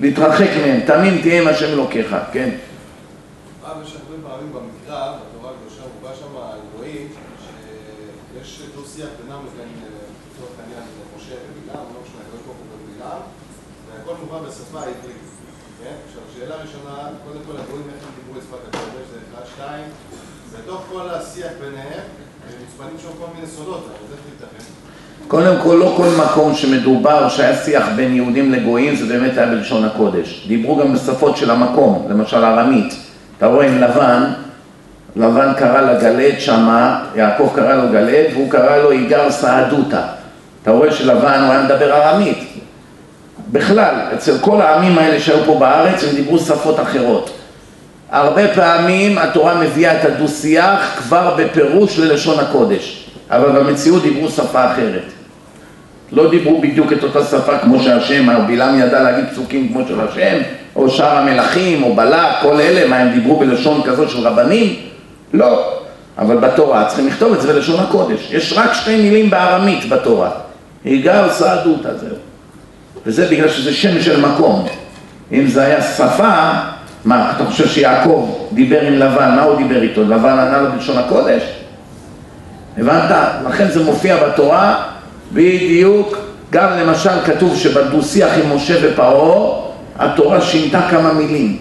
Speaker 1: להתרחק מהם, תמים תהיה עם השם אלוקיך, כן?
Speaker 3: פעם יש הרבה פעמים במקרא, בתורה הקדושה מובא שם על גויים, שיש דו-שיח בינם לבין, אה, לצורך העניין, משה ובלעם, לא משנה, הקדוש ברוך הוא ובלעם, והכל מובא בשפה העברית, כן? עכשיו, שאלה ראשונה, קודם כל הגויים איך הם דיברו את שפת הקודש, זה אחד, שתיים, בתוך כל השיח ביניהם, מוצפנים שם כל מיני סודות, אבל זה ייתכן?
Speaker 1: קודם כל, לא כל מקום שמדובר שהיה שיח בין יהודים לגויים, זה באמת היה בלשון הקודש. דיברו גם בשפות של המקום, למשל ארמית. אתה רואה עם לבן, לבן קרא לגלד שמה, יעקב קרא לו גלד, והוא קרא לו איגר סעדותא. אתה רואה שלבן הוא היה מדבר ארמית. בכלל, אצל כל העמים האלה שהיו פה בארץ, הם דיברו שפות אחרות. הרבה פעמים התורה מביאה את הדו-שיח כבר בפירוש ללשון הקודש, אבל במציאות דיברו שפה אחרת. לא דיברו בדיוק את אותה שפה כמו שהשם, בלעם ידע להגיד פסוקים כמו של השם, או שאר המלכים, או בלק, כל אלה, מה הם דיברו בלשון כזו של רבנים? לא. אבל בתורה צריכים לכתוב את זה בלשון הקודש. יש רק שתי מילים בארמית בתורה. היגר סעדותא, זהו. וזה בגלל שזה שם של מקום. אם זה היה שפה, מה, אתה חושב שיעקב דיבר עם לבן, מה הוא דיבר איתו? לבן ענה לו בלשון הקודש? הבנת? לכן זה מופיע בתורה בדיוק, גם למשל כתוב שבדו-שיח עם משה ופרעה, התורה שינתה כמה מילים.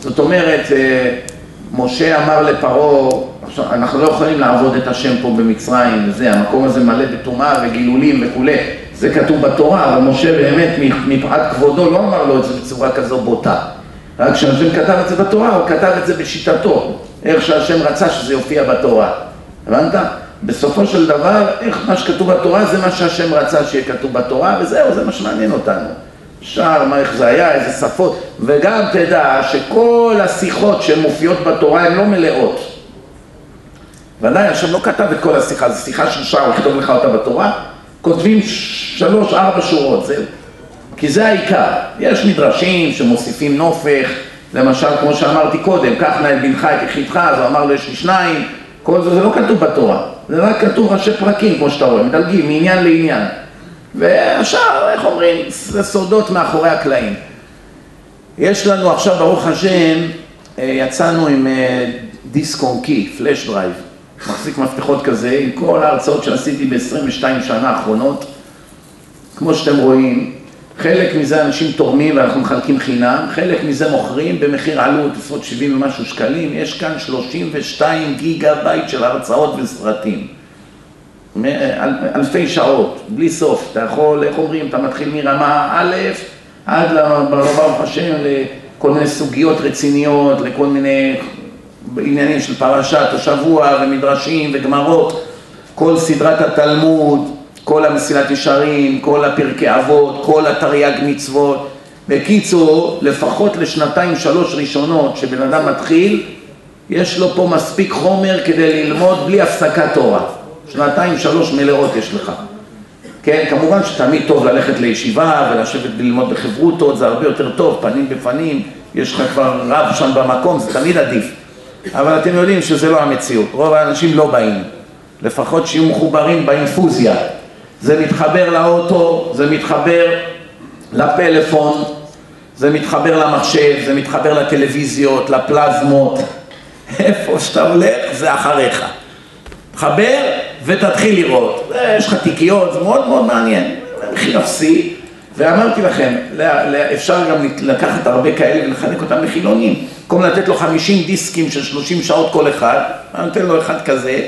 Speaker 1: זאת אומרת, אה, משה אמר לפרעה, אנחנו לא יכולים לעבוד את השם פה במצרים וזה, המקום הזה מלא בטומאה וגילולים וכולי, זה כתוב בתורה, אבל משה באמת מפאת כבודו לא אמר לו את זה בצורה כזו בוטה. רק כשהשם כתב את זה בתורה, הוא כתב את זה בשיטתו, איך שהשם רצה שזה יופיע בתורה. הבנת? בסופו של דבר, איך מה שכתוב בתורה זה מה שהשם רצה שיהיה כתוב בתורה, וזהו, זה מה שמעניין אותנו. שאר, מה, איך זה היה, איזה שפות, וגם תדע שכל השיחות שמופיעות בתורה הן לא מלאות. ודאי, השם לא כתב את כל השיחה, זו שיחה של שעה, הוא יכתוב לך אותה בתורה, כותבים שלוש, ארבע שורות, זהו. כי זה העיקר. יש מדרשים שמוסיפים נופך, למשל, כמו שאמרתי קודם, קח נא את בנך את יחידך, אז הוא אמר לו יש לי שניים, כל זה, זה לא כתוב בתורה, זה רק כתוב ראשי פרקים, כמו שאתה רואה, מדלגים מעניין לעניין. והשאר, איך אומרים, זה סודות מאחורי הקלעים. יש לנו עכשיו, ברוך השם, אה, יצאנו עם אה, דיסק און קי, flash drive, מחזיק מפתחות כזה, עם כל ההרצאות שעשיתי ב-22 שנה האחרונות. כמו שאתם רואים, חלק מזה אנשים תורמים ואנחנו מחלקים חינם, חלק מזה מוכרים במחיר עלות, עשרות 70 ומשהו שקלים, יש כאן 32 גיגה בייט של הרצאות וסרטים. אל, אלפי שעות, בלי סוף, אתה יכול, איך אומרים, אתה מתחיל מרמה א' עד ברוך השם לכל מיני סוגיות רציניות, לכל מיני עניינים של פרשת השבוע ומדרשים וגמרות, כל סדרת התלמוד, כל המסילת ישרים, כל הפרקי אבות, כל התרי"ג מצוות. בקיצור, לפחות לשנתיים שלוש ראשונות שבן אדם מתחיל, יש לו פה מספיק חומר כדי ללמוד בלי הפסקת תורה. שנתיים שלוש מלאות יש לך. כן, כמובן שתמיד טוב ללכת לישיבה ולשבת ללמוד בחברותות, זה הרבה יותר טוב, פנים בפנים, יש לך כבר רב שם במקום, זה תמיד עדיף. אבל אתם יודעים שזה לא המציאות, רוב האנשים לא באים. לפחות שיהיו מחוברים באינפוזיה. זה מתחבר לאוטו, זה מתחבר לפלאפון, זה מתחבר למחשב, זה מתחבר לטלוויזיות, לפלזמות, [LAUGHS] איפה שאתה הולך זה אחריך. חבר ותתחיל לראות. יש לך תיקיות, זה מאוד מאוד מעניין. מחיר אפסי, ואמרתי לכם, אפשר גם לקחת הרבה כאלה ולחלק אותם לחילונים. במקום לתת לו 50 דיסקים של 30 שעות כל אחד, אני נותן לו אחד כזה,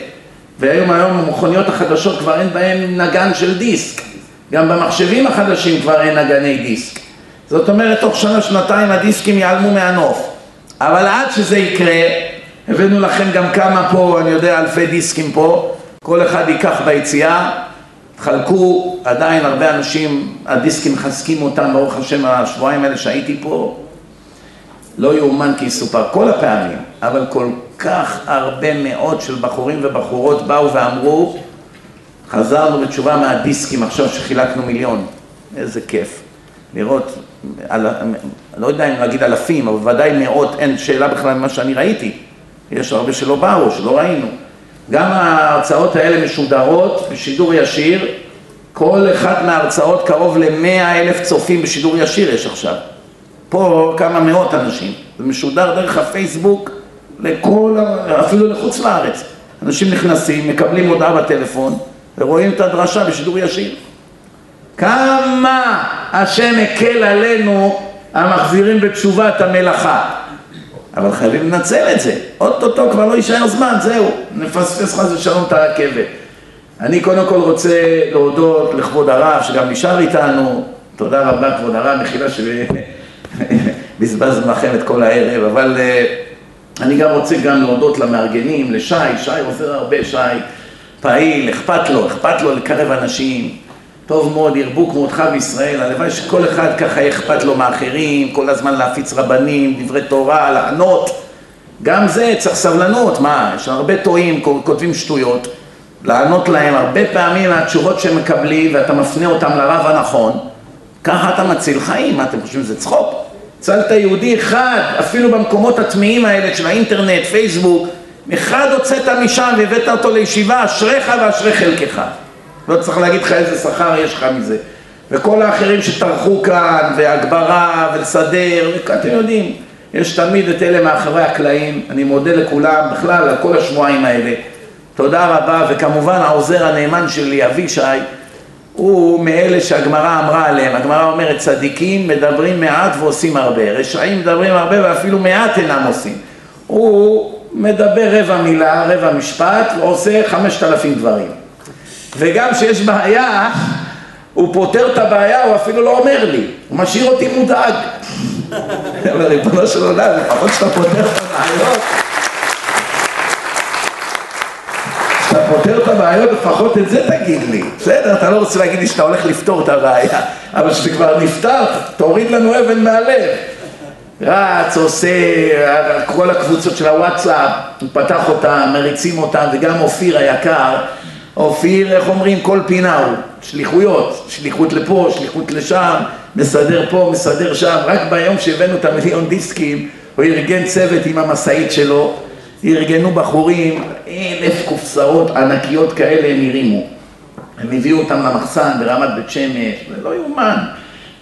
Speaker 1: והיום היום המכוניות החדשות כבר אין בהן נגן של דיסק. גם במחשבים החדשים כבר אין נגני דיסק. זאת אומרת, תוך שנה, שנתיים הדיסקים ייעלמו מהנוף. אבל עד שזה יקרה, הבאנו לכם גם כמה פה, אני יודע, אלפי דיסקים פה, כל אחד ייקח ביציאה, תחלקו, עדיין הרבה אנשים, הדיסקים מחזקים אותם, ברוך השם, השבועיים האלה שהייתי פה, לא יאומן כי יסופר, כל הפעמים, אבל כל כך הרבה מאוד של בחורים ובחורות באו ואמרו, חזרנו בתשובה מהדיסקים עכשיו שחילקנו מיליון, איזה כיף. לראות, על, לא יודע אם להגיד אלפים, אבל ודאי מאות, אין שאלה בכלל ממה שאני ראיתי. יש הרבה שלא באו, שלא ראינו. גם ההרצאות האלה משודרות בשידור ישיר, כל אחת מההרצאות קרוב למאה אלף צופים בשידור ישיר יש עכשיו. פה כמה מאות אנשים. זה משודר דרך הפייסבוק לכל, אפילו לחוץ לארץ. אנשים נכנסים, מקבלים הודעה בטלפון ורואים את הדרשה בשידור ישיר. כמה השם הקל עלינו המחזירים בתשובה את המלאכה. אבל חייבים לנצל את זה. אוטוטו כבר לא יישאר זמן, זהו. נפספס חס ושלום את הרכבת. אני קודם כל רוצה להודות לכבוד הרב שגם נשאר איתנו. תודה רבה כבוד הרב, מחילה שבזבזנו לכם את כל הערב, אבל uh, אני גם רוצה גם להודות למארגנים, לשי, שי עוזר הרבה, שי פעיל, אכפת לו, אכפת לו לקרב אנשים. טוב מאוד, ירבו כמותך בישראל, הלוואי שכל אחד ככה יהיה אכפת לו מאחרים, כל הזמן להפיץ רבנים, דברי תורה, לענות. גם זה צריך סבלנות, מה, יש הרבה טועים, כותבים שטויות, לענות להם הרבה פעמים התשובות שהם מקבלים ואתה מפנה אותם לרב הנכון, ככה אתה מציל חיים, מה אתם חושבים, זה צחוק? הצלת יהודי אחד, אפילו במקומות הטמאים האלה של האינטרנט, פייסבוק, אחד הוצאת משם והבאת אותו לישיבה, אשריך ואשרי חלקך. לא צריך להגיד לך איזה שכר יש לך מזה. וכל האחרים שטרחו כאן, והגברה, ולסדר, אתם יודעים, יש תמיד את אלה מאחורי הקלעים. אני מודה לכולם, בכלל, על כל השבועיים האלה. תודה רבה, וכמובן העוזר הנאמן שלי, אבישי, הוא מאלה שהגמרא אמרה עליהם. הגמרא אומרת, צדיקים מדברים מעט ועושים הרבה. רשעים מדברים הרבה ואפילו מעט אינם עושים. הוא מדבר רבע מילה, רבע משפט, ועושה חמשת אלפים דברים. וגם כשיש בעיה, הוא פותר את הבעיה, הוא אפילו לא אומר לי, הוא משאיר אותי מודאג. [LAUGHS] אבל ריבונו של עולם, לפחות שאתה פותר את הבעיות, כשאתה פותר את הבעיות, לפחות את זה תגיד לי. בסדר, אתה לא רוצה להגיד לי שאתה הולך לפתור את הבעיה, אבל כשזה כבר נפתר, תוריד לנו אבן מהלב. רץ, עושה, כל הקבוצות של הוואטסאפ, הוא פתח אותם, מריצים אותם, וגם אופיר היקר, אופיר, איך אומרים, כל פינה הוא, שליחויות, שליחות לפה, שליחות לשם, מסדר פה, מסדר שם, רק ביום שהבאנו את המיליון דיסקים, הוא ארגן צוות עם המשאית שלו, ארגנו בחורים, אלף קופסאות ענקיות כאלה הם הרימו. הם הביאו אותם למחסן ברמת בית שמש, זה לא יאומן.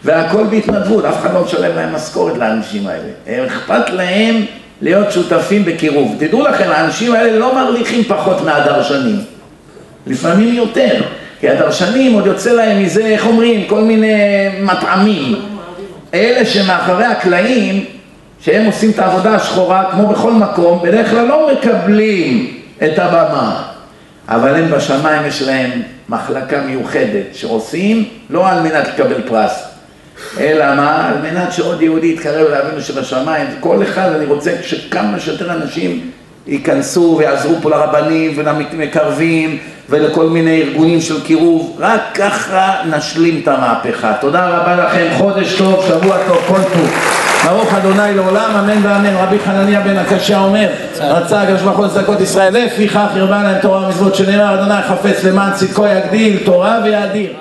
Speaker 1: והכל בהתנדבות, אף אחד לא משלם להם משכורת לאנשים האלה. אכפת להם להיות שותפים בקירוב. תדעו לכם, האנשים האלה לא מרוויחים פחות מהדרשנים. לפעמים יותר, כי הדרשנים עוד יוצא להם מזה, איך אומרים, כל מיני מטעמים. אלה שמאחורי הקלעים, שהם עושים את העבודה השחורה, כמו בכל מקום, בדרך כלל לא מקבלים את הבמה. אבל הם בשמיים יש להם מחלקה מיוחדת שעושים לא על מנת לקבל פרס, אלא מה? על מנת שעוד יהודי יתקרב לאבינו שבשמיים. כל אחד, אני רוצה שכמה שיותר אנשים ייכנסו ויעזרו פה לרבנים ולמקרבים ולכל מיני ארגונים של קירוב, רק ככה נשלים את המהפכה. תודה רבה לכם, חודש טוב, שבוע טוב, כל טוב. ברוך אדוני לעולם, אמן ואמן. רבי חנניה בן הקשה אומר, רצה הקדוש ברוך הוא לצדקות ישראל, לפיכך ירבה להם תורה ומצוות שנאמר, אדוני חפץ למען צדקו יגדיל תורה ויאדיר.